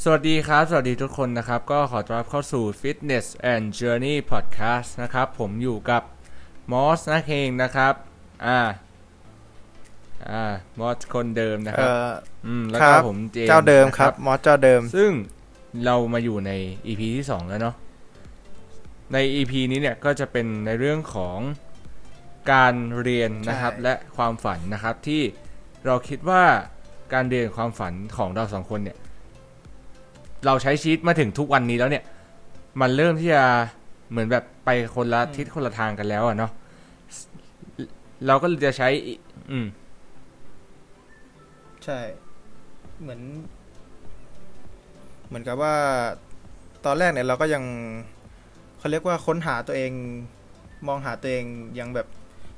สวัสดีครับ สวัสดีทุกคนนะครับ ก็ขอต้อนรับเข้าสู่ Fitness and Journey Podcast นะครับ ผมอยู่กับมอสนะเองนะครับ อ่า อ่ามอสคนเดิมนะคเอรับออืม แล้วคก็รับผมเจมส์เจ้าเดิมนะครับ มอสเจ้าเดิม ซึ่งเรามาอยู่ใน EP ที่ 2 แล้วเนาะ ใน EP นี้เนี่ยก็จะเป็นในเรื่องของการเรียนนะครับใช่และความฝันนะครับที่เราคิดว่าการเรียนความฝันของเราสองคนเนี่ย เราใช้ชีวิตมาถึงทุกวันนี้แล้วเนี่ย มันเริ่มที่จะเหมือนแบบไปคนละทิศคนละทางกันแล้วอะเนาะเราก็เลยจะใช้อีอืม ใช่ เหมือน เหมือนกับว่า ตอนแรกเนี่ยเราก็ยังเขาเรียกว่าค้นหาตัวเอง มองหาตัวเองยังแบบ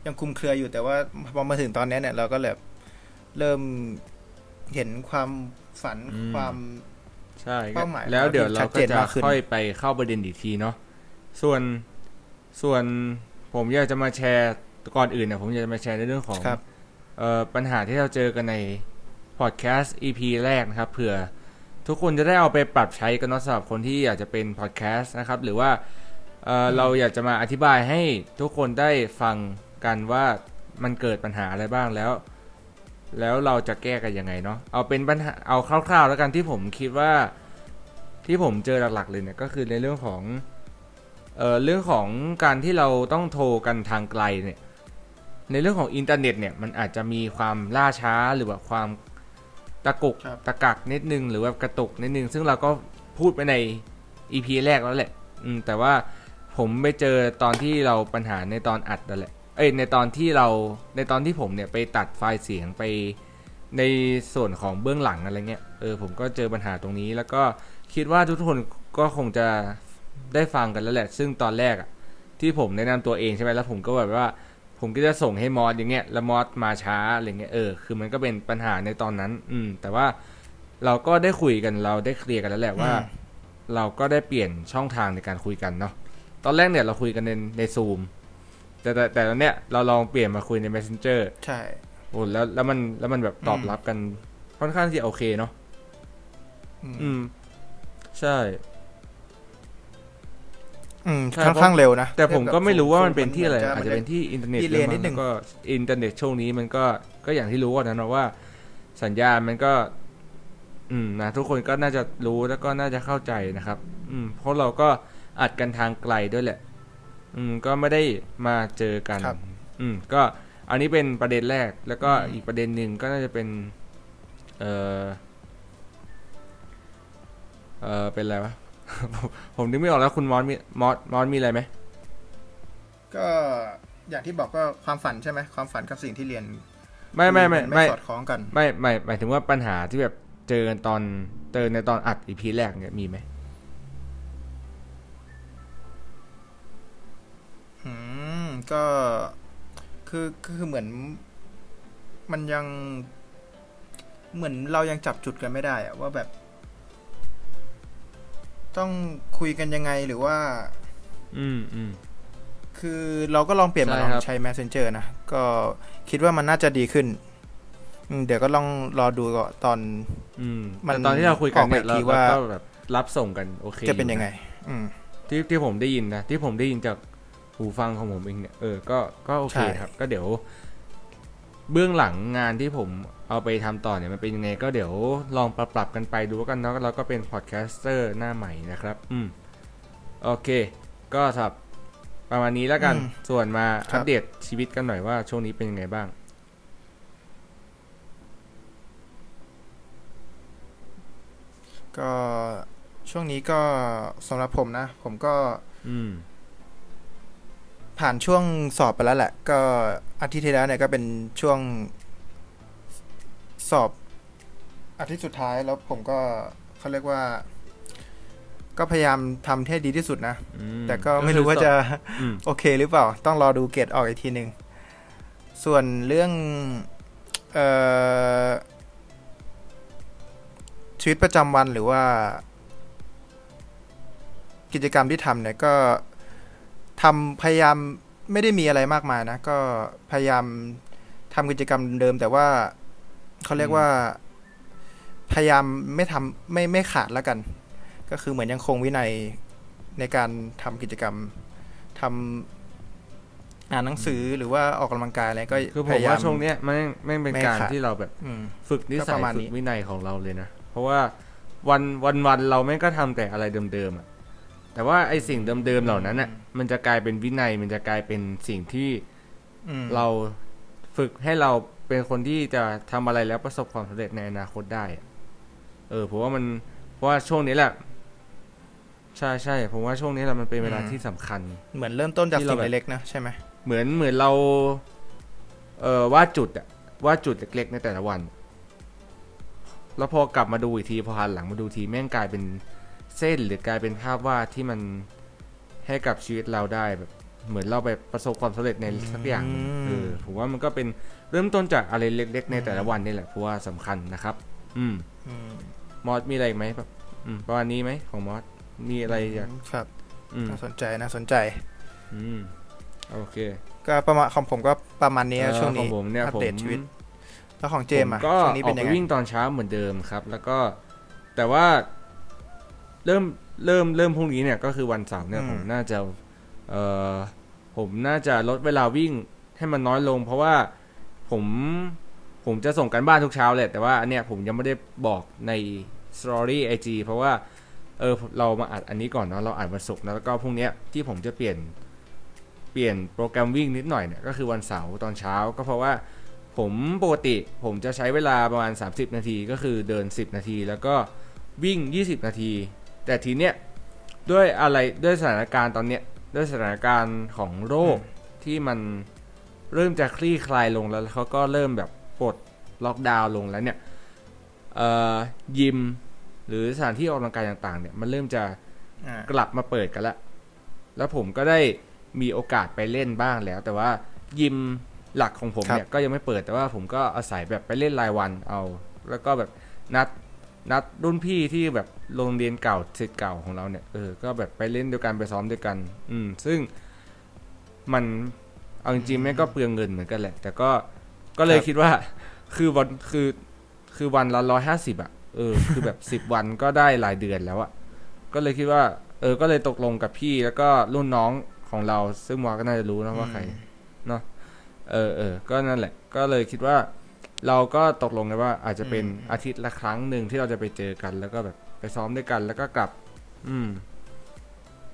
ยังคลุมเครืออยู่แต่ว่าพอมาถึงตอนเนี้ยเนี่ย เราก็แบบเริ่มเห็นความฝันอืมความ ใช่เป้าหมายแล้วเดี๋ยวเราชัดก็เจนจะมากขึ้นค่อยไปเข้าประเด็นอีกทีเนาะส่วนส่วนผมอยากจะมาแชร์ก่อนอื่นเนี่ยผมอยากจะมาแชร์ในเรื่องของครับเอ่อปัญหาที่เราเจอกันในพอดแคสต์ EP แรกนะครับเผื่อทุกคนจะได้เอาไปปรับใช้กันเนาะสำหรับคนที่อยากจะเป็นพอดแคสต์นะครับ หรือว่าเอ่อเราอยากจะมาอธิบายให้ทุกคนได้ฟังกันว่ามันเกิดปัญหาอะไรบ้างแล้ว แล้วเราจะแก้กันยังไงเนาะเอาเป็นปัญหาเอาคร่าวๆ แล้วกันที่ผมคิดว่าที่ผมเจอหลักๆเลยเนี่ยก็คือในเรื่องของเอ่อเรื่องของการที่เราต้องโทรกันทางไกลเนี่ยในเรื่องของอินเทอร์เน็ตเนี่ยมันอาจจะมีความล่าช้าหรือว่าความตะกุกครับตะกักนิดนึงหรือว่ากระตุกนิดนึง ซึ่งเราก็พูดไปใน EP แรกแล้วแหละ อืมแต่ว่าผมไปเจอตอนที่เราปัญหาในตอนอัดนั่นแหละ เอ้ยในตอนที่เราในตอนที่ผมเนี่ยไปตัดไฟล์เสียงไปในส่วนของเบื้องหลังอะไรเงี้ยเออผมก็เจอปัญหาตรงนี้ แล้วก็คิดว่าทุกคนก็คงจะได้ฟังกันแล้วแหละ ซึ่งตอนแรกอะที่ผมแนะนำตัวเองใช่ไหมแล้วผมก็แบบว่า ผมก็จะส่งให้มอสอย่างเงี้ยแล้วมอสมาช้าอะไรเงี้ยเออคือมันก็เป็นปัญหาในตอนนั้น อืม แต่ว่าเราก็ได้คุยกันเราได้ clear กันแล้วแหละว่าอืมเราก็ได้เปลี่ยนช่องทางในการคุยกันเนาะตอนแรกเนี่ยเราคุยกันในในซูม แต่แต่แต่ตอนเนี้ยเราลองเปลี่ยนมาคุยใน Messenger ใช่โอ้แล้วแล้วมันแล้วมันแบบตอบรับกันค่อนข้างที่จะโอเคเนาะอืมอืมใช่ อืมใช่ค่อนข้างเร็วนะ แต่ผมก็ไม่รู้ว่ามันเป็นทีที่อะไร อาจจะเป็นที่อินเทอร์เน็ต delay นิดนึงแล้วมั้ก็อินเทอร์เน็ตช่วงนี้มันก็ก็อย่างที่รู้กันนะเนาะว่า สัญญาณมันก็ อืมนะทุกคนก็น่าจะรู้แล้วก็น่าจะเข้าใจนะครับ อืม เพราะเราก็อัดกันทางไกลด้วยแหละ อืมก็ไม่ได้มาเจอกัน ครับ อืมก็อันนี้เป็นประเด็นแรก แล้วก็อืมอีกประเด็นหนึ่งก็น่าจะเป็น เออเออเป็นอะไรวะ ผมผมนึกไม่ออกแล้วคุณมอสมีมอสมอสมีอะไรไหมก็อย่างที่บอกก็ความฝันใช่ไหมความฝันกับสิ่งที่เรียนไม่ไม่ไม่นไม่สอดคล้องกัน ไม่ไม่หมายถึงว่าปัญหาที่แบบเจอกันตอนเจอในตอนอัดอีพีแรกเนี่ยมีไหม ก็คือคือเหมือน มันยังเหมือนเรายังจับจุดกันไม่ได้อะว่าแบบ ต้องคุยกันยังไงหรือว่า อืมอืมคือเราก็ลองเปลี่ยนมาใช่ลองครับใช้ Messenger นะ ก็คิดว่ามันน่าจะดีขึ้นอืมเดี๋ยวก็ลองรอดูก่อนตอนอืมมันแต่ตอนที่เราคุยกันเนี่ยออกมาเราอีกทีว่าเราก็แบบรับส่งกันโอเค จะเป็นอยังไง อืมที่ที่ผมได้ยินนะ ที่ผมได้ยินจาก หูฟังของผมเองเนี่ยเออก็ก็โอเคใช่ครับ ก็เดี๋ยว เบื้องหลังงานที่ผมเอาไปทำต่อเนี่ยมันเป็นยังไงก็เดี๋ยวลองปรับปรับกันไปดูกันเนาะเราก็เป็นพอดแคสเตอร์หน้าใหม่นะครับ อืมโอเค ก็สำหรับประมาณนี้แล้วกันอืมส่วนมาครัอับปเดตชีวิตกันหน่อยว่าช่วงนี้เป็นยังไงบ้าง ก็ช่วงนี้ก็สำหรับผมนะ ผมก็ อืม ผ่านช่วงสอบไปแล้วแหละ ก็อาทิตย์ที่แล้วเนี่ยก็เป็นช่วงสอบอาทิตย์สุดท้ายแล้วผมก็เขาเรียกว่า ก็พยายามทำให้ดีที่สุดนะอืมแต่ก็ไม่รู้ว่าจะอืมโอเคหรือเปล่า ต้องรอดูเกรดออกอีกทีหนึ่งส่วนเรื่องเออชีวิตประจำวันหรือว่า กิจกรรมที่ทำเนี่ยก็ ทำพยายามไม่ได้มีอะไรมากมายนะ ก็พยายามทำกิจกรรมเดิม แต่ว่าเขาเรียกว่าพยายามไม่ทำไม่ไม่ขาดแล้วกัน ก็คือเหมือนยังคงวินัยในการทำกิจกรรมทำอ่านหนังสือหรือว่าออกกำลังกายอะไรก็คือผพมยายามว่าช่วงเนี้ยมันไม่เป็นไม่การขาดที่เราแบบอืมฝึกนิก็สัปยระมาณฝึนี้กวินัยของเราเลยนะ เพราะว่าวันวันวันเราไม่งก็ทำแต่อะไรเดิมๆอะ แต่ว่าไอสิ่งเดิมๆเหล่านั้นอะ มันจะกลายเป็นวินัย มันจะกลายเป็นสิ่งที่อืมเราฝึกให้เราเป็นคนที่จะทำอะไรแล้วประสบความสำเร็จในอนาคตได้อะเออผมว่ามันเพราะว่าช่วงนี้แหละ ใช่ใช่ผมว่าช่วงนี้แหละมันเป็นเวลาที่สำคัญ เหมือนเริ่มต้นจากที่เราสิ่งแบบเล็กๆนะใช่ไหมเหมือนเหมือนเรา เออวาดจุดอะวาดจุดเล็ก ๆ ในแต่ละวัน แล้วพอกลับมาดูอีกทีพอหันหลังมาดูทีแม่งกลายเป็น เส้นหรือกลายเป็นภาพวาดที่มันให้กับชีวิตเราได้แบบเหมือนเราไปประสบความสำเร็จในสักอย่างหนึ่งเออผมว่ามันก็เป็นเริ่มต้นจากอะไรเล็ก ๆ ในแต่ละวันนี่แหละเพราะว่าสำคัญนะครับ อืมอืมมอสมีอะไรอีกไหมแบบอืมประมาณนี้ไหมของมอสมีอะไรอยากครับอืมน่าสนใจน่าสนใจ อืมโอเค ก็ประมาณของผมก็ประมาณนี้เอ่อช่วงขอนี้งผมเนี่ยอัปผมเดตชีวิต แล้วของเจมส์ผอะก็ช่วงนี้อเป็อนกยัไปงไงวิ่งตอนเช้าเหมือนเดิมครับ แล้วก็แต่ว่า เริ่มเริ่มเริ่มพรุ่งนี้เนี่ยก็คือวันเสาร์เนี่ยผมน่าจะเอ่อผมน่าจะลดเวลาวิ่งให้มันน้อยลง เพราะว่าผมผมจะส่งกันบ้านทุกเช้าแหละแต่ว่าอันเนี้ยผมยังไม่ได้บอกใน Story IG เพราะว่าเออเรามาอัดอันนี้ก่อนเนาะเราอัดวันศุกร์นะแล้วก็พรุ่งเนี้ยที่ผมจะเปลี่ยนเปลี่ยนโปรแกรมวิ่งนิดหน่อยเนี่ยก็คือวันเสาร์ตอนเช้า ก็เพราะว่าผมปกติผมจะใช้เวลาประมาณ 30 นาที ก็คือเดิน 10 นาที แล้วก็วิ่ง 20 นาที แต่ทีเนี้ยด้วยอะไรด้วยสถานการณ์ตอนเนี้ยด้วยสถานการณ์ของโรคที่มันเริ่มจะคลี่คลายลงแล้วแล้วเขาก็เริ่มแบบปลดล็อกดาวน์ลงแล้วเนี่ยเอ่อยิมหรือสถานที่ออกกำลังกายต่าง ๆ เนี่ยมันเริ่มจะอ่ากลับมาเปิดกันแล้วแล้วผมก็ได้มีโอกาสไปเล่นบ้างแล้ว แต่ว่ายิมหลักของผมเนี่ยก็ยังไม่เปิดแต่ว่าผมก็อาศัยแบบไปเล่นรายวันเอา แล้วก็แบบนัด นัดรุ่นพี่ที่แบบโรงเรียนเก่าศิษย์เก่าของเราเนี่ยเออก็แบบไปเล่นด้วยกันไปซ้อมด้วยกัน อืม ซึ่งมันเอาจริงๆแม่ก็เปลืองเงินเหมือนกันแหละ แต่ก็ก็เลยคิดว่า คือวันคือคือวันละร้อยห้าสิบอะเออคือแบบสิบวันก็ได้รายเดือนแล้วอะก็เลยคิดว่า เออ ก็เลยตกลงกับพี่แล้วก็รุ่นน้องของเรา ซึ่งมอก็น่าจะรู้นะว่าใครเนาะเออเออก็นั่นแหละ ก็เลยคิดว่า เราก็ตกลงกันว่าอาจจะเป็นอืมอาทิตย์ละครั้งหนึ่งที่เราจะไปเจอกัน แล้วก็แบบไปซ้อมด้วยกัน แล้วก็กลับ อืม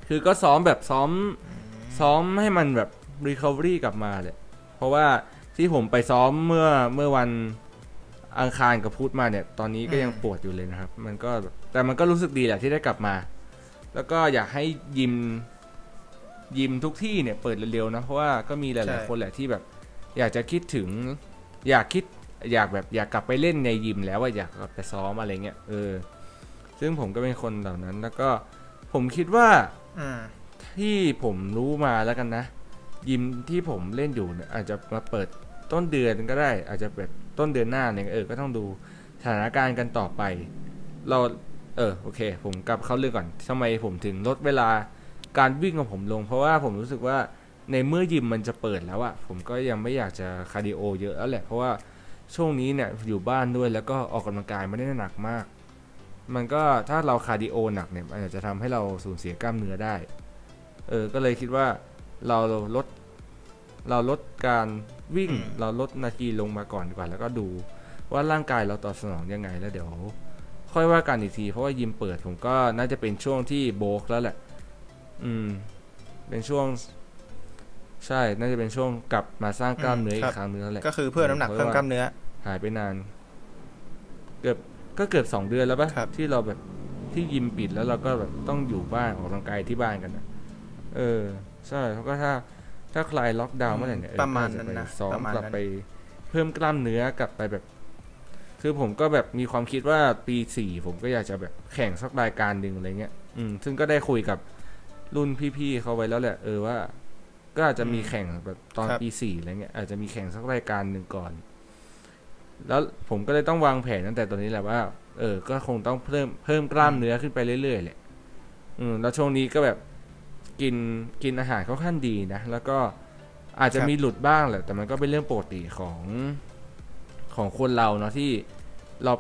คือก็ซ้อมแบบซ้อม ซ้อมให้มันแบบ recovery กลับมาเลยเพราะว่าที่ผมไปซ้อมเมื่อเมื่อวันอังคารกับพุธมาเนี่ย ตอนนี้ก็ยังปวดอยู่เลยนะครับ มันก็แบบแต่มันก็รู้สึกดีแหละที่ได้กลับมา แล้วก็อยากให้ยิมยิมทุกที่เนี่ยเปิดเร็วๆนะเพราะว่าก็มีหใช่ลายๆคนแหละที่แบบ อยากจะคิดถึง อยากคิด อยากแบบอยากกลับไปเล่นในยิมแล้วว่าอยากกลับไปซ้อมอะไรเงี้ยเออ ซึ่งผมก็เป็นคนเหล่านั้น แล้วก็ผมคิดว่าอืมที่ผมรู้มาแล้วกันนะ ยิมที่ผมเล่นอยู่เนี่ยอาจจะมาเปิดต้นเดือนก็ได้ อาจจะแบบต้นเดือนหน้าเนี่ยเออก็ต้องดูสถานการณ์กันต่อไป เราเออโอเค ผมกลับเข้าเรื่องก่อนทำไมผมถึงลดเวลาการวิ่งของผมลง เพราะว่าผมรู้สึกว่าในเมื่อยิมมันจะเปิดแล้วอะผมก็ยังไม่อยากจะ cardio เยอะแล้วแหละเพราะว่า ช่วงนี้เนี่ยอยู่บ้านด้วยแล้วก็ออกกำลังกายไม่ได้หนักมาก มันก็ถ้าเรา cardio หนักเนี่ยมันอาจจะทำให้เราสูญเสียกล้ามเนื้อได้ เออ ก็เลยคิดว่าเราลด เราลดการวิ่งอืมเราลดนาทีลงมาก่อนดีกว่า แล้วก็ดูว่าร่างกายเราตอบสนองยังไงแล้วเดี๋ยว ค่อยว่ากันอีกที เพราะว่ายิมเปิดผมก็น่าจะเป็นช่วงที่ bulk แล้วแหละ อืม เป็นช่วง ใช่ น่าจะเป็นช่วงกลับมาสร้างกล้ามเนื้ออีกครับครั้งนึงแล้วแหละ ก็คือเพิ่มน้ำหนักเพราะเพิ่มว่ากล้ามเนื้อ หายไปนาน เกือบก็เกือบสองเดือนแล้วปะครับที่เราแบบที่ยิมปิดแล้วเราก็แบบต้องอยู่บ้านออกกำลังกายที่บ้านกันนะเออ ใช่แล้วก็ถ้าถ้าคลายล็อกดาวน์เมื่อไหร่เนี่ยเออประมาณก็จนั้นนะไปซ้อมประมาณกลับนั้นไปเพิ่มกล้ามเนื้อกลับไปแบบ คือผมก็แบบมีความคิดว่าปีสี่ผมก็อยากจะแบบแข่งสักรายการหนึ่งอะไรเงี้ย อืม ซึ่งก็ได้คุยกับรุ่นพี่ๆเขาไว้แล้วแหละ เออว่า ก็อาจจะมีแข่งแบบตอนครับปีสี่อะไรเงี้ยอาจจะมีแข่งสักรายการหนึ่งก่อน แล้วผมก็เลยต้องวางแผนตั้งแต่ตอนนี้แหละว่า เออ ก็คงต้องเพิ่มเพิ่มกล้ามเนื้อขึ้นไปเรื่อยๆแหละอืมแล้วช่วงนี้ก็แบบกินกินอาหารค่อนข้างดีนะ แล้วก็อาจจะครับมีหลุดบ้างแหละ แต่มันก็เป็นเรื่องปกติของของคนเราเนาะที่เรา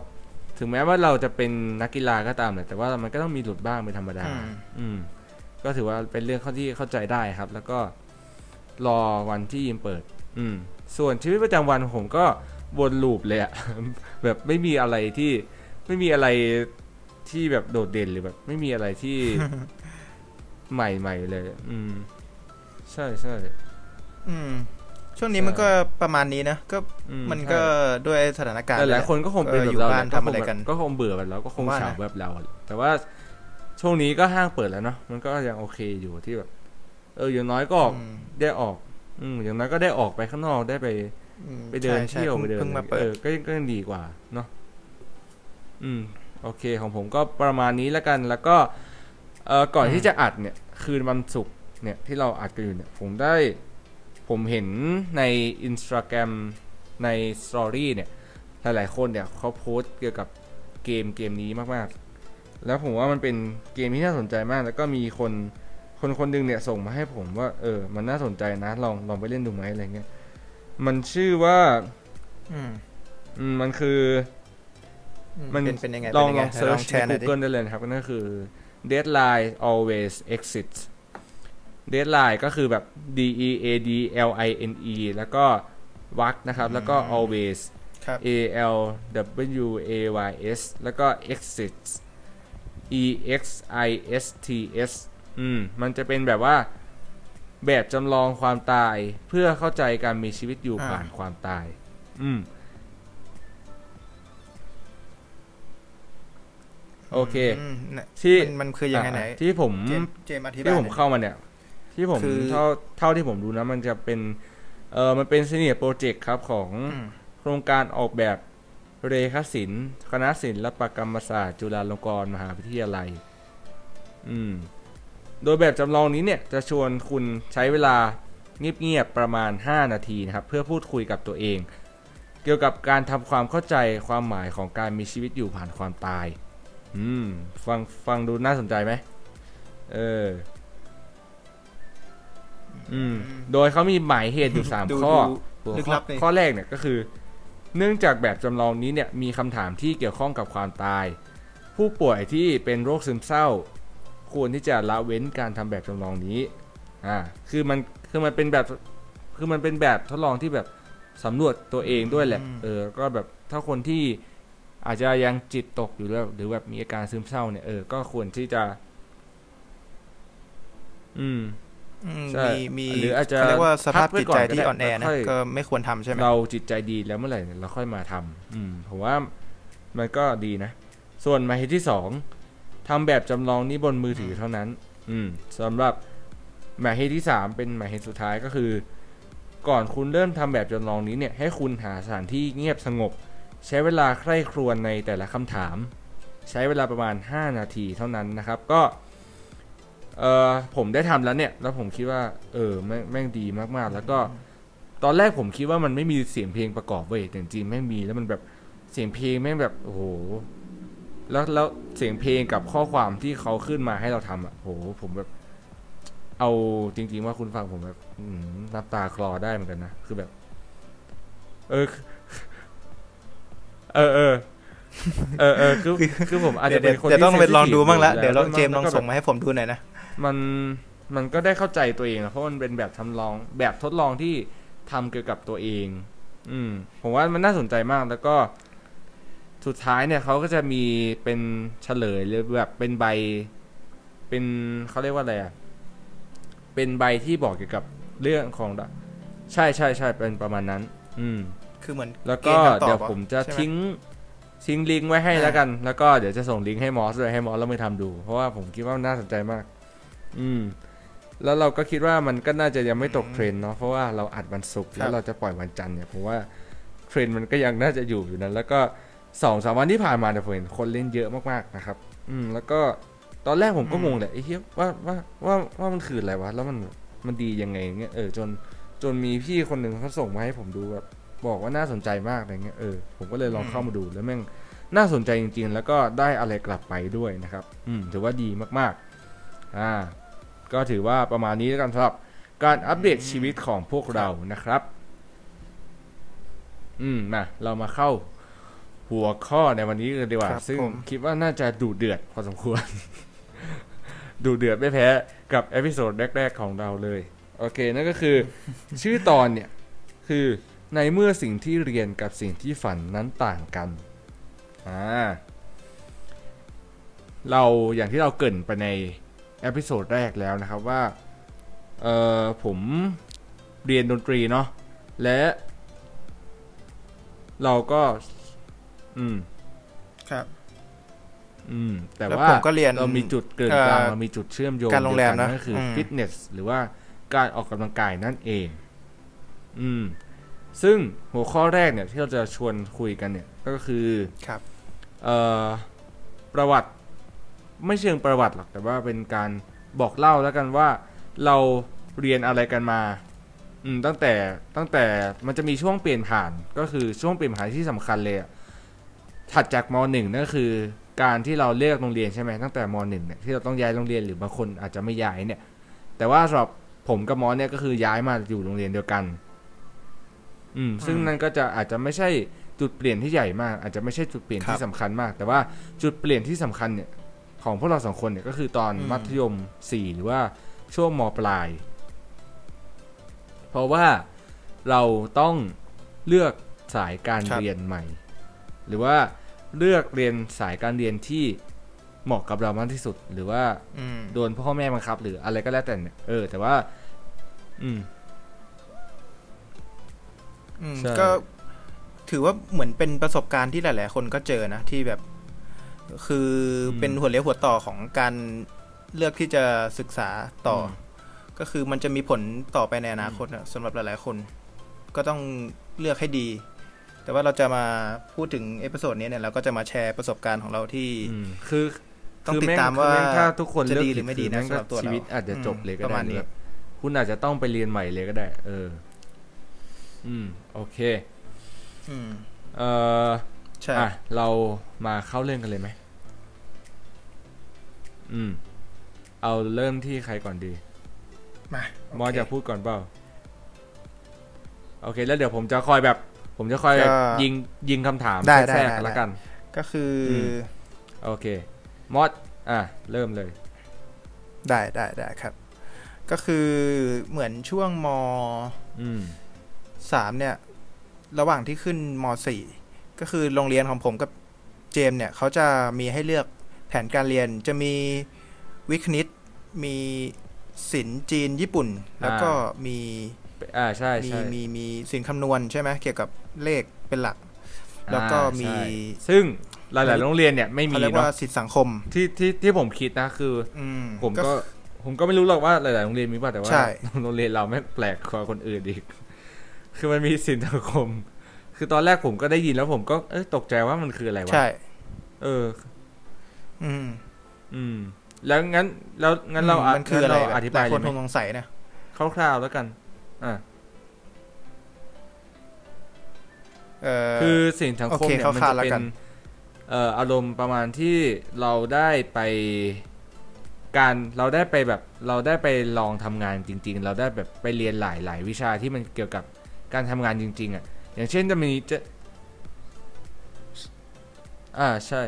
ถึงแม้ว่าเราจะเป็นนักกีฬาก็ตามแหละแต่ว่ามันก็ต้องมีหลุดบ้างเป็นธรรมดา อืมอืมก็ถือว่าเป็นเรื่องเข้าที่เข้าใจได้ครับ แล้วก็ รอวันที่ยิมเปิด อืม ส่วนชีวิตประจำวันของผมก็วนลูปเลยอะแบบไม่มีอะไรที่ไม่มีอะไรที่แบบโดดเด่นหรือแบบ ไม่มีอะไรที่ใหม่ๆเลย อืม ใช่ใช่อืม ช่วงนี้มันก็ประมาณนี้นะก็อืมันก็ด้วยสถานการณ์แต่หลายแะคนก็คงเป็นเออแบบอยู่เราบ้านแหละทำอะไรกัน ก็คงเบื่อแบบเราก็คงผมว่านะเฉาแบบเราแต่ว่าช่วงนี้ก็ห้างเปิดแล้วเนาะมันก็ยังโอเคอยู่ที่แบบ เอออย่างน้อยก็ออกอืมได้ออก อืมอย่างน้อยก็ได้ออกไปข้างนอกได้ไปอืมไปเดินใช่เที่ยวใช่ไปเดินเพิ่งมาเปิดเออก็ยังก็ยังดีกว่าเนาะอืม โอเคของผมก็ประมาณนี้แล้วกัน แล้วก็เออก่อนที่จะอัดเนี่ย คืนวันศุกร์เนี่ยที่เราอัดกันอยู่เนี่ย ผมได้ ผมเห็นในอินสตาแกรมใน story เนี่ย หลายๆคนเนี่ยเขาโพสต์เกี่ยวกับเกมเกมนี้มากๆ แล้วผมว่ามันเป็นเกมที่น่าสนใจมาก แล้วก็มีคน คนคนหนึงเนี่ยส่งมาให้ผมว่า เออ มันน่าสนใจนะ ลองลองไปเล่นดูไหมอะไรเงี้ย มันชื่อว่า อืมอืมมันคือ มันเป็นเป็นยังไงลองเป็นลยัองไเซิร์ชแชในร์หน่อยดิ Google ได้เลยนะครับนั่นคือ deadline always exits deadline ก็คือแบบ d e a d l i n e แล้วก็วักนะครับ แล้วก็ always ครับ a l w a y s แล้วก็ exits e x i s t s อืม มันจะเป็นแบบว่า แบบจำลองความตายเพื่อเข้าใจการมีชีวิตอยู่อ่าผ่านความตาย อืม โอเคมน่ะที่มันมันคือยังไงไหนอะที่ผมเจมส์เจมส์อธิบายที่ผมหน่อยเข้ามาเนี่ย ที่ผมคือเท่าเท่าที่ผมดูนะ มันจะเป็น เออมันเป็นซีเนียร์โปรเจกต์ครับของอืมโครงการออกแบบเรขศิลป์คณะศิลปกรรมศาสตร์ จุฬาลงกรณ์มหาวิทยาลัย อืม โดยแบบจำลองนี้เนี่ยจะชวนคุณใช้เวลาเงียบๆประมาณ 5 นาทีนะครับเพื่อพูดคุยกับตัวเอง เกี่ยวกับการทำความเข้าใจความหมายของการมีชีวิตอยู่ผ่านความตายอืมฟังฟังดูน่าสนใจไหมเอออืมโดยเขามีหมายเหตุอยู่3ดูข้อดูหัวลึกข้อลับเลยข้อแรกเนี่ยก็คือ เนื่องจากแบบจำลองนี้เนี่ยมีคำถามที่เกี่ยวข้องกับความตาย ผู้ป่วยที่เป็นโรคซึมเศร้า ควรที่จะละเว้นการทำแบบจำลองนี้อ่าคือมันคือมันเป็นแบบคือมันเป็นแบบทดลองที่แบบสำรวจตัวเองด้วยแหละอืมเออ ก็แบบถ้าคนที่อาจจะยังจิตตกอยู่แล้ว หรือแบบมีอาการซึมเศร้าเนี่ย เออ ก็ควรที่จะ อืมอืมใช่มีมีหรืออาจจะเขาเรียกว่าสภาพพักไว้จิตก่อนใจก็ที่ได้อ่อนแอนะแล้วค่อยก็ไม่ควรทำใช่ไหมเราจิตใจดีแล้วเมื่อไหร่เนี่ยเราค่อยมาทำอืมผมว่ามันก็ดีนะ ส่วนหมายเหตุที่สอง ทำแบบจำลองนี้บนมือถือเท่านั้น อืมสำหรับหมายเหตุที่สามเป็นหมายเหตุสุดท้ายก็คือ ก่อนคุณเริ่มทำแบบจำลองนี้เนี่ยให้คุณหาสถานที่เงียบสงบ ใช้เวลาใคร่ครวญในแต่ละคำถาม ใช้เวลาประมาณ 5 นาทีเท่านั้นนะครับก็เออผมได้ทำแล้วเนี่ยแล้วผมคิดว่า เออแม่งแม่งดีมากๆ แล้วก็ตอนแรกผมคิดว่ามันไม่มีเสียงเพลงประกอบเว้ยแต่จริงๆแม่งมีแล้วมันแบบเสียงเพลงแม่งแบบโอ้โห แล้วแล้วเสียงเพลงกับข้อความที่เขาขึ้นมาให้เราทำอะโหผมแบบ เอาจริง ๆ ว่าคุณฟังผมแบบ อืมน้ำตาคลอได้เหมือนกันนะคือแบบ เออ เออเออเออเออคือคือผมอาจเดี๋ยจะวเป็นคนเดี๋ยวที่ ต้องไปลอง sensitive ดูบ้างละยู่เดี๋ยวลองแเจมส์ลองแล้วก็ส่งมาให้ผมดูหน่อยนะ มันมันก็ได้เข้าใจตัวเองนะเพราะมันเป็นแบบทำลองแบบทดลองที่ทำเกี่ยวกับตัวเอง อืม ผมว่ามันน่าสนใจมากแล้วก็ สุดท้ายเนี่ยเขาก็จะมีเป็นเฉลยหรือแบบเป็นใบ เป็นเขาเรียกว่าอะไรอะ เป็นใบที่บอกเกี่ยวกับเรื่องของดใช่ใช่ใช่เป็นประมาณนั้น อืม คือเหมือนแล้วก็เกณฑ์คำตอบเดี๋ยวอะผมจะใช่ไหทิ้งทิ้งลิงก์ไว้ให้อ่าแล้วกัน แล้วก็เดี๋ยวจะส่งลิงก์ให้มอสด้วยให้มอสแล้วมือทำดู เพราะว่าผมคิดว่ามันน่าสนใจมาก อืม แล้วเราก็คิดว่ามันก็น่าจะยังไม่ตกเทรนด์เนาะ เพราะว่าเราอัดวันศุกร์แล้วเราจะปล่อยวันจันทร์เนี่ย ผมว่าเทรนด์มันก็ยังน่าจะอยู่อยู่นั้น แล้วก็ สองสามวันที่ผ่านมาเนี่ยผมเห็นคนเล่นเยอะมากๆนะครับ อืม แล้วก็ตอนแรกผมก็งงแหละไอ้เหี้ยว่าว่าว่าว่ามันคืออะไรวะ แล้วมันมันดียังไงเงี้ยเออจนจนมีพี่คนหนึ่งเขาส่งมาให้ผมดูแบบบอกว่าน่าสนใจมากอะไรเงี้ยเออผมก็เลยลองเข้ามาดูแล้วแม่งน่าสนใจจริง ๆ แล้วก็ได้อะไรกลับไปด้วยนะครับ อืมถือว่าดีมากๆอ่าก็ถือว่าประมาณนี้แล้วกันสำหรับการอัปเดตชีวิตของพวกเรานะครับ อืมมาเรามาเข้า หัวข้อในวันนี้กันดีกว่าครับซึ่งผมคิดว่าน่าจะดุเดือดพอสมควรดุเดือดไม่แพ้กับ episode แรก ๆ ของเราเลย โอเค นั่นก็คือ ชื่อตอนเนี่ย คือในเมื่อสิ่งที่เรียนกับสิ่งที่ฝันนั้นต่างกัน อ่า เราอย่างที่เราเกริ่นไปใน episode แรกแล้วนะครับว่า เออผมเรียนดนตรีเนาะ และ เราก็ อืม ครับ อืม แต่แล้วว่าผมก็เรียนเรามีจุดเกินกลางเอ่อเรามีจุดเชื่อมโยงการโรงแรมเดียวกันะก็คืออมฟิตเนสหรือว่าการออกกำลังกายนั่นเอง อืม ซึ่งหัวข้อแรกเนี่ย ที่เราจะชวนคุยกันเนี่ย ก็คือครับเอ่อประวัติ ไม่เชิงประวัติหรอกแต่ว่าเป็นการบอกเล่าแล้วกันว่าเราเรียนอะไรกันมา อืมตั้งแต่ตั้งแต่มันจะมีช่วงเปลี่ยนผ่านก็คือช่วงเปลี่ยนผ่านที่สำคัญเลยอะ ถัดจากมหนึ่งนั่นก็คือการที่เราเลือกโรงเรียนใช่ไหมตั้งแต่มหนึ่งเนี่ยที่เราต้องย้ายโรงเรียนหรือบางคนอาจจะไม่ย้ายเนี่ย แต่ว่าสำหรับผมกับมอสเนี่ยก็คือย้ายมาอยู่โรงเรียนเดียวกัน อืม ซึ่งอืมนั่นก็จะอาจจะไม่ใช่จุดเปลี่ยนที่ใหญ่มาก อาจจะไม่ใช่จุดเปลี่ยนคที่รับสำคัญมาก แต่ว่าจุดเปลี่ยนที่สำคัญเนี่ย ของพวกเราสองคนเนี่ยก็คือตอนอืมมัธยมสี่หรือว่าช่วงมปลาย เพราะว่าเราต้องเลือกสายการครับเรียนใหม่ หรือว่าเลือกเรียนสายการเรียนที่เหมาะกับเรามากที่สุด หรือว่าอืมโดนพ่อแม่บังคับ หรืออะไรก็แล้วแต่เนี่ยเออ แต่ว่า อืมอืมใช่ก็ถือว่าเหมือนเป็นประสบการณ์ที่หลาย ๆ คนก็เจอนะที่แบบ คืออมเป็นหัวเลี้ยวหัวต่อของการเลือกที่จะศึกษาต่ออมก็คือมันจะมีผลต่อไปในอนาคตนะสำหรับหลาย ๆ คน ก็ต้องเลือกให้ดี แต่ว่าเราจะมาพูดถึงเอพิโซดนี้เนี่ยเราก็จะมาแชร์ประสบการณ์ของเราที่อืมคือต้องคืติดแงตามว่าคือแงถ้าทุกคนจะเลือกดีหรือไม่ดีนะแงก็สำหรับตัวเราชีวิตอาจจะจบเลยก็ประได้มาณนี้หรือแบบคุณอาจจะต้องไปเรียนใหม่เลยก็ได้ เออ อืม โอเค อืม เอ่อใช่อะเรามาเข้าเรื่องกันเลยไหม อืม เอาเริ่มที่ใครก่อนดี มาหมอโเคจะพูดก่อนเปล่า โอเค แล้วเดี๋ยวผมจะคอยแบบ ผมจะคอยแบบก็ยิงยิงคำถามได้แทรกได้ๆกันได้ละกัน ก็คืออมโอเคมอสอะเริ่มเลย ได้ได้ได้ครับ ก็คือเหมือนช่วงมอืมสามเนี่ย ระหว่างที่ขึ้นมสี่ก็คือโรงเรียนของผมกับเจมส์เนี่ยเขาจะมีให้เลือกแผนการเรียนจะมีวิคณิตมีศิลป์จีนญี่ปุ่น แล้วก็มี อ่าใช่มีใช่มีมีศิลป์คำนวณใช่ไหมเกี่ยวกับเลขเป็นหลัก แล้วก็อ่ามีใช่ซึ่งหลายๆโรงเรียนเนี่ยไม่มีเขาเรียกเนาะว่าศิลป์สังคมที่ที่ที่ผมคิดนะคืออืมผมก็ผมก็ไม่รู้หรอกว่าหลายๆโรงเรียนมีป่ะแต่ว่าใช่โรงเรียนเราไม่งแปลกกว่าคนอื่นอีก คือมันมีสินสังคม คือตอนแรกผมก็ได้ยินแล้วผมก็เอ้ยตกใจว่ามันคืออะไรวะใช่ เออ อืม อืม แล้วงั้นแล้วงั้นเรามันคืออะไรงั้นเราอธิบายหลายคนเลยไหคมงสงสัยนะคร่าวๆแล้วกัน อ่าเอ่อคือสิ่งสังคมโอเคเนี่ยมันคร่าวจะๆแล้วเป็กันนเอ่ออารมณ์ประมาณที่เราได้ไปการเราได้ไปแบบเราได้ไปลองทำงานจริง ๆ เราได้แบบไปเรียนหลายหลายวิชาที่มันเกี่ยวกับการทำงานจริง ๆ อะ อย่างเช่นจะมีจะ อ่าใช่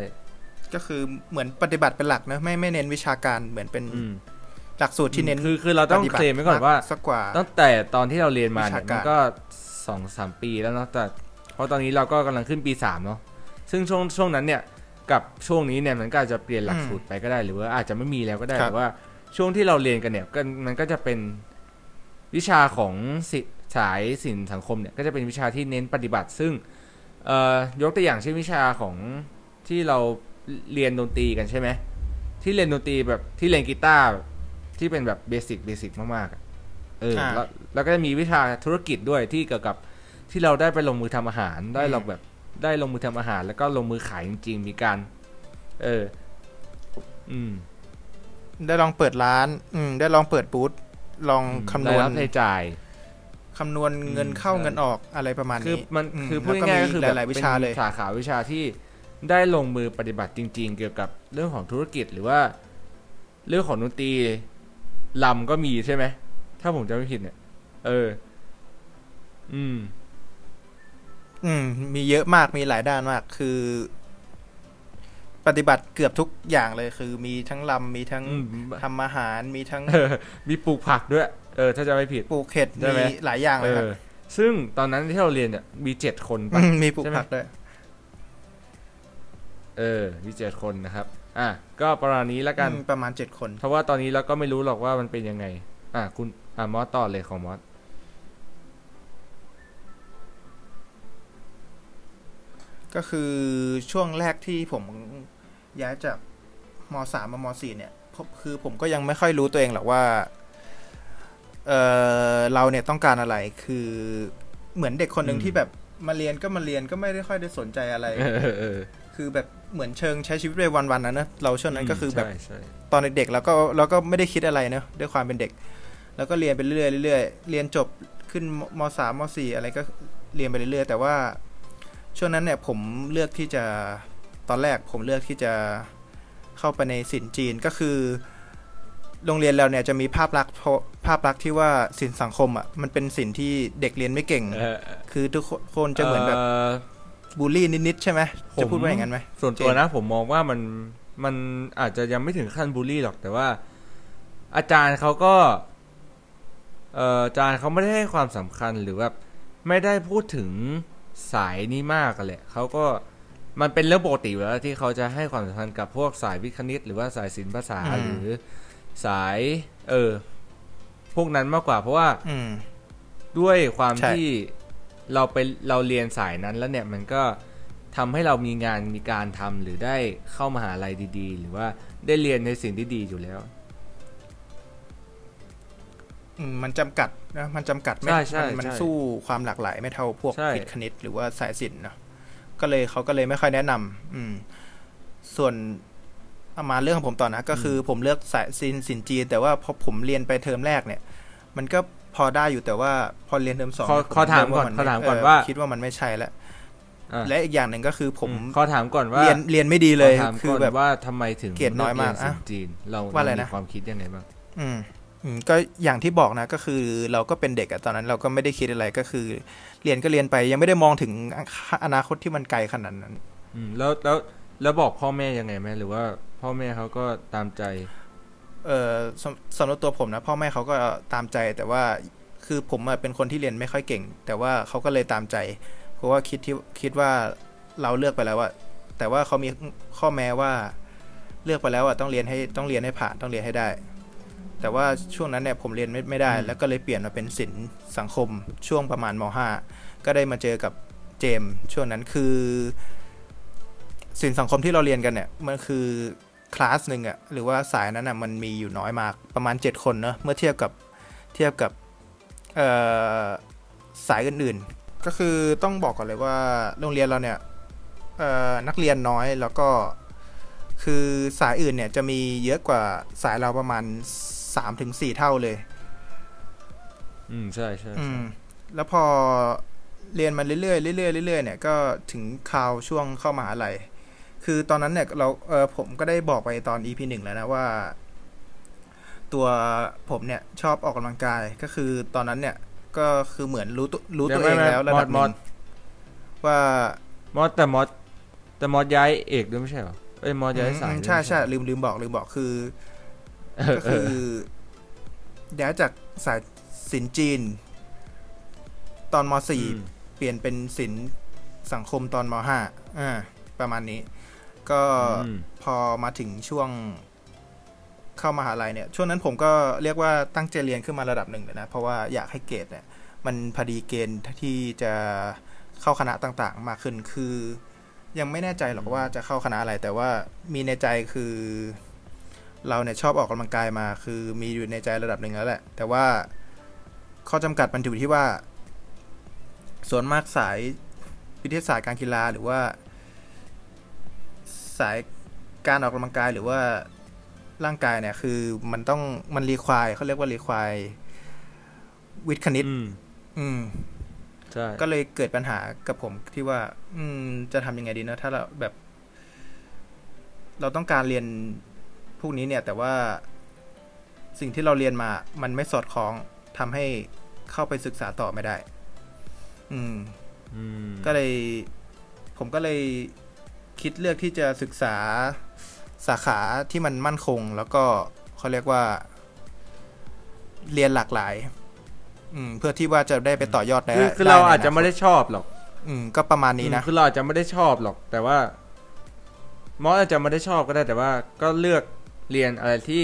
ก็คือเหมือนปฏิบัติเป็นหลักนะไม่ไม่เน้นวิชาการเหมือนเป็นอืม หลักสูตรที่เน้นคือคือเราต้องปฏิบัเคลมไว้ก่อนว่าสักกว่า ตั้งแต่ตอนที่เราเรียนมาเนี่ยวิชาการมันก็สองสามปีแล้วเนาะแต่เพราะตอนนี้เราก็กำลังขึ้นปีสามเนาะซึ่งช่วงช่วงนั้นเนี่ยกับช่วงนี้เนี่ยมันก็อาจจะเปลี่ยนหลักสูตรไปก็ได้ หรือว่าอาจจะไม่มีแล้วก็ได้ครับแต่ว่าช่วงที่เราเรียนกันเนี่ยก็มันก็จะเป็นวิชาของศิสายศิลป์สังคมเนี่ยก็จะเป็นวิชาที่เน้นปฏิบัติ ซึ่งเอ่อยกตัวอย่างเช่นวิชาของที่เราเรียนดนตรีกันใช่ไหมที่เรียนดนตรีแบบที่เรียนกีตาร์ ที่เป็นแบบเบสิกเบสิกมากๆอะเอออ่าแล้วแล้วก็จะมีวิชาธุรกิจด้วยที่เกี่ยวกับที่เราได้ไปลงมือทำอาหาร ได้เราแบบได้ลงมือทำอาหาร แล้วก็ลงมือขายจริงๆมีการ เออ อืม ได้ลองเปิดร้าน อืม ได้ลองเปิดบูธลองคำนวณรายรับรายจ่ายคำนวณเงินเข้าใช่เงินออกอะไรประมาณคือนี้มันมคือพูดแล้วง่ายๆมีก็คือหแบบลายๆวิเป็นชาเลยสาขาวิชาที่ได้ลงมือปฏิบัติจริง ๆ เกี่ยวกับเรื่องของธุรกิจหรือว่า เรื่องของดนตรี ลำก็มีใช่ไหม ถ้าผมจำไม่ผิดเนี่ย เออ อืม อืม มีเยอะมากมีหลายด้านมาก คือ ปฏิบัติเกือบทุกอย่างเลย คือมีทั้งลำมีทั้งอืมทำอาหารมีทั้งเออมีปลูกผักด้วย เออ ถ้าจะไม่ผิดปลูกเห็ดได้ไหมมีหลายอย่างเอเลยครับอซึ่งตอนนั้นที่เราเรียนเนี่ยมีเจ็ดคนปะมมีปลูกใช่ไหมผักด้วยเออมีเจ็ดคนนะครับ อะก็ประมาณนี้แล้วกันอืมประมาณเจ็ดคน เพราะว่าตอนนี้เราก็ไม่รู้หรอกว่ามันเป็นยังไง อะคุณอะมอสต่อเลยของมอสก็คือช่วงแรกที่ผมย้ายจากมสามมามสี่เนี่ยผมคือผมก็ยังไม่ค่อยรู้ตัวเองหรอกว่าเออเราเนี่ยต้องการอะไรคือเหมือนเด็กคนหนึ่งอืมที่แบบมาเรียนก็มาเรียนก็ไม่ได้ค่อยได้สนใจอะไร เออเออเออคือแบบเหมือนเชิงใช้ชีวิตไปวันๆนะเนอะเราช่วงนั้นก็คือแบบใช่ใช่ตอนเด็กๆแล้วก็เราก็ไม่ได้คิดอะไรเนอะด้วยความเป็นเด็ก แล้วก็เรียนไปเรื่อยๆเรื่อยๆเรียนจบขึ้นมสามมสี่อะไรก็เรียนไปเรื่อยๆแต่ว่าช่วงนั้นเนี่ยผมเลือกที่จะตอนแรกผมเลือกที่จะเข้าไปในศิลป์จีนก็คือ โรงเรียนเราเนี่ยจะมีภาพลักษณ์เพราะภาพลักษณ์ที่ว่าศิลป์สังคมอะมันเป็นศิลป์ที่เด็กเรียนไม่เก่งเออคือทุกคนจะเหมือนแบบ บูลลี่นิดๆใช่ไหมจะพูดว่าอย่างนั้นไหมส่วนตัวนะ ผมมองว่ามันมันอาจจะยังไม่ถึงขั้นบูลลี่หรอกแต่ว่า อาจารย์เขาก็เอ่ออาจารย์เขาไม่ได้ให้ความสำคัญหรือว่าไม่ได้พูดถึงสายนี้มากอะแหละเขาก็มันเป็นเรื่องปกติอยู่แล้วที่เขาจะให้ความสำคัญกับพวกสายวิทย์คณิต หรือว่าสายศิลปภาษาอืมหรือสาย เออ พวกนั้นมากกว่า เพราะว่าอืมด้วยความใช่ที่ เราไปเราเรียนสายนั้นแล้วเนี่ยมันก็ทำให้เรามีงานมีการทำหรือได้เข้ามาหาลัยดีๆ หรือว่าได้เรียนในสิ่งที่ดีอยู่แล้วอืมมันจำกัดนะมันจำกัดไม่ใช่ใช่มันมันใช่สู้ความหลากหลายไม่เท่าพวกใช่วิทย์คณิตหรือว่าสายศิลป์เนอะก็เลยเขาก็เลยไม่ค่อยแนะนำอืม ส่วนเอามาเรื่องของผมต่อนะ ก็คือผมเลือกสายศิลป์ศิลป์จีนแต่ว่าพอผมเรียนไปเทอมแรกเนี่ย มันก็ พอได้อยู่แต่ว่าพอเรียนเทอมสองขอเนี่ยขอถามก่อนเริ่ขอถามไก่อนว่า คิดว่ามันไม่ใช่แล้วอะและอีกอย่างหนึ่งก็คือผมขอถามก่อนว่าเรียนเรียนไม่ดีเลยขอถามคือก่อนแบบว่าทำไมถึงเกรดน้อยมากเลืเรีนศิลป์จีนเราว่าอะไรเรานะมีความคิดยังไงบ้างอืมอืมก็อย่างที่บอกนะก็คือเราก็เป็นเด็กอะตอนนั้นเราก็ไม่ได้คิดอะไรก็คือ เรียนก็เรียนไปยังไม่ได้มองถึงอนาคตที่มันไกลขนาดนั้น อืมแล้วแล้วแล้วบอกพ่อแม่ยังไงไหมหรือว่าพ่อแม่เขาก็ตามใจ เออสำหรับตัวผมนะพ่อแม่เขาก็ตามใจแต่ว่าคือผมเป็นคนที่เรียนไม่ค่อยเก่ง แต่ว่าเขาก็เลยตามใจ เพราะว่าคิดที่คิดว่าเราเลือกไปแล้วว่า แต่ว่าเขามีข้อแม้ว่าเลือกไปแล้วอะต้องเรียนให้ต้องเรียนให้ผ่านต้องเรียนให้ได้ แต่ว่าช่วงนั้นเนี่ยผมเรียนไม่ไม่ได้ แล้วก็เลยเปลี่ยนมาเป็นศิลป์สังคมช่วงประมาณม .5 ก็ได้มาเจอกับเจมช่วงนั้นคือศิลป์สังคมที่เราเรียนกันเนี่ยมันคือ คลาสหนึ่งอะหรือว่าสายนั้นอะมันมีอยู่น้อยมากประมาณ 7 คนเนอะเมื่อเทียบกับเทียบกับเอ่อสายอื่นๆ ก็คือต้องบอกก่อนเลยว่าโรงเรียนเราเนี่ยเอ่อนักเรียนน้อยแล้วก็คือสายอื่นเนี่ยจะมีเยอะกว่าสายเราประมาณ3-4ถึง4เท่าเลย อืมใช่ใช่อืใช่มแล้วพอเรียนมาเรื่อยๆเรื่อยๆเรื่อยๆเนี่ยก็ถึงคราวช่วงเข้ามหาลัย คือตอนนั้นเนี่ยเราเออผมก็ได้บอกไปตอน EP หนึ่งแล้วนะว่า ตัวผมเนี่ยชอบออกกำลังกายก็คือตอนนั้นเนี่ย ก็คือเหมือนรู้ตัวรู้ตัวเองแล้วระดับหนึ่งว่ามอสแต่มอสแต่มอสย้ายเอกด้วยไม่ใช่เหรอเอ้ยมอสย้ายสายอืมด้วยใช่ไม่ใช่ลืมลืมบอกลืมบอกคือ เออก็เอคืออย้ายจากสายศิลป์จีน ตอนมสี่อืมเปลี่ยนเป็นศิลป์สังคมตอนมห้าอ่าประมาณนี้ ก็อืมพอมาถึงช่วงเข้ามหาลัยเนี่ย ช่วงนั้นผมก็เรียกว่าตั้งใจเรียนขึ้นมาระดับหนึ่งเลยนะ เพราะว่าอยากให้เกรดเนี่ย มันพอดีเกณฑ์ที่จะเข้าคณะต่างๆ มากขึ้นคือ ยังไม่แน่ใจหรอกว่าจะเข้าคณะอะไร แต่ว่ามีในใจคือ เราเนี่ยชอบออกกำลังกายมา คือมีอยู่ในใจระดับหนึ่งแล้วแหละ แต่ว่าข้อจำกัดมันอยู่ที่ว่า ส่วนมากสายวิทยาศาสตร์การกีฬาหรือว่า สายการออกกำลังกายหรือว่าร่างกายเนี่ย คือมันต้องมันรีควายเขาเรียกว่ารีควายวิทย์คณิตอืมอืมใช่ก็เลยเกิดปัญหากับผมที่ว่า อืม จะทำยังไงดีนะถ้าเราแบบ เราต้องการเรียนพวกนี้เนี่ย แต่ว่าสิ่งที่เราเรียนมา มันไม่สอดคล้องทำให้เข้าไปศึกษาต่อไม่ได้ อืมอืมก็เลย ผมก็เลย คิดเลือกที่จะศึกษาสาขาที่มันมั่นคง แล้วก็เขาเรียกว่า เรียนหลากหลาย อืม เพื่อที่ว่าจะได้ไปต่อยอดในคือคือด้เราในอาจจะไม่ได้ชอบหรอก อืม ก็ประมาณนี้นะอืมคือเราอาจจะไม่ได้ชอบหรอก แต่ว่ามอสอาจจะไม่ได้ชอบก็ได้แต่ว่า ก็เลือกเรียนอะไรที่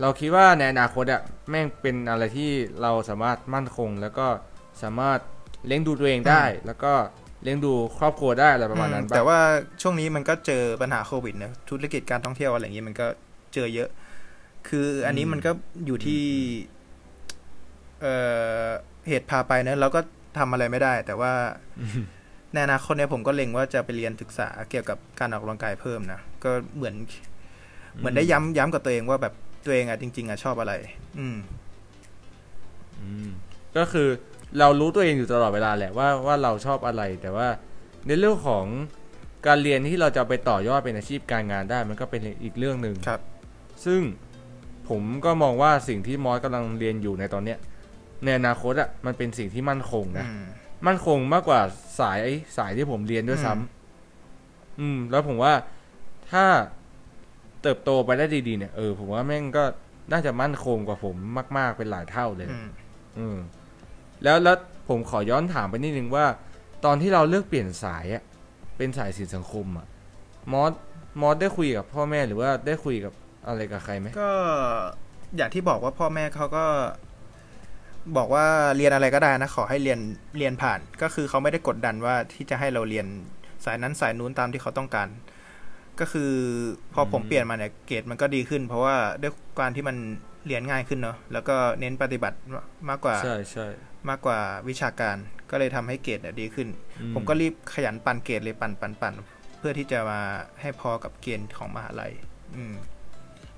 เราคิดว่าในอนาคตอะแม่งเป็นอะไรที่เราสามารถมั่นคง แล้วก็สามารถเลี้ยงดูตัวเองได้ แล้วก็ เลี้ยงดูครอบครัวได้อะไรประมาณนั้นอืมปะแต่ว่าช่วงนี้มันก็เจอปัญหาโควิดนะธุรกิจการท่องเที่ยวอะไรอย่างนี้มันก็เจอเยอะ คืออันนี้มันก็อยู่ที่ เอ่อเหตุพาไปนะเราก็ทำอะไรไม่ได้ แต่ว่าในอนาคตเนี่ยผมก็เล็งว่าจะไปเรียนศึกษาเกี่ยวกับการออกกำลังกายเพิ่มนะก็เหมือน เหมือนได้ย้ำย้ำกับตัวเองว่าแบบตัวเองอะจริง ๆอะชอบอะไร อืม อืม ก็คือ เรารู้ตัวเองอยู่ตลอดเวลาแหละว่าว่าเราชอบอะไร แต่ว่าในเรื่องของการเรียนที่เราจะเอาไปต่อยอดเป็นอาชีพการงานได้ มันก็เป็นอีกเรื่องหนึ่งครับ ซึ่งผมก็มองว่าสิ่งที่มอสกำลังเรียนอยู่ในตอนเนี้ยในอนาคตอะมันเป็นสิ่งที่มั่นคงนะอืมมั่นคงมากกว่าสายสายที่ผมเรียนด้วยซ้ำอืม แล้วผมว่าถ้าเติบโตไปได้ดีๆเนี่ยเออผมว่าแม่งก็น่าจะมั่นคงกว่าผมมาก ๆเป็นหลายเท่าเลย อืมอืม แล้วแล้วผมขอย้อนถามไปนิดนึงว่า ตอนที่เราเลือกเปลี่ยนสายอะเป็นสายศิลปสังคมอะมอสมอสได้คุยกับพ่อแม่หรือว่าได้คุยกับอะไรกับใครไหมก็อย่างที่บอกว่าพ่อแม่เขาก็ บอกว่าเรียนอะไรก็ได้นะ ขอให้เรียนเรียนผ่าน ก็คือเขาไม่ได้กดดันว่าที่จะให้เราเรียนสายนั้นสายนู้นตามที่เขาต้องการ ก็คือพอผมเปลี่ยนมาเนี่ยเกรดมันก็ดีขึ้น เพราะว่าด้วยการที่มันเรียนง่ายขึ้นเนาะแล้วก็เน้นปฏิบัติมากกว่า ใช่ใช่ มากกว่าวิชาการ ก็เลยทำให้เกรดเนี่ยดีขึ้นอืผมก็รีบขยันปั่นเกรดเลยปั่นปั่นปั่นเพื่อที่จะมาให้พอกับเกณฑ์ของมหาลัย อืม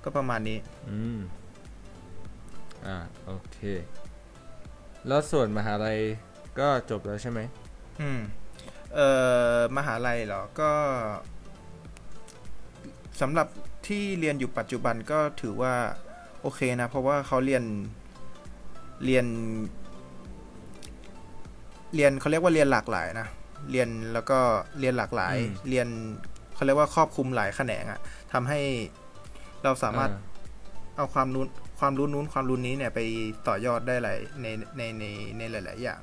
ก็ประมาณนี้ อืม อ่า โอเค แล้วส่วนมหาลัยก็จบแล้วใช่ไหม อืม เอ่อ มหาลัยเหรอ ก็สำหรับที่เรียนอยู่ปัจจุบันก็ถือว่า โอเคนะ เพราะว่าเขาเรียนเรียน เรียนเขาเรียกว่าเรียนหลากหลายนะเรียนแล้วก็เรียนหลากหลายอืมเรียนเขาเรียกว่าครอบคลุมหลายแขนงอะทำให้เราสามารถอ่เอาความรู้ความรู้นู้นความรู้นี้เนี่ยไปต่อยอดได้หลายในในในในหลาย ๆ อย่าง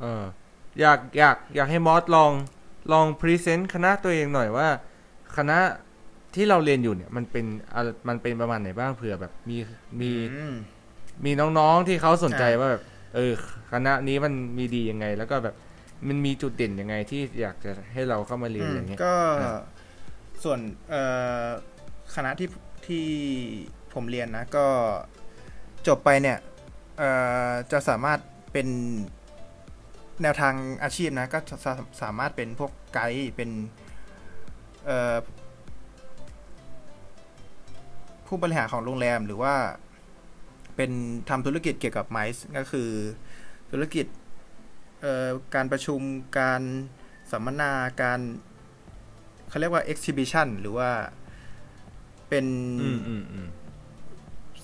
เอออยากอยากอยากให้มอสลองลอง present คณะตัวเองหน่อยว่า คณะที่เราเรียนอยู่เนี่ยมันเป็นอะมันเป็นประมาณไหนบ้างเผื่อแบบมีมีอืมมีน้องๆที่เขาสนใจอ่าว่าแบบ เออคณะนี้มันมีดียังไง แล้วก็แบบมันมีจุดเด่นยังไงที่อยากจะให้เราเข้ามาเรียนอะไรเงี้ยก็ครับส่วนเอ่อคณะที่ที่ผมเรียนนะ ก็จบไปเนี่ยเอ่อจะสามารถเป็นแนวทางอาชีพนะ ก็จะสาสามารถเป็นพวกไกด์เป็นเอ่อผู้บริหารของโรงแรมหรือว่า เป็นทำธุรกิจเกี่ยวกับไมซ์ก็คือ ธุรกิจเอ่อการประชุมการสัมมนาการเขาเรียกว่า exhibition หรือว่าเป็นอืมอืมอืม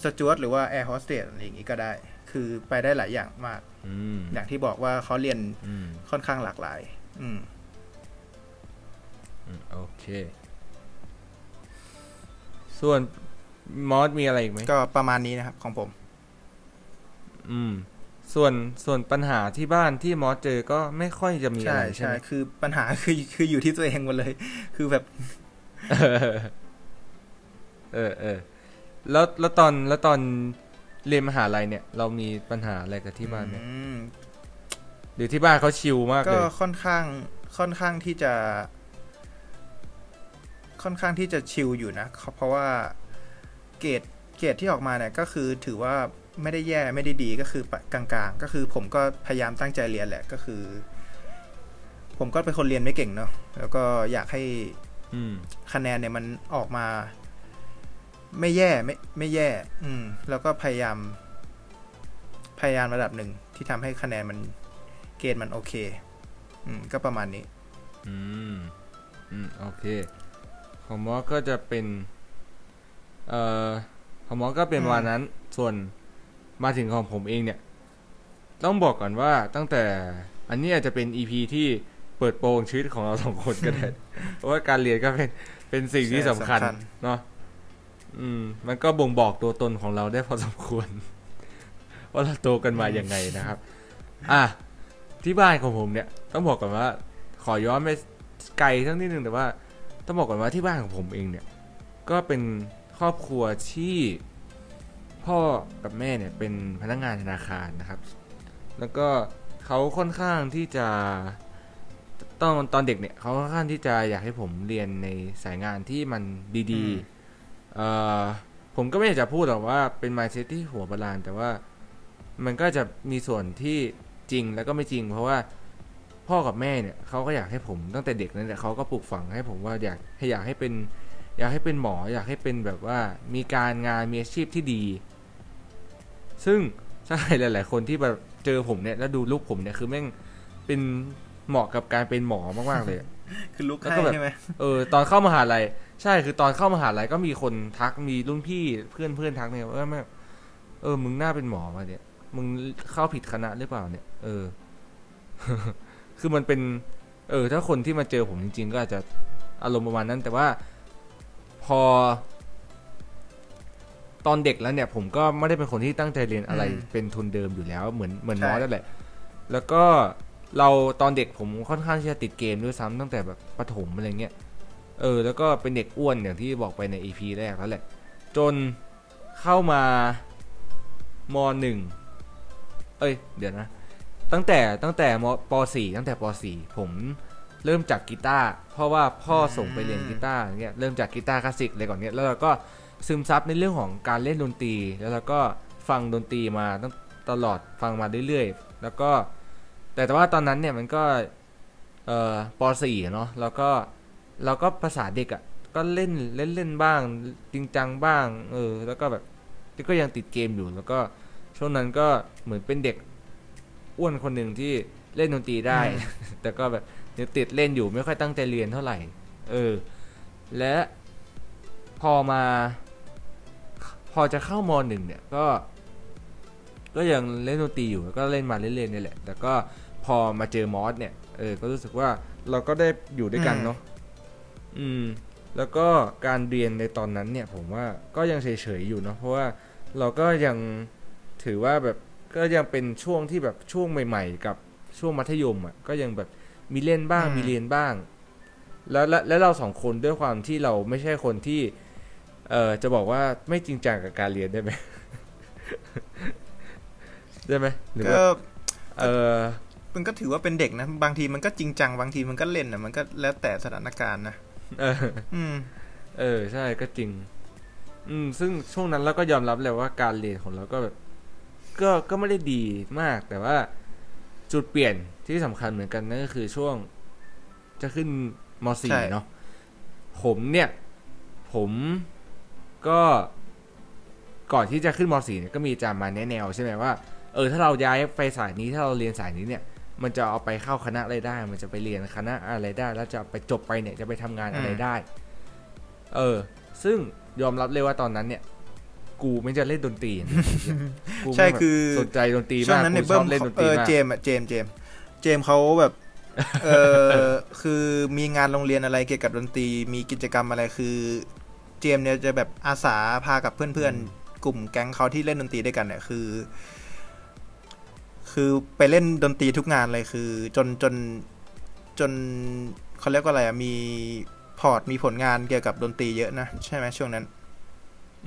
สจวตหรือว่าแอร์โฮสเตสอะไรอย่างนี้ก็ได้ คือไปได้หลายอย่างมากอืมอย่างที่บอกว่าเขาเรียนอืมค่อนข้างหลากหลายอืมอืมโอเค ส่วนมอสมีอะไรอีกไหม ก็ประมาณนี้นะครับของผม อืม ส่วนส่วนปัญหาที่บ้านที่มอสเจอก็ไม่ค่อยจะมีอะใช่ไรใช่ใช่ไหมคือปัญหาคือคืออยู่ที่ตัวเองหมดเลย คือแบบ เออเออแล้วแล้วตอนแล้วตอนเรียนมหาลัยเนี่ย เรามีปัญหาอะไรกับที่บ้านไหมอืมหรือที่บ้านเขาชิลมากก็เลยค่อนข้างค่อนข้างที่จะ ค่อนข้างที่จะชิลอยู่นะเพราะว่าเกรดเกรดที่ออกมาเนี่ย ก็คือถือว่า ไม่ได้แย่ไม่ได้ดีก็คือปะกลางๆ ก็คือผมก็พยายามตั้งใจเรียนแหละก็คือ ผมก็เป็นคนเรียนไม่เก่งเนาะแล้วก็อยากให้อืมคะแนนเนี่ยมันออกมา ไม่แย่ไม่ไม่แย่ อืม แล้วก็พยายาม พยายามระดับหนึ่งที่ทำให้คะแนนมันเกณฑ์มันโอเค อืม ก็ประมาณนี้ อืม อืม โอเค ของมอสก็จะเป็น เอ่อของมอสก็เป็นอืมวันนั้น ส่วน มาถึงของผมเองเนี่ยผต้องบอกก่อนว่าตั้งแต่อันนี้อาจจะเป็นอีพีที่เปิดโปงชีวิตของเราสองคนก็ได้เพราะว่าการเรียนก็เป็นเป็นสิ่งที่สำคัญใช่สำคัญเนาะอืม มันก็บ่งบอกตัวตนของเราได้พอสมควรว่าเราโตกันมาอย่างไงนะครับ อะที่บ้านของผมเนี่ย ต้องบอกก่อนว่า ขอย้อนไปไกลทั้งนิดนึงแต่ว่า ต้องบอกก่อนว่าที่บ้านของผมเองเนี่ย ก็เป็นครอบครัวที่ พ่อกับแม่เนี่ยเป็นพนักงานธนาคารนะครับ แล้วก็เขาค่อนข้างที่จะตอนตอนเด็กเนี่ยเขาค่อนข้างที่จะอยากให้ผมเรียนในสายงานที่มันดีอืมๆเอ่อผมก็ไม่อยากจะพูดหรอกว่าเป็น mindset ที่หัวบาลานแต่ว่ามันก็จะมีส่วนที่จริงแล้วก็ไม่จริง เพราะว่าพ่อกับแม่เนี่ยเขาก็อยากให้ผมตั้งแต่เด็กนั่นแหละเขาก็ปลูกฝังให้ผมว่าอยากให้อยากให้เป็น อยากให้เป็นหมอ อยากให้เป็นแบบว่ามีการงานมีอาชีพที่ดี ซึ่งใช่หลาย ๆ คนที่แบบเจอผมเนี่ยแล้วดูลูกผมเนี่ยคือแม่งเป็นเหมาะกับการเป็นหมอมากๆเลยอะคือลุกแล้วให้ก็แบบใช่ไหมเออตอนเข้ามหาลัยใช่คือตอนเข้ามหาลัยก็มีคนทักมีรุ่นพี่เพื่อนเพื่อนทักเนี่ยว่าแม่งเออ มึงน่าเป็นหมอมาเนี่ย มึงเข้าผิดคณะหรือเปล่าเนี่ย เออ คือมันเป็น เออ ถ้าคนที่มาเจอผมจริง ๆ ก็อาจจะอารมณ์ประมาณนั้น แต่ว่าพอ ตอนเด็กแล้วเนี่ยผมก็ไม่ได้เป็นคนที่ตั้งใจเรียนอะไรเป็นทุนเดิมอยู่แล้วเหมือนเหมือนมอสนั่นแหละ แล้วก็เราตอนเด็กผมค่อนข้างที่จะติดเกมด้วยซ้ำตั้งแต่แบบประถมอะไรเงี้ยเออ แล้วก็เป็นเด็กอ้วนอย่างที่บอกไปใน EP แรกแล้วแหละ จนเข้ามามหนึ่งเอ้ย เดี๋ยวนะ ตั้งแต่ตั้งแต่ป.สี่ตั้งแต่ป.สี่ผมเริ่มจากกีตาร์เพราะว่าพ่อส่งไปเรียนกีตาร์อย่างเงี้ยเริ่มจากกีตาร์คลาสสิกเลยก่อนเนี้ยแล้วเราก็ ซึมซับในเรื่องของการเล่นดนตรี แล้วเราก็ฟังดนตรีมาตั้งตลอดฟังมาเรื่อยๆ แล้วก็ แต่แต่ว่าตอนนั้นเนี่ยมันก็เอ่อป.สี่อะเนาะแล้วก็เราก็ภาษาเด็กอะ่ะก็เล่นเล่นเล่นบ้างจริงจังบ้างเออแล้วก็แบบก็ยังติดเกมอยู่แล้วก็ช่วงนั้นก็เหมือนเป็นเด็กอ้วนคนหนึ่งที่เล่นดนตรีได้ แต่ก็แบบยังติดเล่นอยู่ไม่ค่อยตั้งใจเรียนเท่าไหร่ เออ และพอมา พอจะเข้ามหนึ่งเนี่ยก็ ก็ยังเล่นดนตรีอยู่แล้วก็เล่นมาเรื่อยๆนี่แหละ แต่ก็พอมาเจอมอสเนี่ยเออ ก็รู้สึกว่าเราก็ได้อยู่ด้วยกันเนาะอืม แล้วก็การเรียนในตอนนั้นเนี่ย ผมว่าก็ยังเฉยๆอยู่เนาะเพราะว่าเราก็ยังถือว่าแบบก็ยังเป็นช่วงที่แบบช่วงใหม่ ๆ กับช่วงมัธยมอะก็ยังแบบมีเล่นบ้างอืมมีเรียนบ้าง แล้วและแล้วเราสองคนด้วยความที่เราไม่ใช่คนที่ เอ่อจะบอกว่าไม่จริงจังกับการเรียนได้ไหมได้ไหมหรือก็ว่าเออมันก็ถือว่าเป็นเด็กนะบางทีมันก็จริงจังบางทีมันก็เล่นนะมันก็แล้วแต่สถานการณ์นะเอออืม เออ ใช่ก็จริง อืม ซึ่งช่วงนั้นเราก็ยอมรับเลยว่าการเรียนของเราก็แบบก็ก็ไม่ได้ดีมาก แต่ว่าจุดเปลี่ยนที่สำคัญเหมือนกันนั่นก็คือช่วง จะขึ้นมใช่ .4 เนาะผมเนี่ย ผม ก็ก่อนที่จะขึ้นม .4 เนี่ยก็มีอาจารย์มาแนะแนวใช่ไหมว่าเออถ้าเราย้ายไปสายนี้ถ้าเราเรียนสายนี้เนี่ย มันจะเอาไปเข้าคณะอะไรได้ มันจะไปเรียนคณะอะไรได้ แล้วจะไปจบไปเนี่ยจะไปทำงานอะไรได้ เออ ซึ่งยอมรับเลยว่าตอนนั้นเนี่ย กูไม่จะเล่นดนตรีอย่างเดียวกูใช่ไม่แบบคือสนใจดนตรีช่วงมากนั้นในกูชเบิ้อมบเล่นดนตเอรีอมากเจมส์อะเจมส์เจมส์เจมส์เขาแบบเออคือมีงานโรงเรียนอะไรเกี่ยวกับดนตรี มีกิจกรรมอะไรคือ เจมส์เนี่ยจะแบบอาสาพากับเพื่อนๆ กลุ่มแก๊งเขาที่เล่นดนตรีด้วยกันเนี่ยคือ คือไปเล่นดนตรีทุกงานเลยคือ จนจนจนเขาเรียกว่าอะไรอะมีพอร์ตมีผลงานเกี่ยวกับดนตรีเยอะนะใช่ไหมช่วงนั้น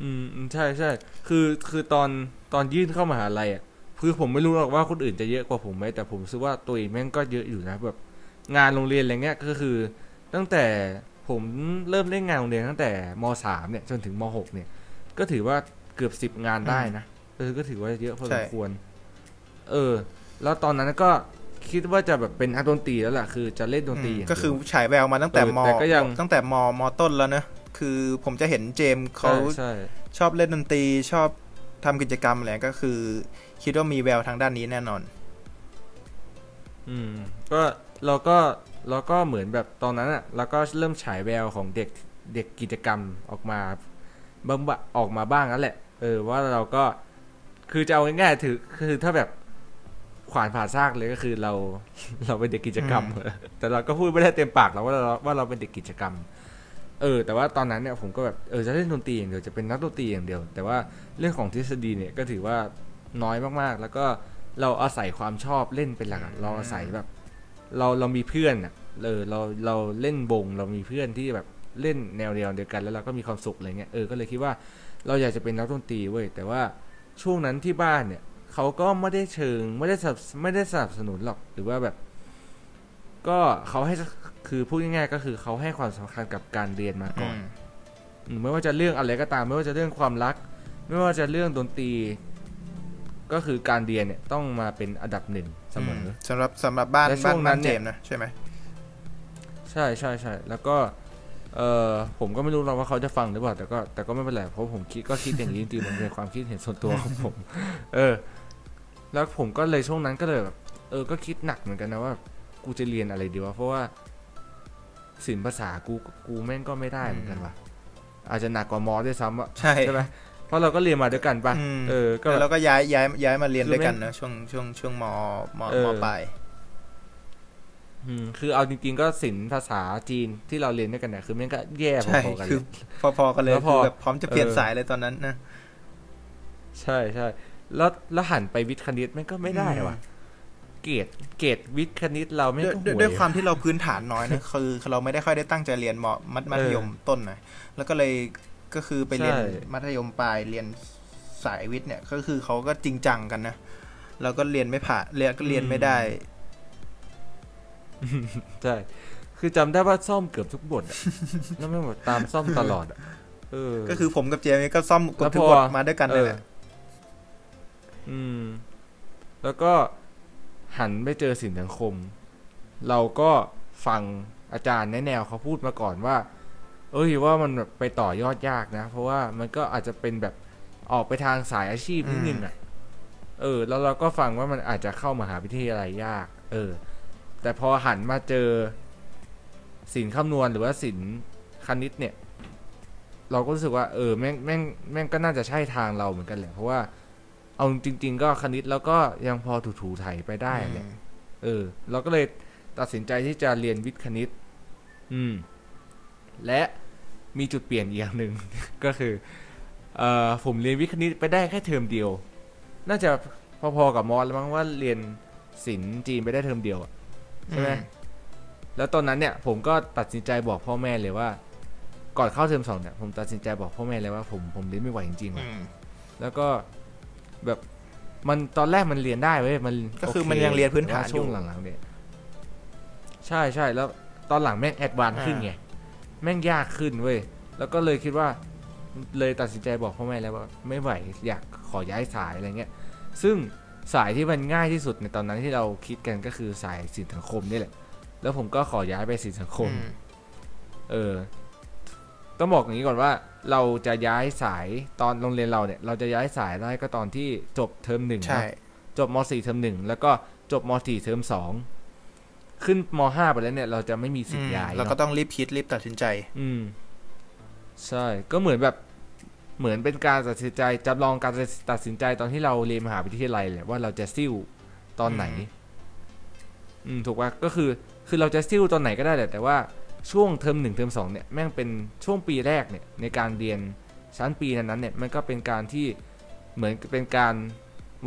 อืมอืมใช่ใช่คือคือตอนตอนยื่นเข้ามหาลัยอะคือผมไม่รู้หรอกว่าคนอื่นจะเยอะกว่าผมไหมแต่ผมรู้สึกว่าตัวเองแม่งก็เยอะอยู่นะแบบ งานโรงเรียนอะไรเงี้ยก็คือ ตั้งแต่ ผมเริ่มเล่นงานโรงเรียนตั้งแต่มสามเนี่ยจนถึงมหกเนี่ย ก็ถือว่าเกือบสิบงานได้นะเออก็ถือว่าเยอะพอสใช่มควร เออ แล้วตอนนั้นก็คิดว่าจะแบบเป็นนักดนตรีแล้วล่ะคือจะเล่นดนตรีอืมย่างก็คือเดียวฉายแววมาตั้งแต่เออมแต่ก็ยังตั้งแต่มมต้นแล้วเนอะคือผมจะเห็นเจมส์เขาใช่ใช่ชอบเล่นดนตรีชอบทำกิจกรรมอะไรก็คือ คิดว่ามีแววทางด้านนี้แน่นอน อืม ก็เราก็ เราก็เหมือนแบบตอนนั้นอะเราก็เริ่มฉายแววของเด็กเด็กกิจกรรมออกมาบ้างบะออกมาบ้างนั่นแหละ เออว่าเราก็คือจะเอาง่ายๆถือคือถ้าแบบขวานผ่าซากเลยก็คือเราเราเป็นเด็กกิจกรรม แต่เราก็พูดไม่ได้เต็มปากเราว่าเราว่าเราเป็นเด็กกิจกรรม เออ แต่ว่าตอนนั้นเนี่ยผมก็แบบเออจะเล่นดนตรีอย่างเดียวจะเป็นนักดนตรีอย่างเดียว แต่ว่าเรื่องของทฤษฎีเนี่ยก็ถือว่าน้อยมากๆ แล้วก็เราอาศัยความชอบเล่นเป็นหลักอะเราอาศัยแบบ เราเรามีเพื่อนอะเออเราเราเล่นวงเรามีเพื่อนที่แบบเล่นแนวเดียวเดียวกัน แล้วเราก็มีความสุขอะไรเงี้ยเออก็เลยคิดว่าเราอยากจะเป็นนักดนตรีเว้ยแต่ว่าช่วงนั้นที่บ้านเนี่ยเขาก็ไม่ได้เชิงไม่ได้สนับไม่ได้สนับสนุนหรอกหรือว่าแบบ ก็เขาให้คือพูดง่ายๆก็คือเขาให้ความสำคัญกับการเรียนมาก่อนอืมไม่ว่าจะเรื่องอะไรก็ตาม ไม่ว่าจะเรื่องความรัก ไม่ว่าจะเรื่องดนตรี ก็คือการเรียนเนี่ยต้องมาเป็นอันดับหนึ่ง เสมอสำหรับสำหรับบ้านและช่บ้าวนงนั้บ้านนเจเนี่ยมส์นะใช่ไหมใช่ใช่ใช่แล้วก็เออผมก็ไม่รู้หรอกว่าเขาจะฟังหรือเปล่าแต่ก็แต่ก็ไม่เป็นไรเพราะผมคิดก็คิดอย่างนี้จริงๆมันเป็นความคิดเห็นส่วนตัวของผม เออ แล้วผมก็เลยช่วงนั้นก็เลยแบบเออก็คิดหนักเหมือนกันนะว่า กูจะเรียนอะไรดีวะเพราะว่าศิลปภาษากูกูแม่งก็ไม่ได้เหมือนกันว่ะอาจจะหนักกว่ามอด้วยซ้ำอะใช่ใช่ไหม เพราะเราก็เรียนมาด้วยกันปะอืมเออ ก็แล้วเราก็ย้ายย้ายย้ายมาเรียนคือด้วยกันแม่งนะช่วงช่วงช่วงมมเออมปลายอืมคือเอาจริงๆก็ศิลป์ภาษาจีนที่เราเรียนด้วยกันเนี่ยคือแม่งก็แย่พใช่อๆกันคืเลอยพอๆกันเลยแล้วพคืออแบบพร้อมจะเปลี่ยนเออสายเลยตอนนั้นนะใช่ใช่แล้วแล้วหันไปวิทย์คณิตแม่งก็ไม่ได้ว่ะ เกรดเกรดวิทย์คณิตเราไม่งด้วยก็ด้วยห่วยด้วยความที่เราพื้นฐานน้อยนะคือเราไม่ได้ค่อยได้ตั้งใจเรียนมมัธมัธยมต้นนะแล้วก็เลย ก็คือไปเรียนใช่มัธยมปลายเรียนสายวิทย์เนี่ย ก็คือเขาก็จริงจังกันนะเราก็เรียนไม่ผ่านเรียนก็เรียนไม่ได้ใช่คือจำได้ว่าซ่อมเกือบทุกบทอะแล้วไม่งแบบตามซ่อมตลอดอะเออ ก็คือผมกับเจมส์นี่ก็ซ่อมกแล้ดวทุกพอบทมาด้วยกันเลยแหละเอออืม แล้วก็หันไปเจอสินสังคม เราก็ฟังอาจารย์แนแนวเขาพูดมาก่อนว่า เอ้ยว่ามันแบบไปต่อยอดยากนะ เพราะว่ามันก็อาจจะเป็นแบบออกไปทางสายอาชีพนิดนึงอะ เออ แล้วเราก็ฟังว่ามันอาจจะเข้ามหาวิทยาลัยยาก เออ แต่พอหันมาเจอสินคำนวณหรือว่าสินคณิตเนี่ย เราก็รู้สึกว่า เออแม่งแม่งแม่งก็น่าจะใช่ทางเราเหมือนกันแหละ เพราะว่าเอาจริง ๆ ก็คณิตแล้วก็ยังพอถูๆไถไปได้แหละเออ เราก็เลยตัดสินใจที่จะเรียนวิทย์คณิต อืม และ มีจุดเปลี่ยนอีกอย่างหนึ่งก็คือเอ่อผมเรียนวิทย์คณิตไปได้แค่เทอมเดียว น่าจะพอๆกับมอสแล้วมั้งว่าเรียนศิลป์จีนไปได้เทอมเดียวอะใช่ไหมแล้วตอนนั้นเนี่ยผมก็ตัดสินใจบอกพ่อแม่เลยว่า ก่อนเข้าเทอมสองเนี่ยผมตัดสินใจบอกพ่อแม่เลยว่าผมผมเรียนไม่ไหวจริงๆอืว่ะมแล้วก็แบบมันตอนแรกมันเรียนได้เว้ยมันก็คือโเมันยังเรียนพื้นฐานแต่ว่อยู่ช่วงหลังๆเนี่ยใช่ใช่แล้วตอนหลังแม่งแอดวานซ์อ่าขึ้นไง แม่งยากขึ้นเว้ย แล้วก็เลยคิดว่า เลยตัดสินใจบอกพ่อแม่แล้วว่าไม่ไหวอยากขอย้ายสายอะไรเงี้ย ซึ่งสายที่มันง่ายที่สุดในตอนนั้นที่เราคิดกันก็คือสายศิลปสังคมนี่แหละ แล้วผมก็ขอย้ายไปศิลปสังคมอืมเออ ต้องบอกอย่างนี้ก่อนว่า เราจะย้ายสายตอนโรงเรียนเราเนี่ย เราจะย้ายสายได้ก็ตอนที่จบเทอมหนึ่งใช่นะจบมสี่เทอมหนึ่งแล้วก็จบมสี่เทอมสอง ขึ้นมห้าไปแล้วเนี่ย เราจะไม่มีสิทธิ์ย้ายเราก็เนาะต้องรีบคิดรีบตัดสินใจ อืม ใช่ ก็เหมือนแบบ เหมือนเป็นการตัดสินใจจำลองการตัดสินใจตอนที่เราเรียนมหาวิทยาลัยเลยว่าเราจะซิ่วตอนไหนอืมอืม ถูกป่ะก็คือ คือเราจะซิ่วตอนไหนก็ได้แหละ แต่ว่าช่วงเทอมหนึ่งเทอมสองเนี่ยแม่งเป็นช่วงปีแรกเนี่ยในการเรียนชั้นปีนั้นๆเนี่ยมันก็เป็นการที่เหมือนเป็นการ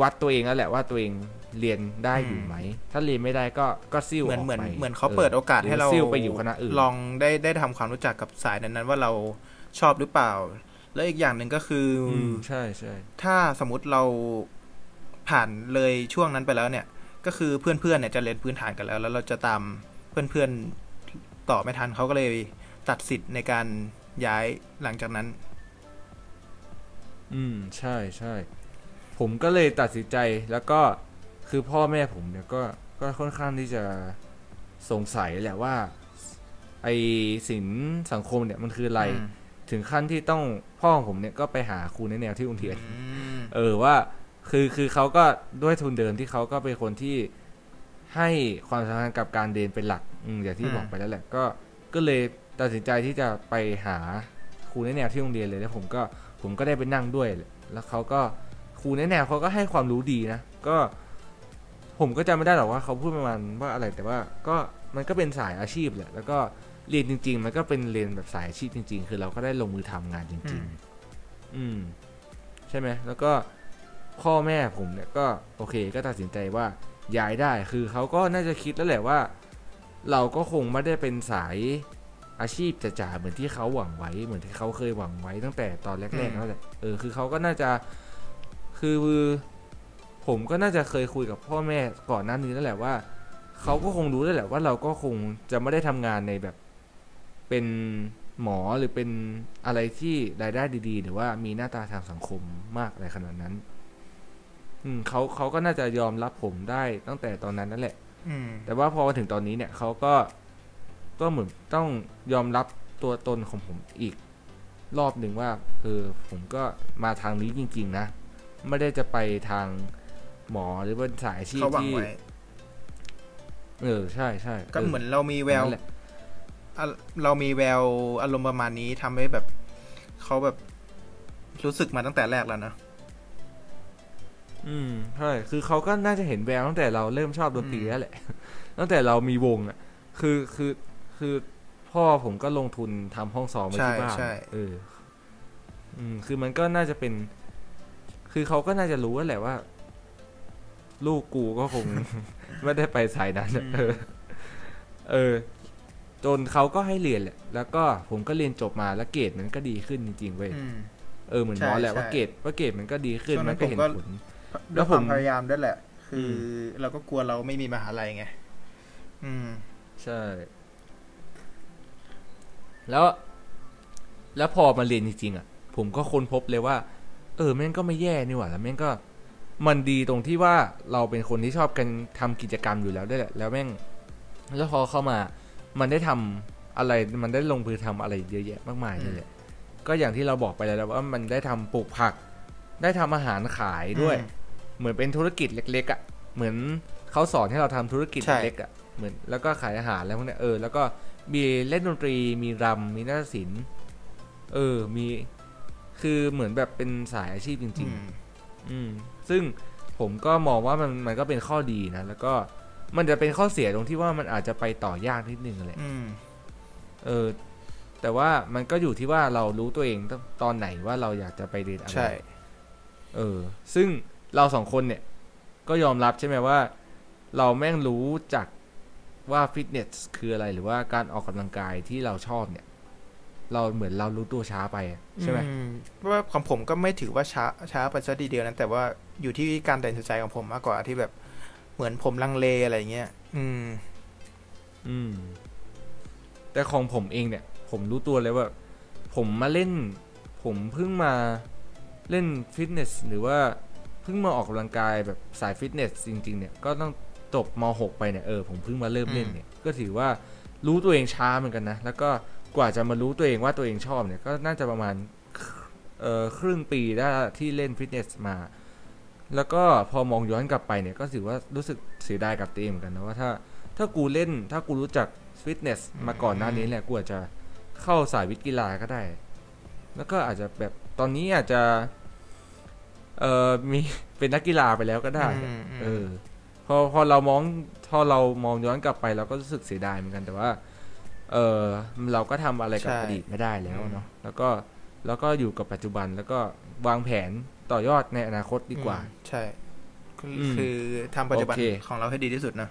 วัดตัวเองแล้วแหละว่าตัวเองเรียนได้อยู่ไหม ถ้าเรียนไม่ได้ก็ก็ซิ่วเหมือนออกเหมือนไปเหมือนเขาเปิดโอกาสให้เราซิ่วไปอยู่คณะอื่นลองได้ได้ทำความรู้จักกับสายนั้นๆ ว่าเราชอบหรือเปล่า แล้วอีกอย่างหนึ่งก็คือออืมใช่ใช่ถ้าสมมติเราผ่านเลยช่วงนั้นไปแล้วเนี่ย ก็คือเพื่อนๆเนี่ยจะเรียนพื้นฐานกันแล้ว แล้วเราจะตามเพื่อนๆต่อไม่ทันเขาก็เลยตัดสิทธิ์ในการย้ายหลังจากนั้น อืม ใช่ใช่ ผมก็เลยตัดสินใจแล้วก็คือพ่อแม่ผมเนี่ยก็ก็ค่อนข้างที่จะสงสัยแหละว่า ไอศิลป์สังคมเนี่ยมันคืออะไรอืมถึงขั้นที่ต้องพ่อของผมเนี่ยก็ไปหาครูในแนวที่อุเทียนอืมเออว่าคือคือเขาก็ด้วยทุนเดิมที่เขาก็เป็นคนที่ให้ความสำคัญกับการเรียนเป็นหลักอืมอย่างที่บอกไปแล้วแหละก็ก็เลยตัดสินใจที่จะไปหาครูในแนวที่โรงเรียนเลยแล้วผมก็ผมก็ได้ไปนั่งด้วยแหละแล้วเขาก็ ครูในแนวเขาก็ให้ความรู้ดีนะ ก็ผมก็จำไม่ได้หรอกว่าเขาพูดประมาณว่าอะไรแต่ว่าก็มันก็เป็นสายอาชีพแหละแล้วก็เรียนจริง ๆ มันก็เป็นเรียนแบบสายอาชีพจริง ๆ คือเราก็ได้ลงมือทำงานจอืริงมๆอืม ใช่ไหมแล้วก็พ่อแม่ผมเนี่ยก็โอเค ก็ตัดสินใจว่าย้ายได้คือเขาก็น่าจะคิดแล้วแหละว่า เราก็คงไม่ได้เป็นสายอาชีพจ๋าๆเหมือนที่เขาหวังไว้เหมือนที่เขาเคยหวังไว้ตั้งแต่ตอนแรกๆแล้วแหละเออคือเขาก็น่าจะ คือผมก็น่าจะเคยคุยกับพ่อแม่ก่อนหน้านี้แล้วแหละว่าเขาก็คงรู้แล้วแหละว่าเราก็คงจะไม่ได้ทำงานในแบบเป็นหมอหรือเป็นอะไรที่รายได้ดีๆ หรือว่ามีหน้าตาทางสังคมมากอะไรขนาดนั้น อืมเขาเขาก็น่าจะยอมรับผมได้ตั้งแต่ตอนนั้นนั่นแหละ อืม แต่ว่าพอมาถึงตอนนี้เนี่ยเขาก็ก็เหมือนต้องยอมรับตัวตนของผมอีก รอบหนึ่งว่าเออผมก็มาทางนี้จริง ๆ นะ ไม่ได้จะไปทางหมอหรือว่าสายอาชีพเขาหวังที่ไว้เออใช่ใช่ก็เหมือนเรามีแววนั่นหละอะเรามีแววอารมณ์ประมาณนี้ทำให้แบบเขาแบบรู้สึกมาตั้งแต่แรกแล้วนะอืมใช่คือเขาก็น่าจะเห็นแววตั้งแต่เราเริ่มชอบดนตรีอืมแล้วแหละ ตั้งแต่เรามีวงอะ คือคือคือพ่อผมก็ลงทุนทำห้องซ้อมไว้ใช่ที่บ้านใช่เออ อืม คือมันก็น่าจะเป็น คือเขาก็น่าจะรู้แล้วแหละว่า ลูกกูก็คง ไม่ได้ไปสายนั้นอะเออ เออ จนเขาก็ให้เรียนแหละ แล้วก็ผมก็เรียนจบมาแล้วเกรดมันก็ดีขึ้นจริงๆเว้ยอืมเออเหมือนใช่หมอแหละใช่ว่าเกรดว่าเกรดมันก็ดีขึ้นช่วงนั้มันนก็เห็นผมก็ผลแล้ด้วยวคผมวามพยายามด้วยแหละ คือมอเราก็กลัวเราไม่มีมหาลัยไงอืม ใช่ แล้ว แล้วพอมาเรียนจริงๆอะ ผมก็ค้นพบเลยว่า เออแม่งก็ไม่แย่นี่หว่าแล้วแม่งก็มันดีตรงที่ว่าเราเป็นคนที่ชอบกันทำกิจกรรมอยู่แล้วด้วยแหละแล้วแม่งแล้วพอเข้ามา มันได้ทำอะไรมันได้ลงมือทำอะไรเยอะแยะมากมายนี่แหละก็อย่างที่เราบอกไปแล้วนะว่ามันได้ทำปลูกผัก ได้ทำอาหารขายด้วยอืมเหมือนเป็นธุรกิจเล็ก ๆอะ่ะ เหมือนเขาสอนให้เราทำธุรกิจใช่เล็กๆอะ่ะเหมือนแล้วก็ขายอาหารแล้วพวกเนี้ยเออแล้วก็มีเล่นดนตรีมีรำมีนาฏศิลป์เออ มี คือเหมือนแบบเป็นสายอาชีพจริงอืมๆอืม ซึ่งผมก็มองว่ามันมันก็เป็นข้อดีนะ แล้วก็มันจะเป็นข้อเสียตรงที่ว่ามันอาจจะไปต่อยากนิดนึงแหละอืมเออ แต่ว่ามันก็อยู่ที่ว่าเรารู้ตัวเองตตอนไหนว่าเราอยากจะไปเรียนอะไร ใช่ เออ ซึ่งเราสองคนเนี่ย ก็ยอมรับใช่ไหมว่า เราแม่งรู้จักว่าฟิตเนสคืออะไรหรือว่าการออกกำลังกายที่เราชอบเนี่ย เราเหมือนเรารู้ตัวช้าไปอะใช่ไหมอืเพราะว่าของผมก็ไม่ถือว่าช้าช้าไปซะทีเดียวนะแต่ว่าอยู่ที่การตัดสินใจของผมมากกว่าที่แบบเหมือนผมลังเลอะไรเงี้ยอืม อืม แต่ของผมเองเนี่ย ผมรู้ตัวเลยว่า ผมมาเล่น ผมเพิ่งมาเล่นฟิตเนสหรือว่าเพิ่งมาออกกำลังกายแบบสายฟิตเนสจริง ๆ เนี่ยก็ต้องจบม .6 ไปเนี่ยเออผมเพิ่งมาเริ่มเล่นเนี่ย ก็ถือว่ารู้ตัวเองช้าเหมือนกันนะ แล้วก็ กว่าจะมารู้ตัวเองว่าตัวเองชอบเนี่ยก็น่าจะประมาณเอ่อครึ่งปีได้ที่เล่นฟิตเนสมา แล้วก็พอมองย้อนกลับไปเนี่ยก็ถือว่ารู้สึกเสียดายกับตัวเองเหมือนกันนะว่าถ้าถ้ากูเล่นถ้ากูรู้จักฟิตเนสมาก่อนหน้านี้แหละกูอาจจะเข้าสายวิทย์กีฬาก็ได้ แล้วก็อาจจะแบบตอนนี้อาจจะเอ่อมีเป็นนักกีฬาไปแล้วก็ได้อืมอืมเออพอพอเรามองพอเรามองย้อนกลับไปเราก็รู้สึกเสียดายเหมือนกันแต่ว่า เออเราก็ทำอะไรกับใช่อดีตไม่ได้แล้วอืมเนาะแล้วก็แล้วก็อยู่กับปัจจุบันแล้วก็วางแผนต่อยอดในอนาคตดีกว่าอืมใช่ คืออืมคือทำปัจจุบันโอเคของเราให้ดีที่สุดนะ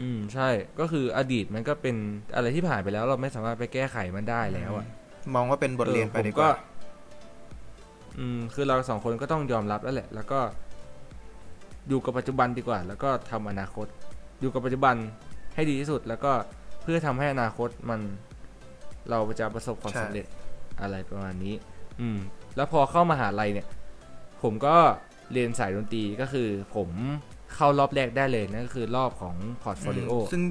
อืม ใช่ก็คืออดีตมันก็เป็นอะไรที่ผ่านไปแล้ว เราไม่สามารถไปแก้ไขมันได้แล้วอะ มองว่าเป็นบทเรียนไปออผมดีกว่าอืม คือเราสองคนก็ต้องยอมรับแล้วแหละ แล้วก็ อยู่กับปัจจุบันดีกว่า แล้วก็ทำอนาคต อยู่กับปัจจุบันให้ดีที่สุด แล้วก็เพื่อทำให้อนาคตมันเราจะประสบความสำเร็จใช่อะไรประมาณนี้ อืม แล้วพอเข้ามาหาลัยเนี่ย ผมก็เรียนสายดนตรีก็คือผมเข้ารอบแรกได้เลยนั่นก็คือรอบของ portfolio อืมซึ่ง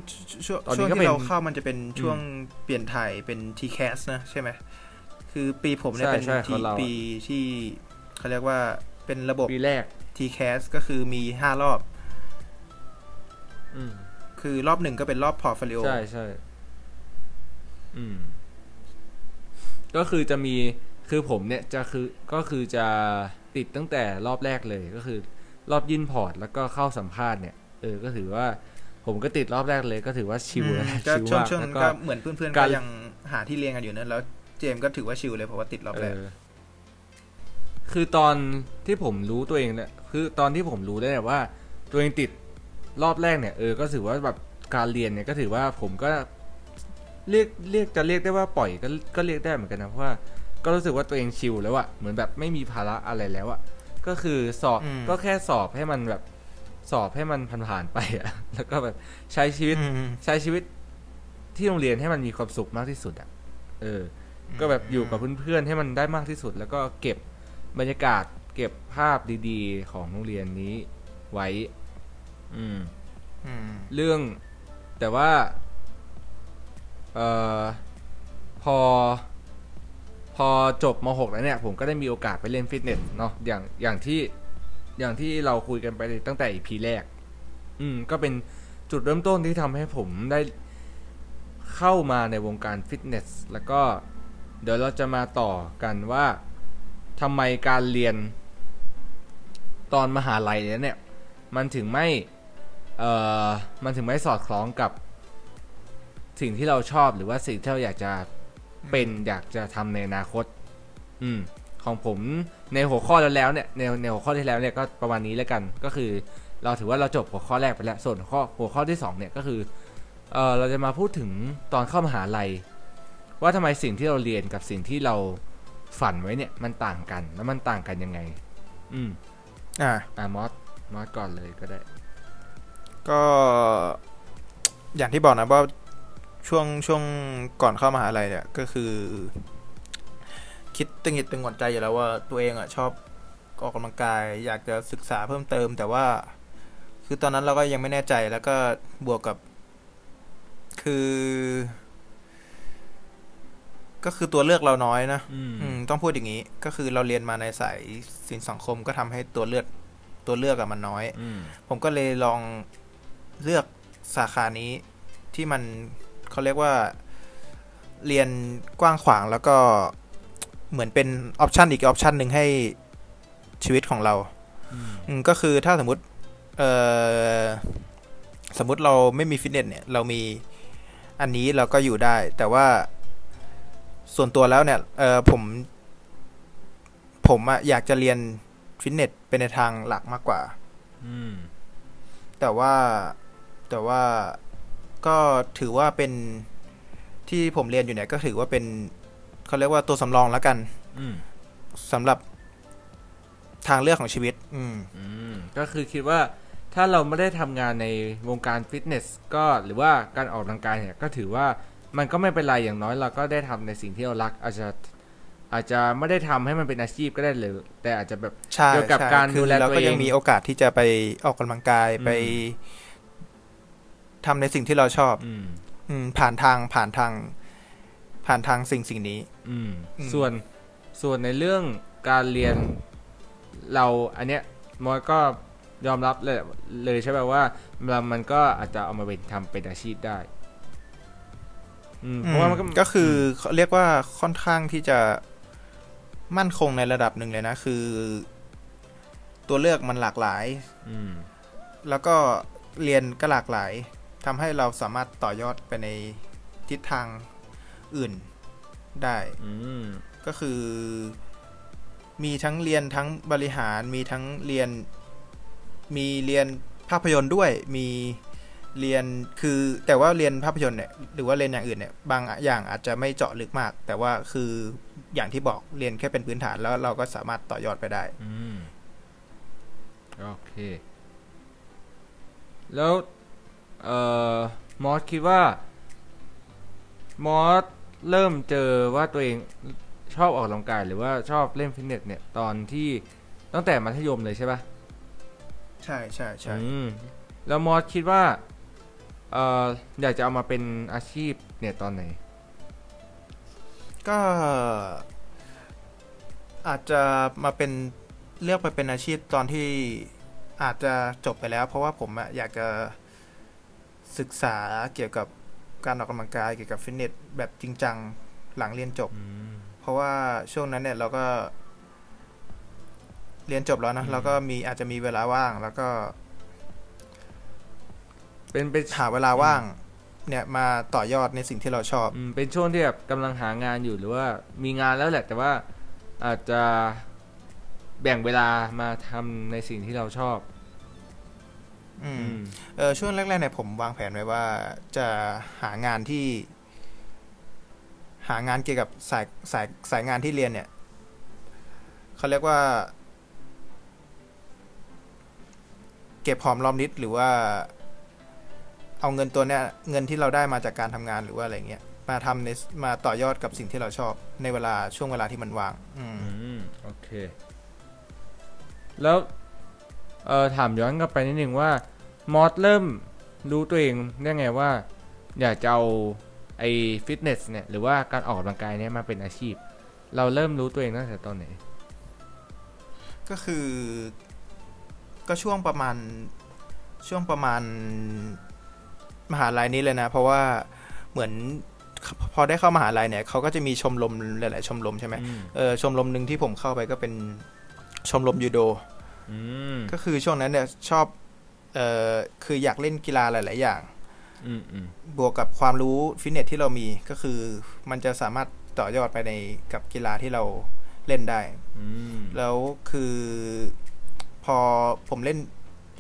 ช่วงตอนนี้ช่วงก็เป็ที่นเราเข้ามันจะเป็นช่วงเปลี่ยนถ่ายเป็น TCAS นะใช่ไหม คือปีผมเนี่ยใช่เป็นใช่ทีของเราอะปีที่เขาเรียกว่าเป็นระบบปีแรก TCAS ก็คือมีห้ารอบ อืม คือรอบหนึ่งก็เป็นรอบ portfolio ใช่ใช่อืม ก็คือจะมีคือผมเนี่ยจะคือก็คือจะติดตั้งแต่รอบแรกเลยก็คือ รอบยื่น port แล้วก็เข้าสัมภาษณ์เนี่ยเออก็ถือว่าผมก็ติดรอบแรกเลยก็ถือว่า chill นะก็ chill ช่วงมากช่วงแล้วก็ก็เหมือนเพื่อนๆกาก็รยังหาที่เรียนกันอยู่นั่นแล้วเจมส์ก็ถือว่า chill เลยเพราะว่าติดรอบแรกเออคือตอนที่ผมรู้ตัวเองเนี่ยคือตอนที่ผมรู้ได้เนี่ยว่า ตัวเองติด รอบแรกเนี่ยเออก็ถือว่าแบบการเรียนเนี่ยก็ถือว่าผมก็เรียกเรียกจะเรียกได้ว่าปล่อยก็ก็เรียกได้เหมือนกันนะเพราะว่าก็รู้สึกว่าตัวเองชิลแล้วอะเหมือนแบบไม่มีภาระอะไรแล้วอะก็คือสอบก็แค่สอบให้มันแบบสอบให้มันผ่านๆไปอะแล้วก็แบบใช้ชีวิตอืมใช้ชีวิตที่โรงเรียนให้มันมีความสุขมากที่สุดอะเออ ก็แบบอยู่กับเพื่อนๆให้มันได้มากที่สุด แล้วก็เก็บบรรยากาศเก็บภาพดีๆ ของโรงเรียนนี้ไว้ อืมอืมเรื่องแต่ว่า เอ่อ พอ พอจบม .6 แล้วเนี่ย ผมก็ได้มีโอกาสไปเล่นฟิตเนสเนาะอย่างอย่างที่อย่างที่เราคุยกันไปตั้งแต่ EP แรก อืม ก็เป็นจุดเริ่มต้นที่ทำให้ผมได้เข้ามาในวงการฟิตเนส แล้วก็เดี๋ยวเราจะมาต่อกันว่าทำไมการเรียนตอนมหาลัยเนี่ย มันถึงไม่ เอ่อมันถึงไม่สอดคล้องกับสิ่งที่เราชอบหรือว่าสิ่งที่เราอยากจะเป็นอยากจะทำในอนาคต อืม ของผมในหัวข้อแล้วแล้วเนี่ยในในหัวข้อที่แล้วเนี่ยก็ประมาณนี้แล้วกัน ก็คือ เราถือว่าเราจบหัวข้อแรกไปแล้วส่วนข้อหัวข้อที่สองเนี่ยก็คือเออเราจะมาพูดถึงตอนเข้ามหาลัย ว่าทำไมสิ่งที่เราเรียนกับสิ่งที่เราฝันไว้เนี่ยมันต่างกันแล้วมันต่างกันยังไง อืม อ่า อ่ามอสมอสก่อนเลยก็ได้ ก็อย่างที่บอกนะว่าช่วงช่วงก่อนเข้ามหาลัยเนี่ยก็คือ คิดตึงหิดตึงหวดใจอยู่แล้วว่าตัวเองอะชอบออกกำลังกาย อยากจะศึกษาเพิ่มเติม แต่ว่า คือตอนนั้นเราก็ยังไม่แน่ใจแล้วก็บวกกับ คือ ก็คือตัวเลือกเราน้อยนะอืมอืมต้องพูดอย่างนี้ ก็คือเราเรียนมาในสายศิลปสังคมก็ทำให้ตัวเลือกตัวเลือกอะมันน้อยอืมผมก็เลยลอง เลือกสาขานี้ที่มันเขาเรียกว่าเรียนกว้างขวางแล้วก็เหมือนเป็น option อีก option หนึ่งให้ชีวิตของเราอืมอืมก็คือถ้าสมมติ เอ่อ สมมติเราไม่มีฟิตเนสเนี่ย เรามีอันนี้เราก็อยู่ได้ แต่ว่าส่วนตัวแล้วเนี่ย เออผม ผมอะอยากจะเรียนฟิตเนสเป็นในทางหลักมากกว่า อืม แต่ว่า แต่ว่าก็ถือว่าเป็นที่ผมเรียนอยู่เนี่ยก็ถือว่าเป็นเขาเรียกว่าตัวสำรองแล้วกันอืมสำหรับทางเลือกของชีวิตอืมอืมก็คือคิดว่าถ้าเราไม่ได้ทำงานในวงการฟิตเนสก็หรือว่าการออกกำลังกายเนี่ย ก็ถือว่ามันก็ไม่เป็นไรอย่างน้อยเราก็ได้ทำในสิ่งที่เรารัก อาจจะอาจจะไม่ได้ทำให้มันเป็นอาชีพก็ได้เลย แต่อาจจะแบบใช่เกี่ยวกับใช่การคือดูแลเราตัวก็เองยังมีโอกาสที่จะไปออกกำลังกายอืมไป ทำในสิ่งที่เราชอบอืมอืมผ่านทางผ่านทาง ผ่านทางสิ่งสิ่งนี้อืมอืม ส่วนส่วนในเรื่องการเรียนเราอันเนี้ยมอยก็ยอมรับเลยเลยใช่ไหมว่ามันมันก็อาจจะเอามาเป็นทำเป็นอาชีพได้อืมเพราะว่ามันก็ก็คือเขาเรียกว่าค่อนข้างที่จะมั่นคงในระดับหนึ่งเลยนะ คือ ตัวเลือกมันหลากหลายอืมแล้วก็เรียนก็หลากหลาย ทำให้เราสามารถต่อยอดไปในทิศทางอื่นได้อืมก็คือ มีทั้งเรียนทั้งบริหารมีทั้งเรียน มีเรียนภาพยนตร์ด้วย มีเรียนคือแต่ว่าเรียนภาพยนตร์เนี่ยหรือว่าเรียนอย่างอื่นเนี่ยบางอย่างอาจจะไม่เจาะลึกมาก แต่ว่าคืออย่างที่บอกเรียนแค่เป็นพื้นฐานแล้วเราก็สามารถต่อยอดไปได้ อืม โอเค แล้ว เอ่อมอสคิดว่ามอสเริ่มเจอว่าตัวเองชอบออกกำลังกายหรือว่าชอบเล่นฟิตเนสเนี่ยตอนที่ตั้งแต่มัธยมเลยใช่ปะใช่ใช่ใช่อืมแล้วมอสคิดว่าเอ่ออยากจะเอามาเป็นอาชีพเนี่ยตอนไหน ก็อาจจะมาเป็นเลือกไปเป็นอาชีพตอนที่อาจจะจบไปแล้ว เพราะว่าผมอะอยากจะ ศึกษาเกี่ยวกับการออกกำลังกายเกี่ยวกับฟิตเนสแบบจริงจังหลังเรียนจบอืมเพราะว่าช่วงนั้นเนี่ยเราก็ เรียนจบแล้วนะแล้วก็มีอาจจะมีเวลาว่างแล้วก็ เป็นเป็นหาเวลาว่าง เนี่ยมาต่อยอดในสิ่งที่เราชอบอืมเป็นช่วงที่แบบกำลังหางานอยู่หรือว่า มีงานแล้วแหละ แต่ว่าอาจจะแบ่งเวลามาทำในสิ่งที่เราชอบอืมอืม เออช่วงแรกๆเนี่ยผมวางแผนไว้ว่าจะหางานที่ หางานเกี่ยวกับสายสายสายงานที่เรียนเนี่ยเขาเรียกว่า เก็บหอมรอมริบหรือว่า เอาเงินตัวเนี้ยเงินที่เราได้มาจากการทำงานหรือว่าอะไรเงี้ยมาทำในมาต่อยอดกับสิ่งที่เราชอบในเวลาช่วงเวลาที่มันว่าง อืมอืมโอเค แล้ว เอ่อถามย้อนกลับไปนิดนึงว่ามอสเริ่มรู้ตัวเองได้ไงว่า อยากจะเอาไอ้ฟิตเนสเนี่ยหรือว่าการออกกำลังกายเนี่ยมาเป็นอาชีพ เราเริ่มรู้ตัวเองตั้งแต่ตอนไหน ก็คือ ก็ช่วงประมาณช่วงประมาณมหาลัยนี้เลยนะ เพราะว่าเหมือนพอได้เข้ามหาลัยเนี่ยเขาก็จะมีชมรมหลาย ๆ ชมรมใช่ไหมอืมเออชมรมหนึ่งที่ผมเข้าไปก็เป็นชมรมยูโดอืม ก็คือช่วงนั้นเนี่ยชอบ เออคืออยากเล่นกีฬาหลาย ๆ อย่างอืมอืมบวกกับความรู้ฟิตเนสที่เรามีก็คือมันจะสามารถต่อยอดไปในกับกีฬาที่เราเล่นได้อืมแล้วคือพอผมเล่น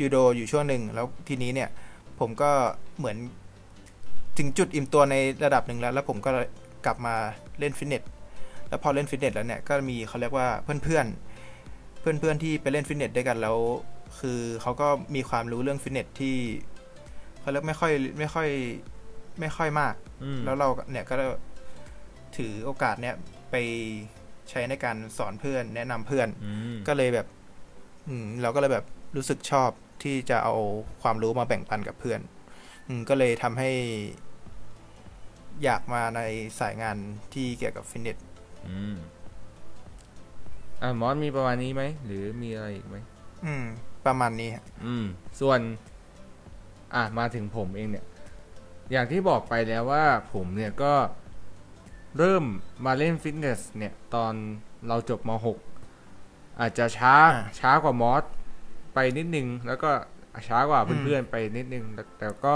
ยูโดอยู่ช่วงหนึ่งแล้วทีนี้เนี่ย ผมก็เหมือนถึงจุดอิ่มตัวในระดับหนึ่งแล้ว แล้วผมก็กลับมาเล่นฟิตเนสแล้วพอเล่นฟิตเนสแล้วเนี่ยก็มีเขาเรียกว่าเพื่อนๆ เพื่อนๆที่ไปเล่นฟิตเนสด้วยกันแล้ว คือเขาก็มีความรู้เรื่องฟิตเนสที่เขาเรียกไม่ค่อยไม่ค่อยไม่ค่อยมากอืมแล้วเราเนี่ยก็ถือโอกาสเนี่ยไปใช้ในการสอนเพื่อนแนะนำเพื่อนอืมก็เลยแบบ อืมเราก็เลยแบบรู้สึกชอบที่จะเอาความรู้มาแบ่งปันกับเพื่อน อืมก็เลยทำให้ อยากมาในสายงานที่เกี่ยวกับฟิตเนส อืมอ่ามอสมีประมาณนี้ไหม หรือมีอะไรอีกไหม อืม ประมาณนี้ฮะอืม ส่วน อะมาถึงผมเองเนี่ย อย่างที่บอกไปแล้วว่าผมเนี่ยก็เริ่มมาเล่นฟิตเนสเนี่ย ตอนเราจบม .6 อาจจะช้าช้ากว่ามอสไปนิดนึง แล้วก็ช้ากว่าเพื่อนๆไปนิดนึง แต่แต่ก็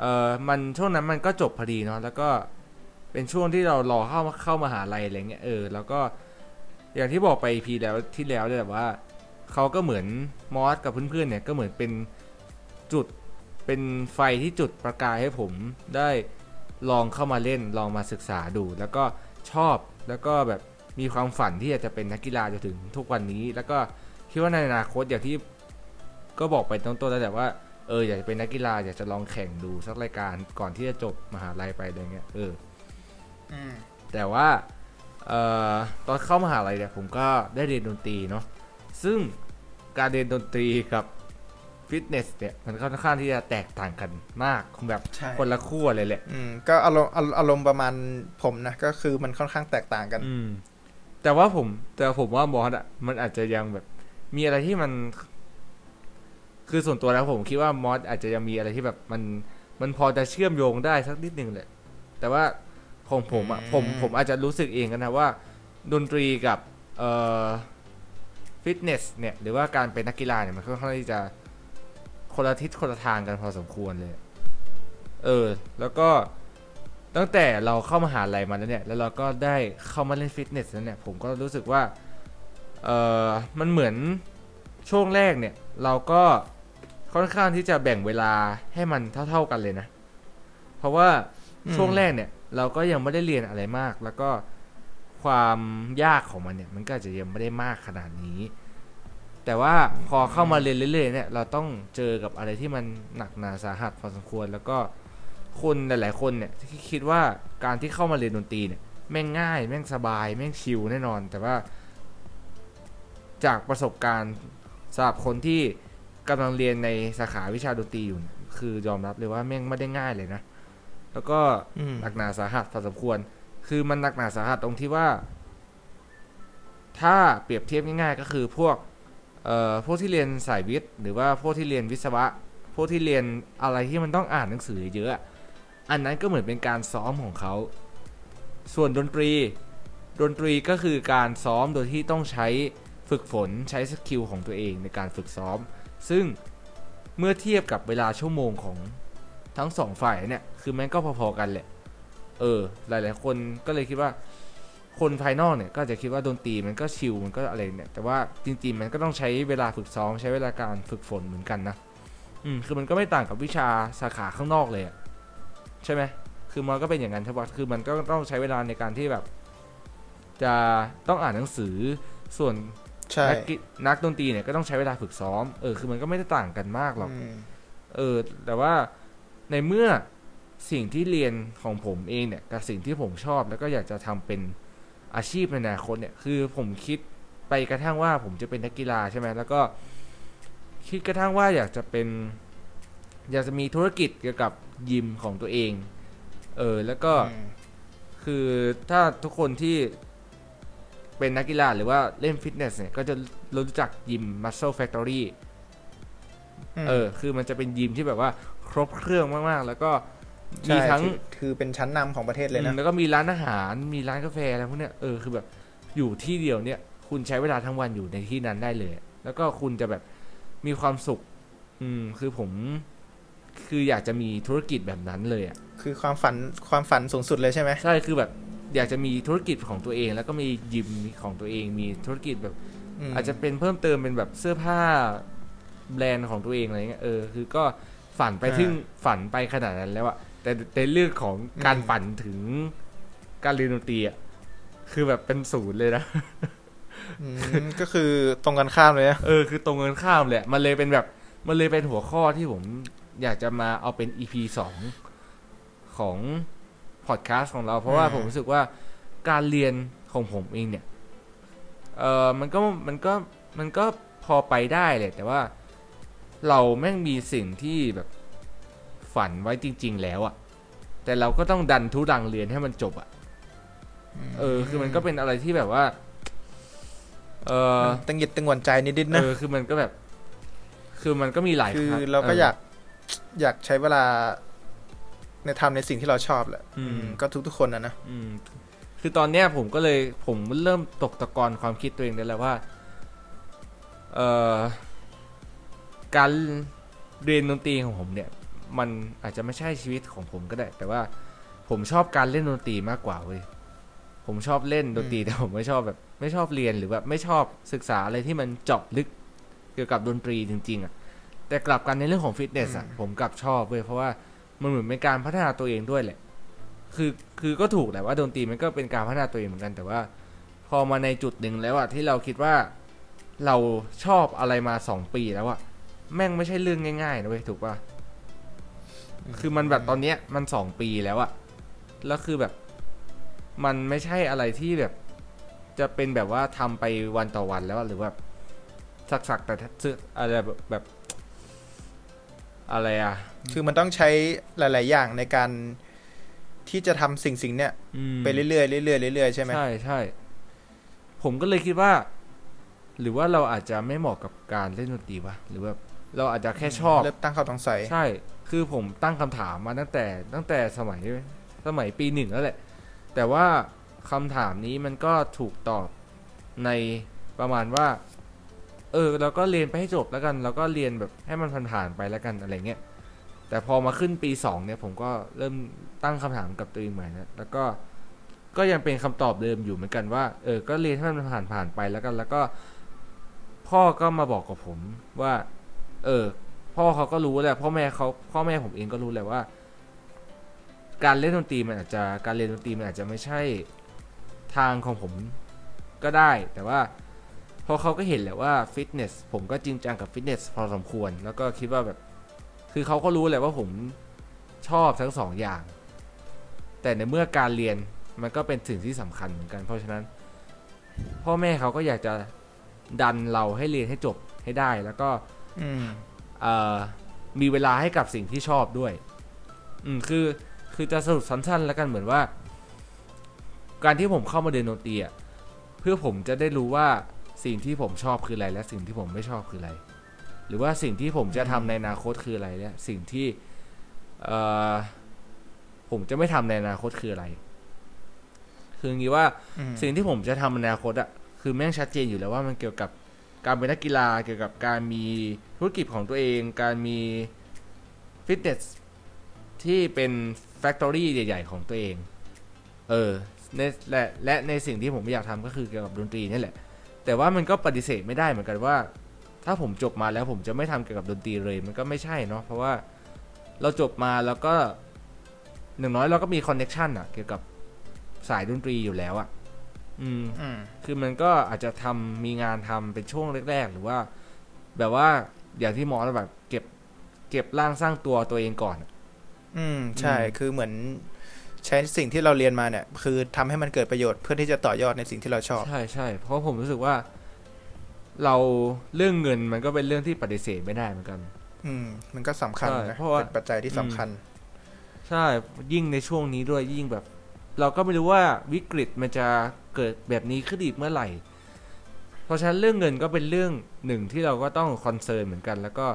เออมันช่วงนั้นมันก็จบพอดีเนาะแล้วก็เป็นช่วงที่เรารอเข้าเข้ามาหาลัยอะไรเงี้ยเออ แล้วก็ อย่างที่บอกไปพีแล้วที่แล้วเนี่ยแบบว่าเขาก็เหมือนมอสกับเพื่อนๆเนี่ยก็เหมือนเป็นจุดเป็นไฟที่จุดประกายให้ผมได้ลองเข้ามาเล่นลองมาศึกษาดู แล้วก็ชอบแล้วก็แบบมีความฝันที่อยากจะเป็นนักกีฬาจนถึงทุกวันนี้ แล้วก็คิดว่าในอนาคตอย่างที่ก็บอกไปต้นๆแล้วแต่ว่าเอออยากจะเป็นนักกีฬาอยากจะลองแข่งดูสักรายการก่อนที่จะจบมหาลัยไปอะไรเงี้ยเอออืมแต่ว่าเอ่อ ตอนเข้ามหาลัยเนี่ยผมก็ได้เรียนดนตรีเนาะซึ่งการเรียนดนตรีกับฟิตเนสเนี่ยมันค่อนข้างที่จะแตกต่างกันมากคงแบบใช่คนละขั้วเลยแหละอืมก็อารมณ์อารมณ์ประมาณผมนะก็คือมันค่อนข้างแตกต่างกันอืมแต่ว่าผมแต่ผมว่ามอสอะมันอาจจะยังแบบ มีอะไรที่มัน คือส่วนตัวแล้วผมคิดว่ามอสอาจจะยังมีอะไรที่แบบมันมันพอจะเชื่อมโยงได้สักนิดนึงแหละแต่ว่า ของผมอะอืมผมผมอาจจะรู้สึกเองกันนะว่า ดนตรีกับเอ่อฟิตเนสเนี่ย หรือว่าการเป็นนักกีฬาเนี่ยมันค่อนข้างที่จะคนละทิศคนละทางกันพอสมควรเลย เออ แล้วก็ตั้งแต่เราเข้ามาหาลัยมาแล้วเนี่ย แล้วเราก็ได้เข้ามาเล่นฟิตเนสแล้วเนี่ย ผมก็รู้สึกว่า เออมันเหมือนช่วงแรกเนี่ย เราก็ค่อนข้างที่จะแบ่งเวลาให้มันเท่า ๆกันเลยนะ เพราะว่าอืมช่วงแรกเนี่ย เราก็ยังไม่ได้เรียนอะไรมาก แล้วก็ความยากของมันเนี่ยมันก็จะยังไม่ได้มากขนาดนี้ แต่ว่าพอเข้ามาเรียนเรื่อยๆเนี่ยเราต้องเจอกับอะไรที่มันหนักหนาสาหัสพอสมควร แล้วก็คนหลายๆคนเนี่ยที่คิดว่าการที่เข้ามาเรียนดนตรีเนี่ยแม่งง่ายแม่งสบาย แม่งชิลแน่นอน แต่ว่า จากประสบการณ์สำหรับคนที่กำลังเรียนในสาขาวิชาดนตรีอยู่ คือยอมรับเลยว่าแม่งไม่ได้ง่ายเลยนะ แล้วก็อืมหนักหนาสาหัสพอสมควร คือมันหนักหนาสาหัสตรงที่ว่า ถ้าเปรียบเทียบง่ายๆ ก็คือพวกเอ่อพวกที่เรียนสายวิทย์ หรือว่าพวกที่เรียนวิศวะ พวกที่เรียนอะไรที่มันต้องอ่านหนังสือเยอะอะอันนั้นก็เหมือนเป็นการซ้อมของเขา ส่วนดนตรี ดนตรีก็คือการซ้อมโดยที่ต้องใช้ฝึกฝนใช้สกิลของตัวเองในการฝึกซ้อม ซึ่งเมื่อเทียบกับเวลาชั่วโมงของ ทั้งสองฝ่ายเนี่ย คือมันก็พอๆกันแหละ เออ หลาย ๆ คนก็เลยคิดว่า คนภายนอกเนี่ย ก็จะคิดว่าดนตรีมันก็ชิลมันก็อะไรเนี่ย แต่ว่าจริง ๆ มันก็ต้องใช้เวลาฝึกซ้อมใช้เวลาการฝึกฝนเหมือนกันนะ อืม คือมันก็ไม่ต่างกับวิชาสาขาข้างนอกเลยอะใช่ไหมคือมันก็เป็นอย่างนั้นใช่ปะคือมันก็ต้องใช้เวลาในการที่แบบ จะต้องอ่านหนังสือ ส่วนใช่นักกีนักดนตรีเนี่ยก็ต้องใช้เวลาฝึกซ้อม เออ คือมันก็ไม่ได้ต่างกันมากหรอกอืมเออ แต่ว่า ในเมื่อสิ่งที่เรียนของผมเองเนี่ยกับสิ่งที่ผมชอบแล้วก็อยากจะทำเป็นอาชีพในอนาคตเนี่ยคือผมคิดไปกระทั่งว่าผมจะเป็นนักกีฬาใช่ไหมแล้วก็คิดกระทั่งว่าอยากจะเป็น อยากจะมีธุรกิจเกี่ยวกับยิมของตัวเอง เออแล้วก็คือถ้าทุกคนที่เป็นนักกีฬาหรือว่าเล่นฟิตเนสเนี่ยก็จะรู้จักยิม Muscle Factory เออ คือมันจะเป็นยิมที่แบบว่า ครบเครื่องมากๆ แล้วก็มีใช่ทั้งคือคือเป็นชั้นนำของประเทศเลยอืนะมแล้วก็มีร้านอาหารมีร้านกาแฟอะไรพวกเนี้ยเออคือแบบอยู่ที่เดียวเนี่ย คุณใช้เวลาทั้งวันอยู่ในที่นั้นได้เลย แล้วก็คุณจะแบบมีความสุข อืมคือผม คืออยากจะมีธุรกิจแบบนั้นเลยอะคือความฝันความฝันสูงสุดเลยใช่ไหมใช่คือแบบอยากจะมีธุรกิจของตัวเอง แล้วก็มียิมของตัวเอง มีธุรกิจแบบมอาจจะเป็นเพิ่มเติมเป็นแบบเสื้อผ้าแบรนด์ของตัวเองอะไรเงี้ยเออคือก็ ฝันไปถึงฝันไปขนาดนั้นแล้วอะแต่ในเรื่องของการฝันถึงการเรียนดนตรีอะคือแบบเป็นศูนย์เลยนะอืมก็คือตรงกันข้ามเลยนะเออคือตรงกันข้ามเลยอะมันเลยเป็นแบบ มันเลยเป็นหัวข้อที่ผมอยากจะมาเอาเป็น EP สองของพอดแคสต์ของเรา เพราะว่าผมรู้สึกว่าการเรียนของผมเองเนี่ย เออมันก็มันก็มันก็พอไปได้เลยแต่ว่า เราแม่งมีสิ่งที่แบบฝันไว้จริง ๆ แล้วอะแต่เราก็ต้องดันทุรังเรียนให้มันจบอะเออ คือมันก็เป็นอะไรที่แบบว่า เออมันตึงหยิดตึงหวนใจนิดๆเอนะอคือมันก็แบบ คือมันก็มีหลายคือรั้งเราก็อยาก อยากใช้เวลา ในทำในสิ่งที่เราชอบแหละอืมอืม ก็ทุกๆคนนะนะอืม คือตอนเนี้ยผมก็เลยผมเริ่มตกตะกอนความคิดตัวเองได้แล้วว่า เอ่อ การเรียนดนตรีของผมเนี่ยมันอาจจะไม่ใช่ชีวิตของผมก็ได้ แต่ว่าผมชอบการเล่นดนตรีมากกว่าเว้ยผมชอบเล่นดนตรีแต่ผมไม่ชอบแบบ ไม่ชอบเรียนหรือแบบไม่ชอบศึกษาอะไรที่มันเจาะลึกเกี่ยวกับดนตรีจริง ๆอะแต่กลับกันในเรื่องของฟิตเนสอะผมกลับชอบเว้ยเพราะว่ามันเหมือนเป็นการพัฒนาตัวเองด้วยแหละ คือคือก็ถูกแหละว่าดนตรีมันก็เป็นการพัฒนาตัวเองเหมือนกันแต่ว่า พอมาในจุดหนึ่งแล้วอะที่เราคิดว่าเราชอบอะไรมาสองปีแล้วอะ แม่งไม่ใช่เรื่องง่ายๆนะเว้ยถูกป่ะคือมันแบบตอนเนี้ยมันสองปีแล้วอะแล้วคือแบบ มันไม่ใช่อะไรที่แบบ จะเป็นแบบว่าทำไปวันต่อวันแล้วอะหรือว่าสักๆแต่ซึอะไรแบบแบบอะไรอะคือมันต้องใช้หลาย ๆ อย่างในการที่จะทำสิ่งสิ่งๆเนี้ยอืมไปเรื่อยๆเรื่อยๆเรื่อยๆใช่ไหมใช่ใช่ผมก็เลยคิดว่า หรือว่าเราอาจจะไม่เหมาะกับการเล่นดนตรีวะหรือว่า เราอาจจะแค่ชอบเริ่มตั้งข้อสงสัยใช่ คือผมตั้งคำถามมาตั้งแต่ตั้งแต่สมัยสมัยปีหนึ่งแล้วแหละ แต่ว่าคำถามนี้มันก็ถูกตอบในประมาณว่า เออเราก็เรียนไปให้จบแล้วกันเราก็เรียนแบบให้มันผ่านๆไปแล้วกันอะไรเงี้ยแต่พอมาขึ้นปีสองเนี่ยผมก็เริ่มตั้งคำถามกับตัวเองใหม่นะแล้วก็ก็ยังเป็นคำตอบเดิมอยู่เหมือนกันว่า เออ ก็เรียนให้มันผ่านผ่านๆไปแล้วกัน แล้วก็ พ่อก็มาบอกกับผมว่า เออ พ่อเขาก็รู้แหละพ่อแม่เขาพ่อแม่ผมเองก็รู้แหละว่า การเล่นดนตรีมันอาจจะการเรียนดนตรีมันอาจจะไม่ใช่ทางของผมก็ได้ แต่ว่าพอเขาก็เห็นแหละว่าฟิตเนสผมก็จริงจังกับฟิตเนสพอสมควร แล้วก็คิดว่าแบบ คือเขาก็รู้แหละว่าผมชอบทั้งสองอย่าง แต่ในเมื่อการเรียนมันก็เป็นสิ่งที่สำคัญเหมือนกัน เพราะฉะนั้น พ่อแม่เขาก็อยากจะดันเราให้เรียนให้จบให้ได้ แล้วก็ มเอ่อมีเวลาให้กับสิ่งที่ชอบด้วย อืมคือคือจะสรุปสั้นๆแล้วกันเหมือนว่า การที่ผมเข้ามาเรียนดนตรีอะเพื่อผมจะได้รู้ว่าสิ่งที่ผมชอบคืออะไร และสิ่งที่ผมไม่ชอบคืออะไร หรือว่าสิ่งที่ผมจะทำในอนาคตคืออะไรและสิ่งที่เอ่อผมจะไม่ทำในอนาคตคืออะไร คืออย่างนี้ว่าอืมสิ่งที่ผมจะทำในอนาคตอะคือแม่งชัดเจนอยู่แล้วว่ามันเกี่ยวกับ การเป็นนักกีฬาเกี่ยวกับการมีธุรกิจของตัวเอง การมีฟิตเนสที่เป็นแฟคทอรี่ใหญ่ ๆ ของตัวเอง เออและและในสิ่งที่ผมอยากทำก็คือเกี่ยวกับดนตรีนี่แหละ แต่ว่ามันก็ปฏิเสธไม่ได้เหมือนกันว่า ถ้าผมจบมาแล้วผมจะไม่ทำเกี่ยวกับดนตรีเลย มันก็ไม่ใช่เนาะเพราะว่าเราจบมาแล้วก็อย่างน้อยเราก็มี connection อะเกี่ยวกับสายดนตรีอยู่แล้วอะ อืมอืมคือมันก็อาจจะทำมีงานทำเป็นช่วงแรกๆ หรือว่า แบบว่าอย่างที่มอสแบบก่อ ก่อร่างสร้างตัวตัวเองก่อน อืม ใช่อืมคือเหมือนใช้สิ่งที่เราเรียนมาเนี่ย คือทำให้มันเกิดประโยชน์เพื่อที่จะต่อยอดในสิ่งที่เราชอบ ใช่ใช่ เพราะผมรู้สึกว่า เราเรื่องเงินมันก็เป็นเรื่องที่ปฏิเสธไม่ได้เหมือนกัน อืม มันก็สำคัญใช่นะเพราะว่าเป็นปัจจัยที่สำคัญ ใช่ ยิ่งในช่วงนี้ด้วยยิ่งแบบ เราก็ไม่รู้ว่าวิกฤตมันจะ เกิดแบบนี้ขึ้นอีกเมื่อไหร่ เพราะฉะนั้นเรื่องเงินก็เป็นเรื่องหนึ่งที่เราก็ต้อง concern เหมือนกัน แล้วก็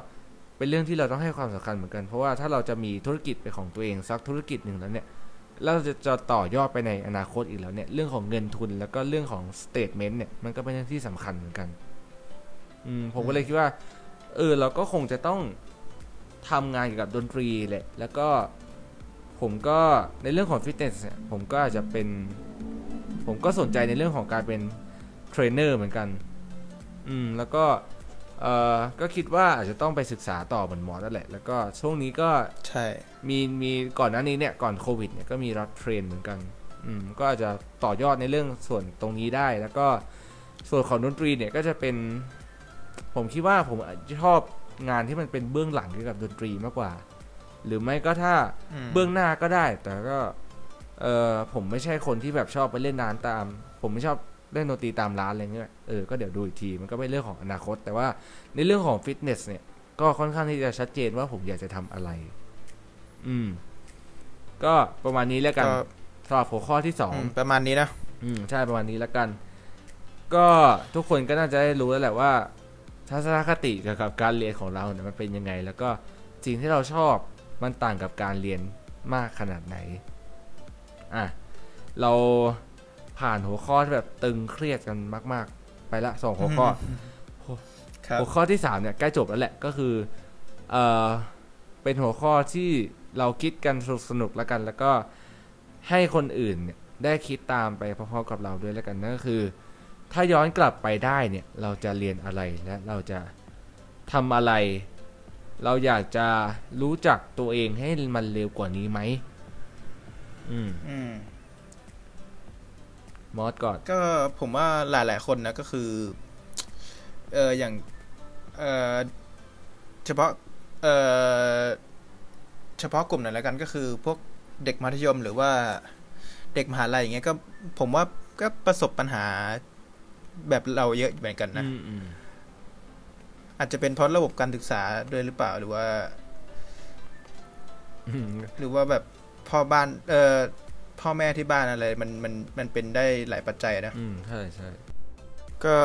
เป็นเรื่องที่เราต้องให้ความสำคัญเหมือนกัน เพราะว่าถ้าเราจะมีธุรกิจเป็นของตัวเองสักธุรกิจหนึ่งแล้วเนี่ยเราจะจะต่อยอดไปในอนาคตอีกแล้วเนี่ยเรื่องของเงินทุนแล้วก็เรื่องของ statement เนี่ยมันก็เป็นเรื่องที่สำคัญเหมือนกันอืมผมก็เลยคิดว่า เออเราก็คงจะต้องทำงานเกี่ยวกับดนตรีแหละแล้วก็ผมก็ในเรื่องของฟิตเนสเนี่ยผมก็อาจจะเป็น ผมก็สนใจในเรื่องของการเป็นเทรนเนอร์เหมือนกัน อืม แล้วก็ เออก็คิดว่าอาจจะต้องไปศึกษาต่อเหมือนมอสนั่นแหละ แล้วก็ช่วงนี้ก็ ใช่ มี มีก่อนหน้านี้เนี่ย ก่อนโควิดเนี่ย ก็มีรับ train เหมือนกัน อืม ก็อาจจะต่อยอดในเรื่องส่วนตรงนี้ได้ แล้วก็ส่วนของดนตรีเนี่ย ก็จะเป็น ผมคิดว่าผมชอบงานที่มันเป็นเบื้องหลังเกี่ยวกับดนตรีมากกว่า หรือไม่ก็ถ้าอืมเบื้องหน้าก็ได้ แต่ก็ เออผมไม่ใช่คนที่แบบชอบไปเล่นนานตาม ผมไม่ชอบเล่นดนตรีตามร้านอะไรเงี้ยเออก็เดี๋ยวดูอีกทีมันก็เป็นเรื่องของอนาคต แต่ว่าในเรื่องของฟิตเนสเนี่ยก็ค่อนข้างที่จะชัดเจนว่าผมอยากจะทำอะไร อืม ก็ประมาณนี้แล้วกันก็สำหรับหัวข้อที่สองอืมประมาณนี้นะอืมใช่ประมาณนี้แล้วกัน ก็ทุกคนก็น่าจะได้รู้แล้วแหละว่าทัศนคติเกี่ยวกับการเรียนของเราเนี่ยมันเป็นยังไง แล้วก็สิ่งที่เราชอบมันต่างกับการเรียนมากขนาดไหน อะเราผ่านหัวข้อที่แบบตึงเครียดกันมาก ๆ ไปละสองหัวข้อครับหัวข้อที่สามเนี่ยใกล้จบแล้วแหละก็คือเออเป็นหัวข้อที่เราคิดกันสนุกๆแล้วกัน แล้วก็ให้คนอื่นเนี่ยได้คิดตามไปพร้อมๆกับเราด้วยแล้วกันนั่นก็คือ ถ้าย้อนกลับไปได้เนี่ยเราจะเรียนอะไรและเราจะทำอะไร เราอยากจะรู้จักตัวเองให้มันเร็วกว่านี้ไหม อืมอืมมอสก่อน ก็ผมว่าหลายๆคนนะก็คือ เอออย่าง เออเฉพาะ เออเฉพาะกลุ่มไหนแล้วกันก็คือ พวกเด็กมัธยมหรือว่าเด็กมหาลัยอย่างเงี้ยก็ ผมว่าก็ประสบปัญหาแบบเราเยอะเหมือนกันนะอืมอืมอาจจะเป็นเพราะระบบการศึกษาด้วยหรือเปล่าหรือว่าอืมหรือว่าแบบ พ่อบ้านเออพ่อแม่ที่บ้านอะไร มันมันมันเป็นได้หลายปัจจัยนะอืมใช่ใช่ก็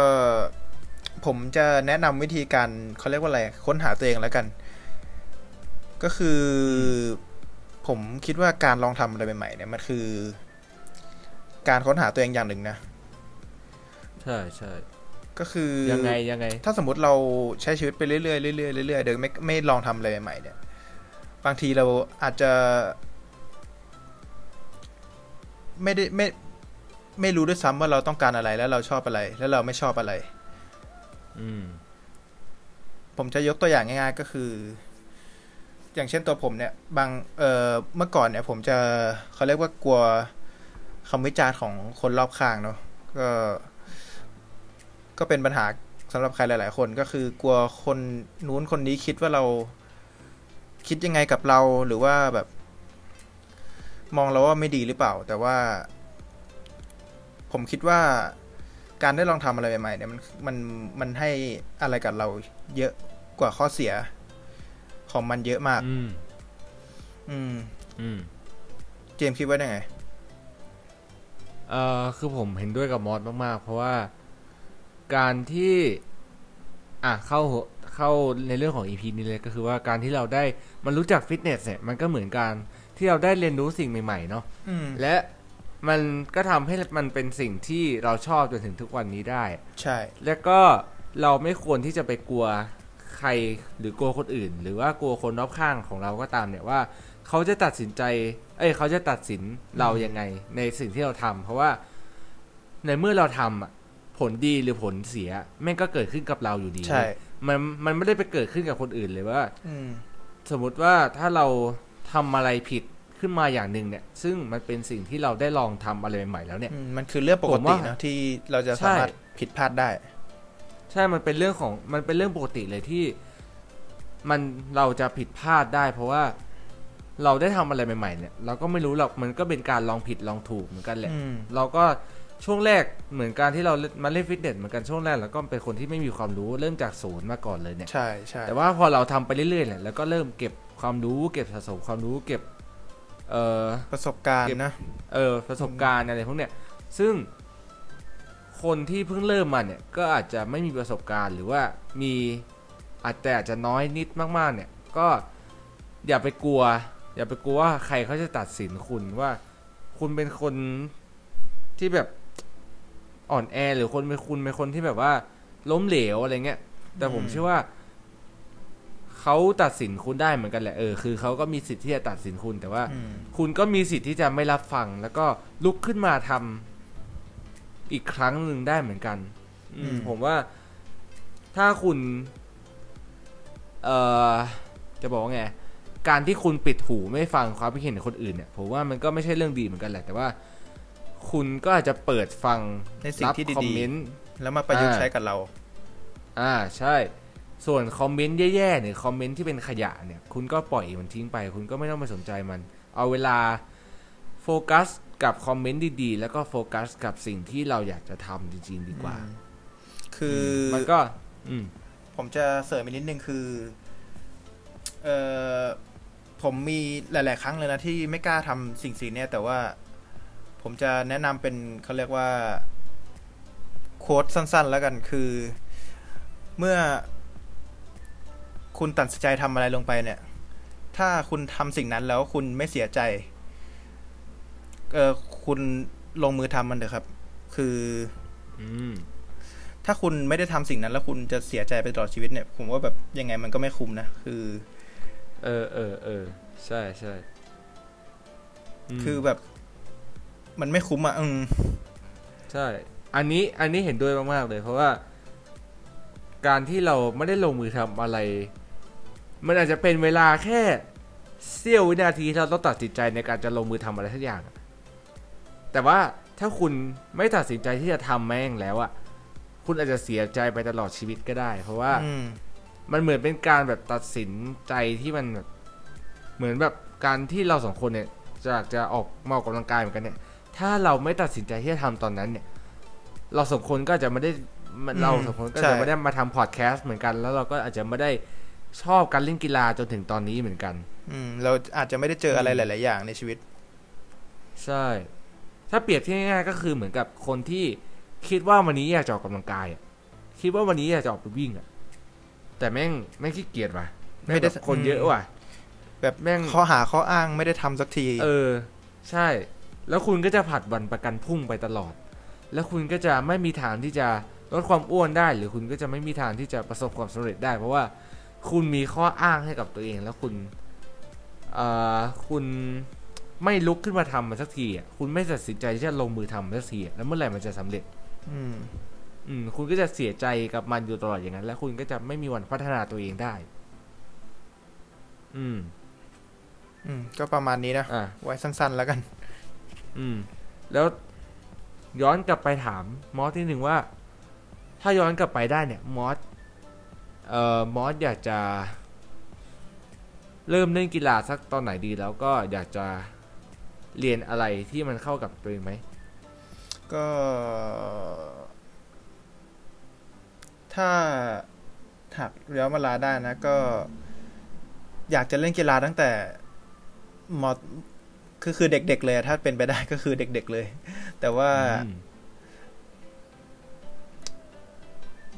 ผมจะแนะนำวิธีการเขาเรียกว่าอะไร ค้นหาตัวเองแล้วกัน ก็คืออผมคิดว่าการลองทำอะไรใหม่ๆเนี่ยมันคือ การค้นหาตัวเองอย่างหนึ่งนะ ใช่ใช่ก็คือยังไงยังไง ถ้าสมมติเราใช้ชีวิตไปเรื่อยๆเรื่อยๆเรื่อยๆโดยไม่ไม่ลองทำอะไรใหม่ๆเนี่ย บางทีเราอาจจะ ไม่ได้ไม่ไม่รู้ด้วยซ้ำว่าเราต้องการอะไรแล้วเราชอบอะไร แล้วเราไม่ชอบอะไร อืม ผมจะยกตัวอย่างง่ายๆก็คือ อย่างเช่นตัวผมเนี่ย บางเอ่อเมื่อก่อนเนี่ย ผมจะเขาเรียกว่ากลัวคำวิจารณ์ของคนรอบข้างเนาะก็ ก็เป็นปัญหาสำหรับใครหลาย ๆ คนก็คือกลัวคนนู้นคนนี้คิดว่าเรา คิดยังไงกับเราหรือว่าแบบ มองเราว่าไม่ดีหรือเปล่า แต่ว่า ผมคิดว่าการได้ลองทำอะไรใหม่ๆเนี่ยมันมันมันให้อะไรกับเราเยอะกว่าข้อเสียของมันเยอะมาก อืม อืม อืม เจมส์คิดว่ายังไง เอ่อ คือผมเห็นด้วยกับมอสมากๆ เพราะว่าการที่ อะเข้าหัวเข้าในเรื่องของ EP นี้เลยก็คือว่าการที่เราได้มันรู้จักฟิตเนสเนี่ยมันก็เหมือนการ ที่เราได้เรียนรู้สิ่งใหม่ๆเนาะอืมและมันก็ทำให้มันเป็นสิ่งที่เราชอบจนถึงทุกวันนี้ได้ ใช่ แล้วก็เราไม่ควรที่จะไปกลัวใครหรือกลัวคนอื่น หรือว่ากลัวคนรอบข้างของเราก็ตามเนี่ยว่า เขาจะตัดสินใจ เอ้ยเขาจะตัดสินเรายังไง ในสิ่งที่เราทำเพราะว่าในเมื่อเราทำอะผลดีหรือผลเสียแม่งก็เกิดขึ้นกับเราอยู่ดี ใช่ มันมันไม่ได้ไปเกิดขึ้นกับคนอื่นเลยว่าอืมสมมุติว่าถ้าเรา ทำอะไรผิดขึ้นมาอย่างหนึ่งเนี่ย ซึ่งมันเป็นสิ่งที่เราได้ลองทำอะไรใหม่ๆแล้วเนี่ยอืมมันคือเรื่องปกผมติว่านะที่เราจะใช่สามารถผิดพลาดได้ ใช่มันเป็นเรื่องของมันเป็นเรื่องปกติเลยที่ มันเราจะผิดพลาดได้ เพราะว่าเราได้ทำอะไรใหม่ ๆ เนี่ย เราก็ไม่รู้หรอกมันก็เป็นการลองผิดลองถูกเหมือนกันแหละอืมเราก็ช่วงแรกเหมือนการที่เรามาเล่นฟิตเนสเหมือนกันช่วงแรกเราก็เป็นคนที่ไม่มีความรู้เริ่มจากศูนย์มาก่อนเลยเนี่ยใช่ใช่แต่ว่าพอเราทำไปเรื่อยๆเนี่ยแล้วก็เริ่มเก็บ ความรู้เก็บสะสมความรู้เก็บเอ่อประสบการณ์เก็บนะเออประสบการณ์อะไรพวกเนี้ยซึ่งคนที่เพิ่งเริ่มมาเนี่ยก็อาจจะไม่มีประสบการณ์หรือว่ามีอาจจะอาจจะน้อยนิดมากๆ เนี่ยก็อย่าไปกลัว อย่าไปกลัวว่าใครเขาจะตัดสินคุณว่า คุณเป็นคนที่แบบอ่อนแอหรือคนเป็นคุณเป็นคนที่แบบว่าล้มเหลวอะไรเงี้ยแต่ผมอืมเชื่อว่า เขาตัดสินคุณได้เหมือนกันแหละเออคือเขาก็มีสิทธิ์ที่จะตัดสินคุณแต่ว่าอืมคุณก็มีสิทธิ์ที่จะไม่รับฟัง แล้วก็ลุกขึ้นมาทำอีกครั้งหนึ่งได้เหมือนกัน อืมผมว่าถ้าคุณ เอ่อจะบอกว่าไงการที่คุณปิดหูไม่ฟังความคิดเห็นของคนอื่นเนี่ยผมว่ามันก็ไม่ใช่เรื่องดีเหมือนกันแหละแต่ว่า คุณก็อาจจะเปิดฟังในรับสิ่งที่คอมเมนต์ดีๆแล้วมาประยุกต์อ่าใช้กับเรา อ่าใช่ ส่วนคอมเมนต์แย่ๆหรือคอมเมนต์ที่เป็นขยะเนี่ยคุณก็ปล่อยมันทิ้งไป คุณก็ไม่ต้องไปสนใจมัน เอาเวลาโฟกัสกับคอมเมนต์ดีๆ แล้วก็โฟกัสกับสิ่งที่เราอยากจะทำจริงๆ ดีกว่าอืมคือมอมันก็อืมผมจะเสริมอีกนิดนึงคือเออผมมีหลาย ๆ ครั้งเลยนะที่ไม่กล้าทำสิ่งสิ่งเนี้ยแต่ว่าผมจะแนะนำเป็นเขาเรียกว่าโค้ดสั้น ๆ แล้วกันคือ เมื่อ คุณตัดสินใจทำอะไรลงไปเนี่ย ถ้าคุณทำสิ่งนั้นแล้วคุณไม่เสียใจ เออคุณลงมือทำมันเถอะครับ คืออืมถ้าคุณไม่ได้ทำสิ่งนั้น แล้วคุณจะเสียใจไปตลอดชีวิตเนี่ย ผมว่าแบบยังไงมันก็ไม่คุ้มนะ คือ เออเออเออใช่ใช่มคือแบบ มันไม่คุ้มอะอืมใช่ อันนี้อันนี้เห็นด้วยมาก ๆ เลย เพราะว่า การที่เราไม่ได้ลงมือทำอะไร มันอาจจะเป็นเวลาแค่เสี้ยววินาทีที่เราต้องตัดสินใจในการจะลงมือทำอะไรสักอย่างอะแต่ว่าถ้าคุณไม่ตัดสินใจที่จะทำแม่งแล้วอะคุณอาจจะเสียใจไปตลอดชีวิตก็ได้ เพราะว่าอืมมันเหมือนเป็นการแบบตัดสินใจที่มันแบบเหมือนแบบการที่เราสองคนเนี่ยจะจะออกมาออกกำลังกายเหมือนกันเนี่ย ถ้าเราไม่ตัดสินใจที่จะทำตอนนั้นเนี่ย เราสองคนก็อาจจะไม่ได้มันอืมเราสองคนก็ใช่จะไม่ได้มาทำพอดแคสต์เหมือนกัน แล้วเราก็อาจจะไม่ได้ ชอบการเล่นกีฬาจนถึงตอนนี้เหมือนกัน อืม เราอาจจะไม่ได้เจออะไรหลาย ๆ อย่างในชีวิต ใช่ ถ้าเปรียบที่ง่ายๆก็คือเหมือนกับคนที่คิดว่าวันนี้อยากจะออกกำลังกายอะคิดว่าวันนี้อยากจะออกไปวิ่งอะแต่แม่งแม่งขี้เกียจว่ะแม่งไม่ได้แบบคนเยอะว่ะ แบบแม่งข้อหาข้ออ้างไม่ได้ทำสักที เออ ใช่ แล้วคุณก็จะผัดวันประกันพรุ่งไปตลอด แล้วคุณก็จะไม่มีทางที่จะลดความอ้วนได้ หรือคุณก็จะไม่มีทางที่จะประสบความสำเร็จได้ เพราะว่า คุณมีข้ออ้างให้กับตัวเองแล้วคุณเอ่อคุณไม่ลุกขึ้นมาทำมันสักทีอะคุณไม่ตัดสินใจที่จะลงมือทำมันสักทีอะแล้วเมื่อไหร่มันจะสำเร็จ อืม อืม คุณก็จะเสียใจกับมันอยู่ตลอดอย่างนั้น แล้วคุณก็จะไม่มีวันพัฒนาตัวเองได้ อืม อืม ก็ประมาณนี้นะอะ ไว้สั้นๆแล้วกัน อืม แล้วย้อนกลับไปถามมอสที่หนึ่งว่า ถ้าย้อนกลับไปได้เนี่ย มอส เอ่อมอสอยากจะ เริ่มเล่นกีฬาสักตอนไหนดีแล้วก็อยากจะเรียนอะไรที่มันเข้ากับตัวเองไหมก็ ถ้าถักย้อนเวลาได้นะก็ อยากจะเล่นกีฬาตั้งแต่มอคือคือเด็ก ๆ เลยอะถ้าเป็นไปได้ก็คือเด็ก ๆ เลย แต่ว่า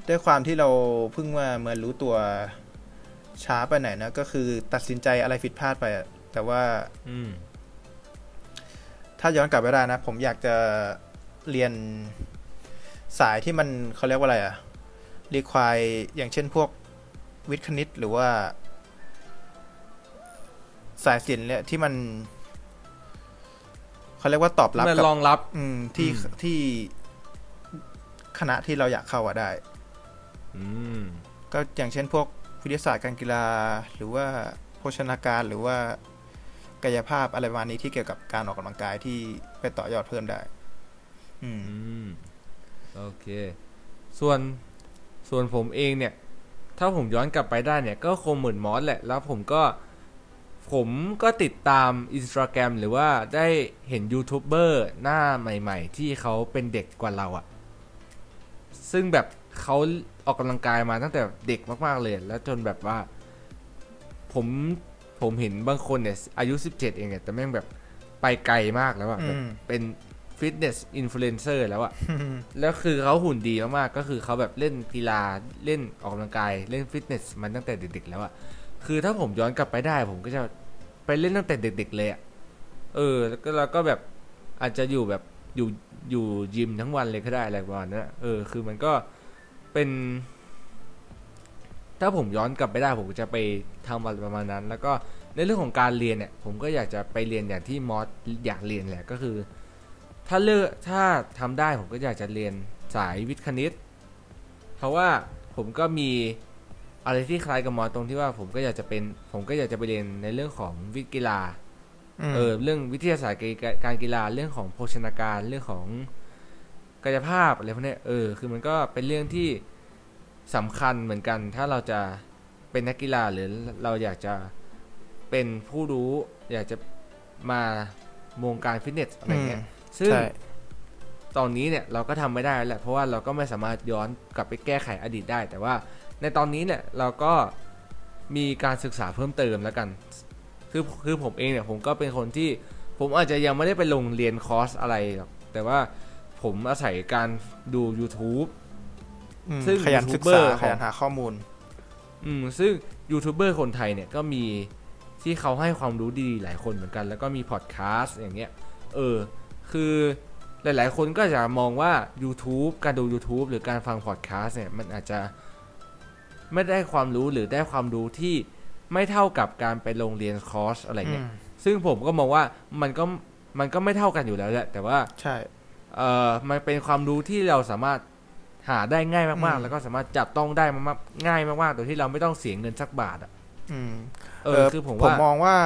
ด้วยความที่เราเพิ่งว่าเมื่อรู้ตัวช้าไปไหนอยนะ ก็คือตัดสินใจอะไรผิดพลาดไปอะแต่ว่าอืมถ้าย้อนกลับไปได้นะ ผมอยากจะเรียนสายที่มันเขาเรียกว่าอะไรอะรีควายอย่างเช่นพวกวิทย์คณิตหรือว่า สายศิลป์เนี่ยที่มันเขาเรียกว่าตอบรับมันกับรองรับ อืมที่อืมที่คณะที่เราอยากเข้าอะได้อืม ก็อย่างเช่นพวกวิทยาศาสตร์การกีฬา หรือว่าโภชนาการหรือว่ากายภาพอะไรประมาณนี้ที่เกี่ยวกับการออกกำลังกายที่ไปต่อยอดเพิ่มได้อืมอืมโอเค ส่วนส่วนผมเองเนี่ย ถ้าผมย้อนกลับไปได้เนี่ย ก็คงเหมือนมอสแหละ แล้วผมก็ ผมก็ติดตามอินสตาแกรมหรือว่าได้เห็นยูทูบเบอร์หน้าใหม่ ๆ ที่เขาเป็นเด็กกว่าเราอะซึ่งแบบเขา ออกกำลังกายมาตั้งแต่เด็กมาก ๆ เลย แล้วจนแบบว่า ผมผมเห็นบางคนเนี่ย อายุ 17 เองเนี่ย แต่แม่งแบบไปไกลมากแล้วอะแบบอืมเป็น fitness influencer แล้วอะแล้วคือเขาหุ่นดีมากๆ ก็คือเขาแบบเล่นกีฬาเล่นออกกำลังกายเล่นฟิตเนสมันตั้งแต่เด็กๆแล้วอะคือถ้าผมย้อนกลับไปได้ ผมก็จะไปเล่นตั้งแต่เด็ก ๆ เลยอะเออ แล้วก็เราก็แบบอาจจะอยู่แบบอยู่อยู่ยิมทั้งวันเลยก็ได้อะไรประมาณนั้นอะเออ คือมันก็ เป็น ถ้าผมย้อนกลับไปได้ผมก็จะไปทำอะไรประมาณนั้น แล้วก็ในเรื่องของการเรียนเนี่ย ผมก็อยากจะไปเรียนอย่างที่มอสอยากเรียนแหละก็คือ ถ้าเลือกถ้าทำได้ผมก็อยากจะเรียนสายวิทย์คณิต เพราะว่าผมก็มีอะไรที่คล้ายกับมอสตรงที่ว่าผมก็อยากจะเป็น ผมก็อยากจะไปเรียนในเรื่องของวิทย์กีฬามเออเรื่องวิทยาศาสตร์การการกีฬาเรื่องของโภชนาการเรื่องของ กายภาพอะไรพวกเนี้ยเออคือมันก็เป็นเรื่องที่สำคัญเหมือนกัน ถ้าเราจะเป็นนักกีฬาหรือเราอยากจะเป็นผู้รู้ อยากจะมาวงการฟิตเนสอะไรเงี้ยซึ่งใช่ตอนนี้เนี่ยเราก็ทำไม่ได้แล้วแหละเพราะว่าเราก็ไม่สามารถย้อนกลับไปแก้ไขอดีตได้ แต่ว่าในตอนนี้เนี่ยเราก็มีการศึกษาเพิ่มเติมแล้วกัน คือคือผมเองเนี่ยผมก็เป็นคนที่ผมอาจจะยังไม่ได้ไปลงเรียนคอร์สอะไรหรอกแต่ว่า ผมอาศัยการดู YouTube อืมซึ่งขยันศึกษาของขยันหาข้อมูล อืม ซึ่งยูทูบเบอร์คนไทยเนี่ยก็มีที่เขาให้ความรู้ดีๆหลายคนเหมือนกัน แล้วก็มีพอดแคสต์อย่างเงี้ย เออ คือหลาย ๆ คนก็จะมองว่า YouTube การดู YouTube หรือการฟังพอดแคสต์เนี่ย มันอาจจะไม่ได้ความรู้หรือได้ความรู้ที่ไม่เท่ากับการไปลงเรียนคอร์สอะไรเงี้ยอืมซึ่งผมก็มองว่ามันก็มันก็ไม่เท่ากันอยู่แล้วแหละ แต่ว่าใช่ เอ่อมันเป็นความรู้ที่เราสามารถหาได้ง่ายมากๆอืมแล้วก็สามารถจับต้องได้มากๆง่ายมากๆโดยที่เราไม่ต้องเสียเงินสักบาทอะอืม เออคือผมผมว่ามองว่า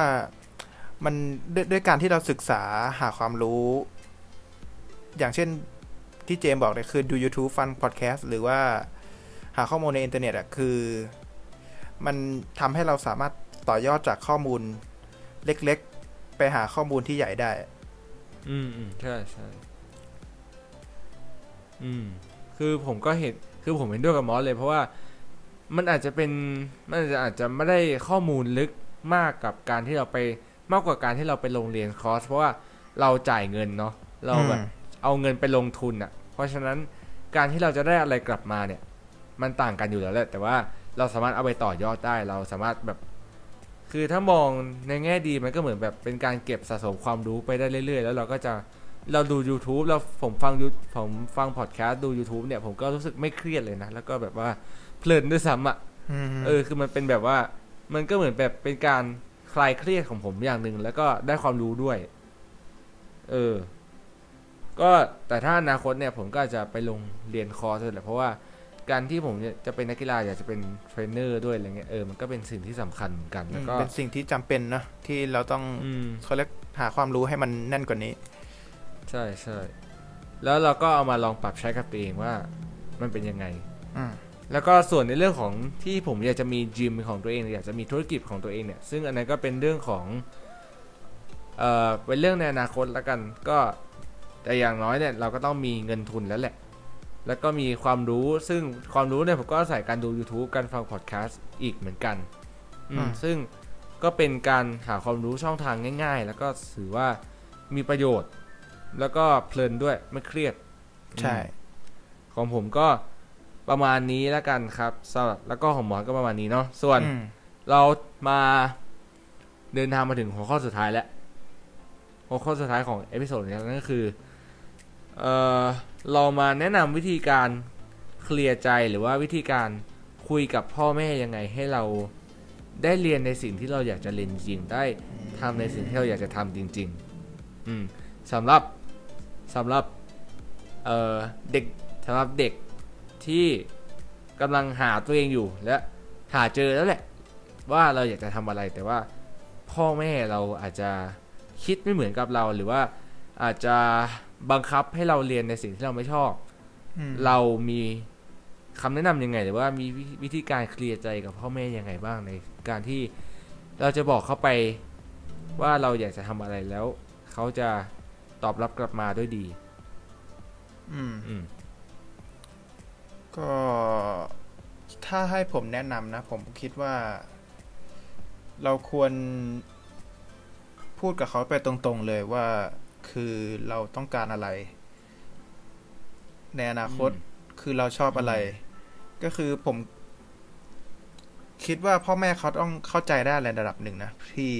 มันด้วยด้วยการที่เราศึกษาหาความรู้ อย่างเช่นที่เจมส์บอกเนี่ยคือดู YouTube ฟังพอดแคสต์หรือว่าหาข้อมูลในอินเทอร์เน็ตอะคือ มันทำให้เราสามารถต่อยอดจากข้อมูลเล็กๆ ไปหาข้อมูลที่ใหญ่ได้ อืมอืมใช่ใช่ อืม คือผมก็เห็นคือผมเห็นด้วยกับมอสเลย เพราะว่ามันอาจจะเป็นมันอาจจะอาจจะไม่ได้ข้อมูลลึกมากกับการที่เราไปมากกว่าการที่เราไปลงเรียนคอร์สเพราะว่าเราจ่ายเงินเนาะเราแบบอืมเอาเงินไปลงทุนอะ่ะ เพราะฉะนั้นการที่เราจะได้อะไรกลับมาเนี่ย มันต่างกันอยู่แล้วแหละ แต่ว่าเราสามารถเอาไปต่อยอดได้เราสามารถแบบ คือถ้ามองในแง่ดีมันก็เหมือนแบบเป็นการเก็บสะสมความรู้ไปได้เรื่อย ๆ แล้วเราก็จะ เราดู YouTube แล้วผมฟัง You- ผมฟังพอดแคสต์ดู YouTube เนี่ย ผมก็รู้สึกไม่เครียดเลยนะ แล้วก็แบบว่าเพลินด้วยซ้ำอะอืมเออ คือมันเป็นแบบว่า มันก็เหมือนแบบเป็นการคลายเครียดของผมอย่างหนึ่งแล้วก็ได้ความรู้ด้วย เออ ก็แต่ถ้าอนาคตเนี่ย ผมก็อาจจะไปลงเรียนคอร์สเลยแหละเพราะว่าการที่ผมเนี่ยจะเป็นนักกีฬาอยากจะเป็นเทรนเนอร์ด้วยอะไรเงี้ยเออมันก็เป็นสิ่งที่สำคัญเหมือนกันแล้วก็เป็นสิ่งที่จำเป็นนะที่เราต้องอืมเขาเรียกหาความรู้ให้มันแน่นกว่านี้ ใช่ใช่แล้วเราก็เอามาลองปรับใช้กับตัวเองว่ามันเป็นยังไงอืมแล้วก็ส่วนในเรื่องของที่ผมอยากจะมีจิมของตัวเองอยากจะมีธุรกิจของตัวเองเนี่ยซึ่งอันนั้นก็เป็นเรื่องของเอ่อเป็นเรื่องในอนาคตแล้วกันก็แต่อย่างน้อยเนี่ยเราก็ต้องมีเงินทุนแล้วแหละ แล้วก็มีความรู้ซึ่งความรู้เนี่ยผมก็อาศัยการดู YouTube การฟังพอดแคสต์อีกเหมือนกันอือืมมซึ่งก็เป็นการหาความรู้ช่องทางง่าย ๆ แล้วก็ถือว่ามีประโยชน์ แล้วก็เพลินด้วยไม่เครียด ใช่ ของผมก็ประมาณนี้แล้วกันครับสำหรับแล้วก็ของหมอนก็ประมาณนี้เนาะส่วนอืมเรามาเดินทางมาถึงหัวข้อสุดท้ายแล้วหัวข้อสุดท้ายของ episode นี้นั่นก็คือเออเรามาแนะนำวิธีการเคลียร์ใจหรือว่าวิธีการคุยกับพ่อแม่ยังไงให้เราได้เรียนในสิ่งที่เราอยากจะเรียนจริงได้ทำในสิ่งที่เราอยากจะทำจริง ๆ อืมสำหรับ สำหรับเอ่อเด็กสำหรับเด็กที่กำลังหาตัวเองอยู่และหาเจอแล้วแหละ ว่าเราอยากจะทำอะไรแต่ว่าพ่อแม่เราอาจจะคิดไม่เหมือนกับเราหรือว่าอาจจะบังคับให้เราเรียนในสิ่งที่เราไม่ชอบอืมเรามีคำแนะนำยังไง หรือว่ามีวิวิธีการเคลียร์ใจกับพ่อแม่ยังไงบ้างในการที่เราจะบอกเขาไปว่าเราอยากจะทำอะไรแล้ว เขาจะ ตอบรับกลับมาด้วยดี อืมอืมก็ถ้าให้ผมแนะนำนะ ผมคิดว่า เราควรพูดกับเขาไปตรงๆเลยว่าคือเราต้องการอะไร ในอนาคตอืมคือเราชอบอะไร ก็คือผม คิดว่าพ่อแม่เขาต้องเข้าใจได้ในระดับหนึ่งนะที่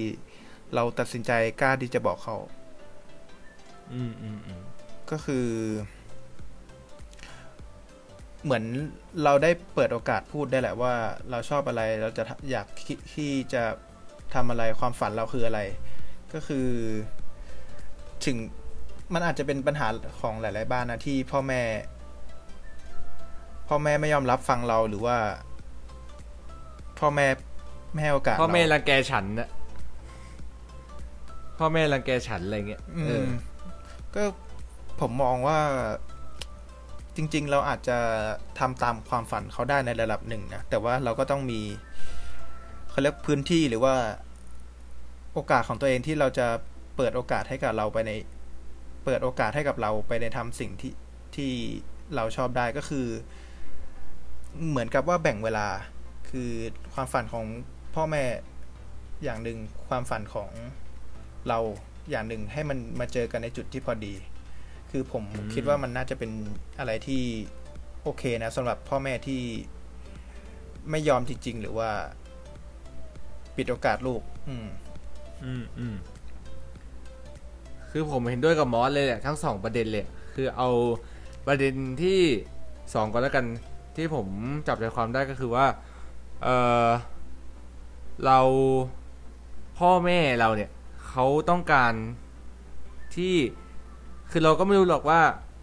เราตัดสินใจกล้าที่จะบอกเขา อืมอืมอืมก็คือ เหมือนเราได้เปิดโอกาสพูดได้แหละว่า เราชอบอะไรเราจะทำอยากคิดที่จะทำอะไรความฝันเราคืออะไร ก็คือ ถึงมันอาจจะเป็นปัญหาของหลาย ๆ บ้านนะที่พ่อแม่ พ่อแม่ไม่ยอมรับฟังเราหรือว่า พ่อแม่ไม่ให้โอกาสพ่อแม่เรารังแกฉันนะพ่อแม่รังแกฉันอะไรเงี้ยอืเออม ก็ผมมองว่าจริง ๆ เราอาจจะทำตามความฝันเขาได้ในระดับหนึ่งนะ แต่ว่าเราก็ต้องมีเขาเรียกพื้นที่หรือว่าโอกาสของตัวเองที่เราจะเปิดโอกาสให้กับเราไปใน เปิดโอกาสให้กับเราไปในทำสิ่งที่ที่เราชอบได้ก็คือ เหมือนกับว่าแบ่งเวลาคือความฝันของพ่อแม่อย่างหนึ่งความฝันของเรา อย่างหนึ่งให้มันมาเจอกันในจุดที่พอดี คือผมคิดว่ามันน่าจะเป็นอะไรที่โอเคนะสำหรับพ่อแม่ที่ไม่ยอมจริง ๆ หรือว่าปิดโอกาสลูก อืม อืมอืมคือผมเห็นด้วยกับมอสเลยแหละทั้งสองประเด็นเลย คือเอาประเด็นที่สองก่อนแล้วกันที่ผมจับใจความได้ก็คือว่า เออเราพ่อแม่เราเนี่ย เขาต้องการที่คือเราก็ไม่รู้หรอกว่า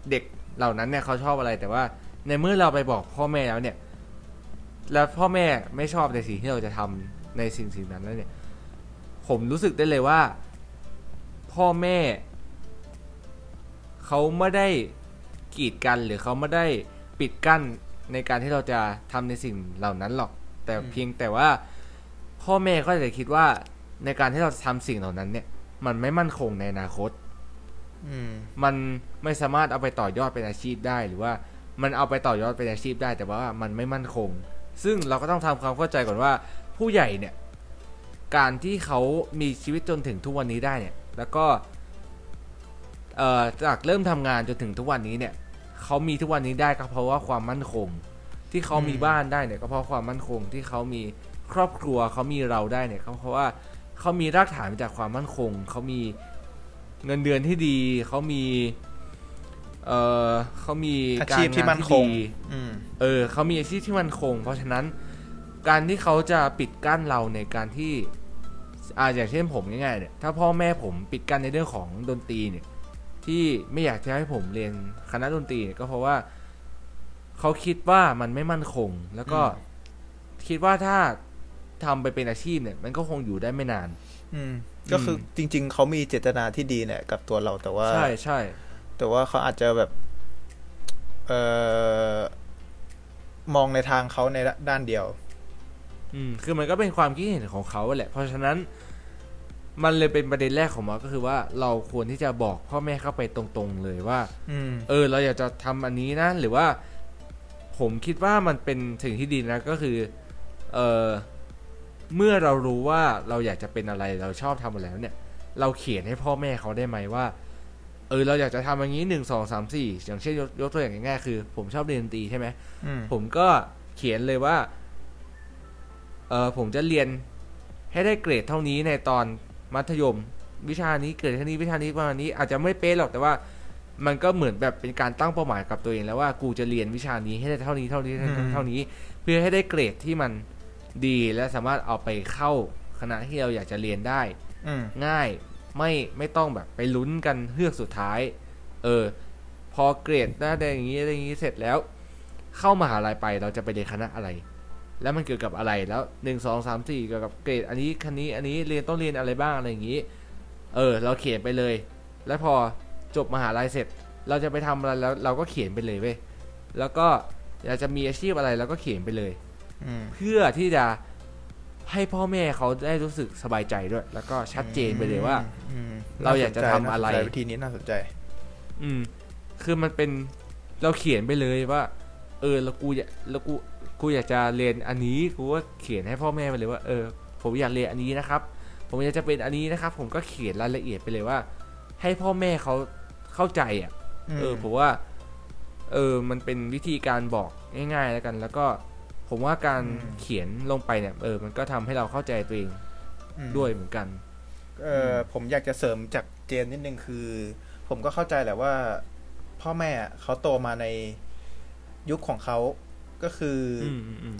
เด็กเหล่านั้นเนี่ยเขาชอบอะไรแต่ว่าในเมื่อเราไปบอกพ่อแม่แล้วเนี่ย แล้วพ่อแม่ไม่ชอบในสิ่งที่เราจะทำในสิ่งสิ่งนั้นแล้วเนี่ย ผมรู้สึกได้เลยว่า พ่อแม่เขาไม่ได้กีดกันหรือเขาไม่ได้ปิดกั้นในการที่เราจะทำในสิ่งเหล่านั้นหรอก แต่เพียงแต่ว่าพ่อแม่ก็จะคิดว่า ในการที่เราจะทำสิ่งเหล่านั้นเนี่ย มันไม่มั่นคงในอนาคตอืมมันไม่สามารถเอาไปต่อยอดเป็นอาชีพได้หรือว่ามันเอาไปต่อยอดเป็นอาชีพได้ แต่ว่ามันไม่มั่นคง ซึ่งเราก็ต้องทำความเข้าใจก่อนว่า ผู้ใหญ่เนี่ย การที่เขามีชีวิตจนถึงทุกวันนี้ได้เนี่ย แล้วก็เอ่อจากเริ่มทำงานจนถึงทุกวันนี้เนี่ยเขามีทุกวันนี้ได้ก็เพราะว่าความมั่นคง ที่เขามีอืมบ้านได้เนี่ยก็เพราะความมั่นคงที่เขามีครอบครัวเขามีเราได้เนี่ยก็เพราะว่า เขามีรากฐานมาจากความมั่นคง เขามีเงินเดือนที่ดี เขามี เออเขามีอาการชีพที่งานมั่นคงดีอืมเออ เขามีอาชีพที่มั่นคง เพราะฉะนั้น การที่เขาจะปิดกั้นเราในการที่อ่าอย่างเช่นผมง่ายๆเนี่ย ถ้าพ่อแม่ผมปิดกั้นในเรื่องของดนตรีเนี่ย ที่ไม่อยากจะให้ผมเรียนคณะดนตรีเนี่ยก็เพราะว่าเขาคิดว่ามันไม่มั่นคง แล้วก็อืมคิดว่าถ้า ทำไปเป็นอาชีพเนี่ย มันก็คงอยู่ได้ไม่นาน อืม ก็คือจริง ๆ เขามีเจตนาที่ดีเนี่ย กับตัวเราแต่ว่า ใช่ใช่แต่ว่าเขาอาจจะแบบ เอ่อมองในทางเขาในด้านเดียว อืม คือมันก็เป็นความคิดเห็นของเขาแหละ เพราะฉะนั้น มันเลยเป็นประเด็นแรกของมอสก็คือว่าเราควรที่จะบอกพ่อแม่เข้าไปตรงๆเลยว่าอืมเออ เราอยากจะทำอันนี้นะ หรือว่า ผมคิดว่ามันเป็นสิ่งที่ดีนะ ก็คือ เออ เมื่อเรารู้ว่าเราอยากจะเป็นอะไรเราชอบทำอะไรแล้วเนี่ย เราเขียนให้พ่อแม่เขาได้ไหมว่า เออ เราอยากจะทำอย่างนี้หนึ่งสองสามสี่อย่างเช่นยกยกตัวอย่างง่ายๆคือ ผมชอบเรียนดนตรีใช่ไหมอืมผมก็เขียนเลยว่า เออผมจะเรียนให้ได้เกรดเท่านี้ในตอนมัธยม วิชานี้เกรดเท่านี้วิชานี้ประมาณนี้อาจจะไม่เป๊ะหรอกแต่ว่ามันก็เหมือนแบบเป็นการตั้งเป้าหมายกับตัวเองแล้วว่ากูจะเรียนวิชานี้ให้ได้เท่านี้เท่านี้อืมเท่านี้ เพื่อให้ได้เกรดที่มัน ดีและสามารถเอาไปเข้าคณะที่เราอยากจะเรียนได้อืมง่ายไม่ไม่ต้องแบบไปลุ้นกันเฮือกสุดท้าย เออ พอเกรดได้ได้อย่างนี้ได้อย่างนี้เสร็จแล้ว เข้ามหาลัยไปเราจะไปเรียนคณะอะไร แล้วมันเกี่ยวกับอะไรแล้วหนึ่งสองสามสี่เกี่ยวกับเกรด อันนี้คันนี้อันนี้เรียนต้องเรียนอะไรบ้างอะไรอย่างนี้ เออ เราเขียนไปเลย แล้วพอจบมหาลัยเสร็จ เราจะไปทำอะไรแล้วเราก็เขียนไปเลยเว้ยแล้วก็อยากจะมีอาชีพอะไรเราก็เขียนไปเลยอืม เพื่อที่จะให้พ่อแม่เขาได้รู้สึกสบายใจด้วย แล้วก็ชัดเจนไปเลยว่าอืมเราอยากจะทำอะไรน่าสนใจวิธีนี้น่าสนใจ อืม คือมันเป็นเราเขียนไปเลยว่า เออแล้วกูอยากแล้วกูกูอยากจะเรียนอันนี้กูก็เขียนให้พ่อแม่ไปเลยว่า เออ ผมอยากเรียนอันนี้นะครับ ผมอยากจะเป็นอันนี้นะครับ ผมก็เขียนรายละเอียดไปเลยว่า ให้พ่อแม่เขาเข้าใจอะ เออผมว่า เออ มันเป็นวิธีการบอกง่าย ๆ แล้วกัน แล้วก็ ผมว่าการอืมเขียนลงไปเนี่ยเออมันก็ทำให้เราเข้าใจตัวเองอืมด้วยเหมือนกันเออผมอยากจะเสริมจากเจนนิดนึงคือ ผมก็เข้าใจแหละว่า พ่อแม่เขาโตมาในยุคของเขาก็คืออือมอืมอืม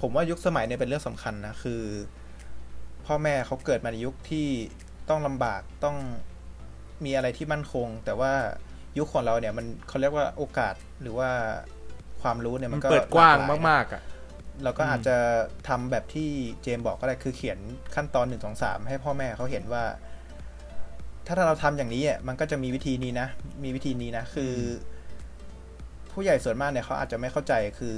ผมว่ายุคสมัยเนี่ยเป็นเรื่องสำคัญนะคือ พ่อแม่เขาเกิดมาในยุคที่ต้องลำบากต้องมีอะไรที่มั่นคง แต่ว่ายุคของเราเนี่ยมันเขาเรียกว่าโอกาสหรือว่าความรู้เนี่ยมัมันนก็เปิดกว้างหลหลยนะมากๆอะ เราก็อืมอาจจะทำแบบที่เจมส์บอกก็ได้คือเขียนขั้นตอนหนึ่งสองสามให้พ่อแม่เขาเห็นว่า ถ้าเราทำอย่างนี้อะมันก็จะมีวิธีนี้นะ มีวิธีนี้นะ คืออผู้ใหญ่ส่วนมากเนี่ยเขาอาจจะไม่เข้าใจคือ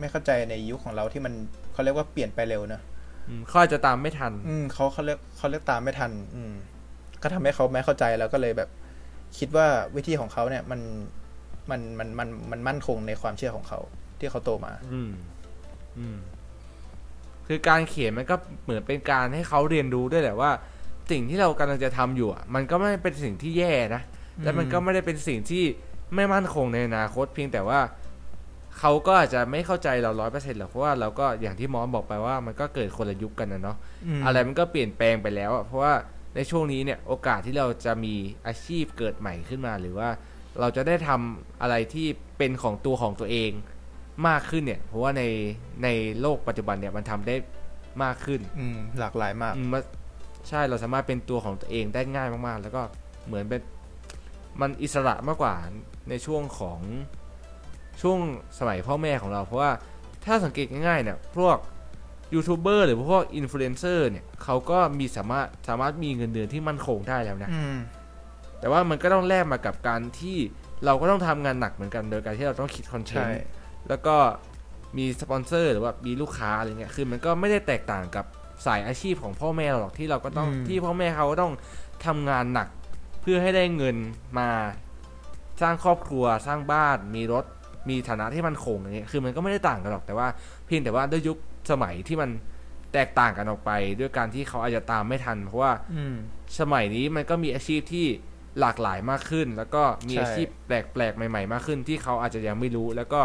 ไม่เข้าใจในยุคของเราที่มันเขาเรียกว่าเปลี่ยนไปเร็วเนอะอืมเขาอาจจะตามไม่ทัน อืมเขาเขาเรียกเขาเรียกตามไม่ทัน อืม ก็ทำให้เขาไม่เข้าใจแล้วก็เลยแบบ คิดว่าวิธีของเขาเนี่ย มันมันมันมันมันมั่นคงในความเชื่อของเขาที่เขาโตมา อืม อืม คือการเขียนมันก็เหมือนเป็นการให้เขาเรียนรู้ด้วยแหละว่า สิ่งที่เรากำลังจะทำอยู่อะ มันก็ไม่เป็นสิ่งที่แย่นะและมันก็ไม่ได้เป็นสิ่งที่ไม่มั่นคงในอนาคต เพียงแต่ว่าเขาก็อาจจะไม่เข้าใจเราร้อยเปอร์เซ็นต์หรอกเพราะว่าเราก็อย่างที่มอสบอกไปว่ามันก็เกิดคนละยุคกันนะเนาะมอะไรมันก็เปลี่ยนแปลงไปแล้วอะเพราะว่าในช่วงนี้เนี่ยโอกาสที่เราจะมีอาชีพเกิดใหม่ขึ้นมา หรือว่าเราจะได้ทำอะไรที่เป็นของตัวของตัวเอง มากขึ้นเนี่ยเพราะว่าในในโลกปัจจุบันเนี่ยมันทำได้มากขึ้น อืมหลากหลายมากอืมมันใช่เราสามารถเป็นตัวของตัวเองได้ง่ายมากๆ แล้วก็เหมือนเป็นมันอิสระมากกว่าในช่วงของช่วงสมัยพ่อแม่ของเรา เพราะว่าถ้าสังเกตง่ายๆเนี่ยพวกยูทูบเบอร์หรือพวกอินฟลูเอนเซอร์เนี่ยเขาก็มีสามารถสามารถมีเงินเดือนที่มั่นคงได้แล้วนะอืมแต่ว่ามันก็ต้องแลกมากับการที่เราก็ต้องทำงานหนักเหมือนกัน โดยการที่เราต้องคิด content ใช่ แล้วก็มีสปอนเซอร์หรือว่ามีลูกค้าอะไรเงี้ยคือมันก็ไม่ได้แตกต่างกับสายอาชีพของพ่อแม่เราหรอกที่เราก็ต้องอืม ที่พ่อแม่เขาก็ต้องทำงานหนักเพื่อให้ได้เงินมาสร้างครอบครัวสร้างบ้าน มีรถมีฐานะที่มันคงอย่างเงี้ยคือมันก็ไม่ได้ต่างกันหรอกแต่ว่าเพียงแต่ว่าด้วยยุคสมัยที่มันแตกต่างกันออกไป ด้วยการที่เขาอาจจะตามไม่ทัน เพราะว่า อืม สมัยนี้มันก็มีอาชีพที่หลากหลายมากขึ้น แล้วก็มีใช่ อาชีพแปลกๆ ใหม่ ๆ มากขึ้น ที่เขาอาจจะยังไม่รู้ แล้วก็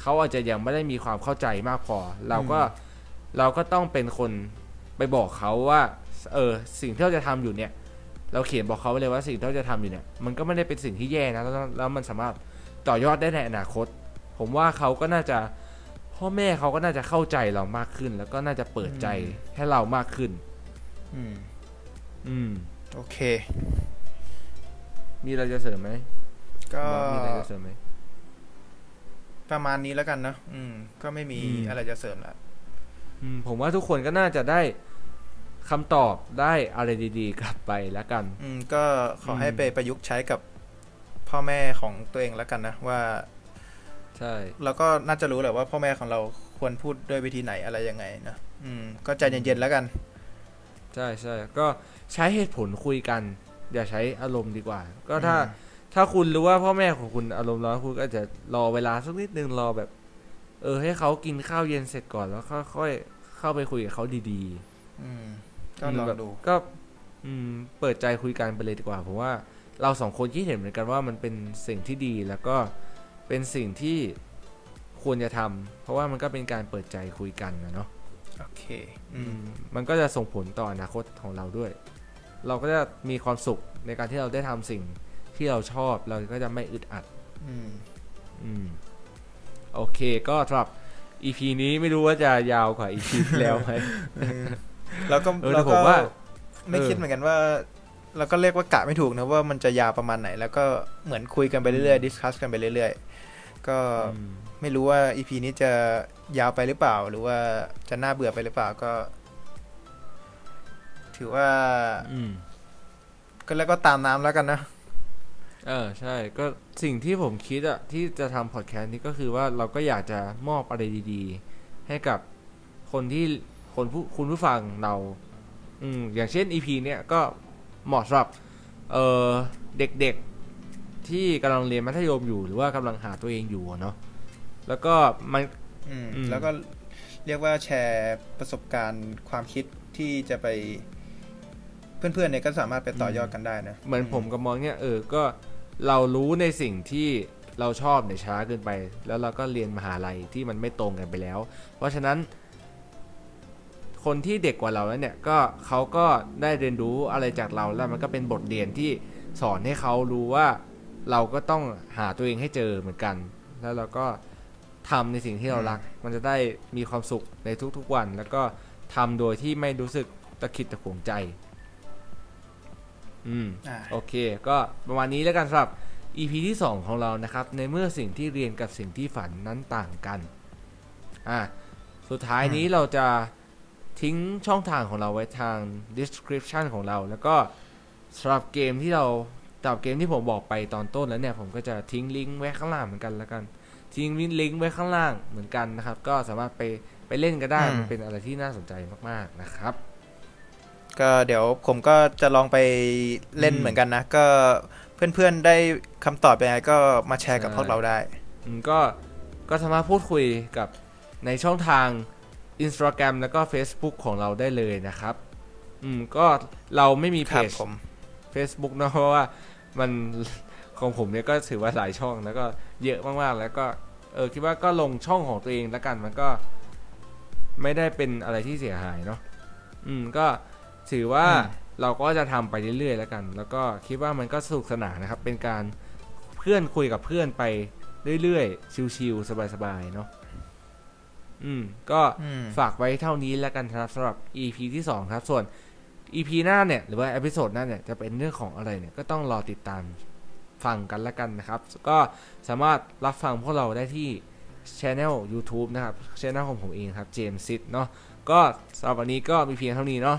เขาอาจจะยังไม่ได้มีความเข้าใจมากพอ เราก็เราก็ต้องเป็นคนไปบอกเขาว่า เออสิ่งที่เราจะทำอยู่เนี่ย เราเขียนบอกเขาไว้เลยว่าสิ่งที่เราจะทำอยู่เนี่ย มันก็ไม่ได้เป็นสิ่งที่แย่นะแล้วแล้วมันสามารถต่อยอดได้ในอนาคต ผมว่าเขาก็น่าจะพ่อแม่เขาก็น่าจะเข้าใจเรามากขึ้น แล้วก็น่าจะเปิดใจให้เรามากขึ้น อืม อืม โอเค มีอะไรจะเสริมไหมก็บอสมีอะไรจะเสริมไหม ประมาณนี้แล้วกันเนอะอืม ก็ไม่มีอืมอะไรจะเสริมละอืมผมว่าทุกคนก็น่าจะได้คำตอบได้อะไรดี ๆ กลับไปแล้วกัน อืม ก็ขอให้อืมไปประยุกต์ใช้กับพ่อแม่ของตัวเองแล้วกันนะว่า ใช่เราก็น่าจะรู้แหละว่าพ่อแม่ของเราควรพูดด้วยวิธีไหนอะไรยังไงนะอืม ก็ใจเย็นๆแล้วกัน ใช่ใช่ก็ใช้เหตุผลคุยกัน อย่าใช้อารมณ์ดีกว่า ก็ถ้าอืม ถ้าคุณรู้ว่าพ่อแม่ของคุณอารมณ์ร้อนคุณก็อาจจะรอเวลาสักนิดนึงรอแบบ เออ ให้เขากินข้าวเย็นเสร็จก่อนแล้วค่อยๆเข้าไปคุยกับเขาดีอืมๆก็ลองแบบดูก็ อืม เปิดใจคุยกันไปเลยดีกว่าผมว่าเราสองคนคิดเห็นเหมือนกันว่ามันเป็นสิ่งที่ดีแล้วก็เป็นสิ่งที่ควรจะทำเพราะว่ามันก็เป็นการเปิดใจคุยกันนะเนาะโอเค อืม มันก็จะส่งผลต่ออนาคตของเราด้วย เราก็จะมีความสุขในการที่เราได้ทำสิ่ง ที่เราชอบเราก็จะไม่อึดอัด อืม อืม โอเค ก็สำหรับ EP นี้ไม่รู้ว่าจะยาวกว่า EP ที่แล้วไหมแล้วก็เออแต่แล้วผก็มว่า ไม่เออคิดเหมือนกันว่าเราก็เรียกว่ากะไม่ถูกนะว่ามันจะยาวประมาณไหน แล้วก็เหมือนคุยกันไปเรื่อยๆดิสคัสกันไปเรื่อยๆ ก็อืมไม่รู้ว่า EP นี้จะยาวไปหรือเปล่า หรือว่าจะน่าเบื่อไปหรือเปล่าก็ ถือว่าอืมก็แล้วก็ตามน้ำแล้วกันนะ เออใช่ก็สิ่งที่ผมคิดอะที่จะทำพอดแคสต์นี้ก็คือว่าเราก็อยากจะมอบอะไรดีๆ ให้กับคนที่คนผู้คุณผู้ฟังเรา อืมอย่างเช่น EP เนี่ยก็เหมาะสำหรับเออเด็กๆที่กำลังเรียนมัธยมอยู่หรือว่ากำลังหาตัวเองอยู่อะเนาะแล้วก็มันอืมอืมแล้วก็เรียกว่าแชร์ประสบการณ์ความคิดที่จะไปเพื่อนๆเนี่ยก็สามารถไปต่อยอดกันได้นะ เหมือนผมกับมองเนี่ยเออ ก็ เรารู้ในสิ่งที่เราชอบเนี่ยช้าเกินไป แล้วเราก็เรียนมหาลัยที่มันไม่ตรงกันไปแล้ว เพราะฉะนั้น คนที่เด็กกว่าเราแล้วเนี่ยก็เขาก็ได้เรียนรู้อะไรจากเราแล้วมันก็เป็นบทเรียนที่สอนให้เขารู้ว่าเราก็ต้องหาตัวเองให้เจอเหมือนกัน แล้วเราก็ทำในสิ่งที่เรารัก มันจะได้มีความสุขในทุกๆวัน แล้วก็ทำโดยที่ไม่รู้สึกตะขิดตะขวงใจ อืมอ่าโอเค ก็ประมาณนี้แล้วกันสำหรับ EP ที่ 2 ของเรานะครับ ในเมื่อสิ่งที่เรียนกับสิ่งที่ฝันนั้นต่างกัน อะสุดท้ายนี้เราจะทิ้งช่องทางของเราไว้ทาง description ของเรา แล้วก็สำหรับเกมที่เราสำหรับเกมที่ผมบอกไปตอนต้นแล้วเนี่ย ผมก็จะทิ้งลิงก์ไว้ข้างล่างเหมือนกันแล้วกัน ทิ้งลิงก์ไว้ข้างล่างเหมือนกันนะครับ ก็สามารถไปไปเล่นก็ได้อืมมันเป็นอะไรที่น่าสนใจมาก ๆ นะครับ ก็เดี๋ยวผมก็จะลองไปเล่นอืมเหมือนกันนะ ก็เพื่อนๆได้คำตอบยังไงก็มาแชร์กับใช่พวกเราได้อืมก็ก็สามารถพูดคุยกับในช่องทาง Instagram แล้วก็ Facebook ของเราได้เลยนะครับ อืมก็เราไม่มีเพครับจผม Facebook เนอะเพราะว่ามันของผมเนี่ยก็ถือว่าหลายช่องแล้วก็เยอะมากๆ แล้วก็เออคิดว่าก็ลงช่องของตัวเองแล้วกันมันก็ ไม่ได้เป็นอะไรที่เสียหายเนาะอืมก็ ถือว่าอืมเราก็จะทำไปเรื่อยๆแล้วกัน แล้วก็คิดว่ามันก็สนุกสนานนะครับ เป็นการเพื่อนคุยกับเพื่อนไปเรื่อยๆ ชิวๆสบายๆ เนาะอืม ก็อืมฝากไว้เท่านี้แล้วกันครับสำหรับ EP ที่2ครับ ส่วน EP หน้าเนี่ย หรือว่า episode หน้าเนี่ย จะเป็นเรื่องของอะไรเนี่ย ก็ต้องรอติดตามฟังกันแล้วกันนะครับ ก็สามารถรับฟังพวกเราได้ที่ channel YouTube นะครับช anel ของผมเองครับเจมส์ซิดเนาะก็สำหรับวันนี้ก็มีเพียงเท่านี้เนาะ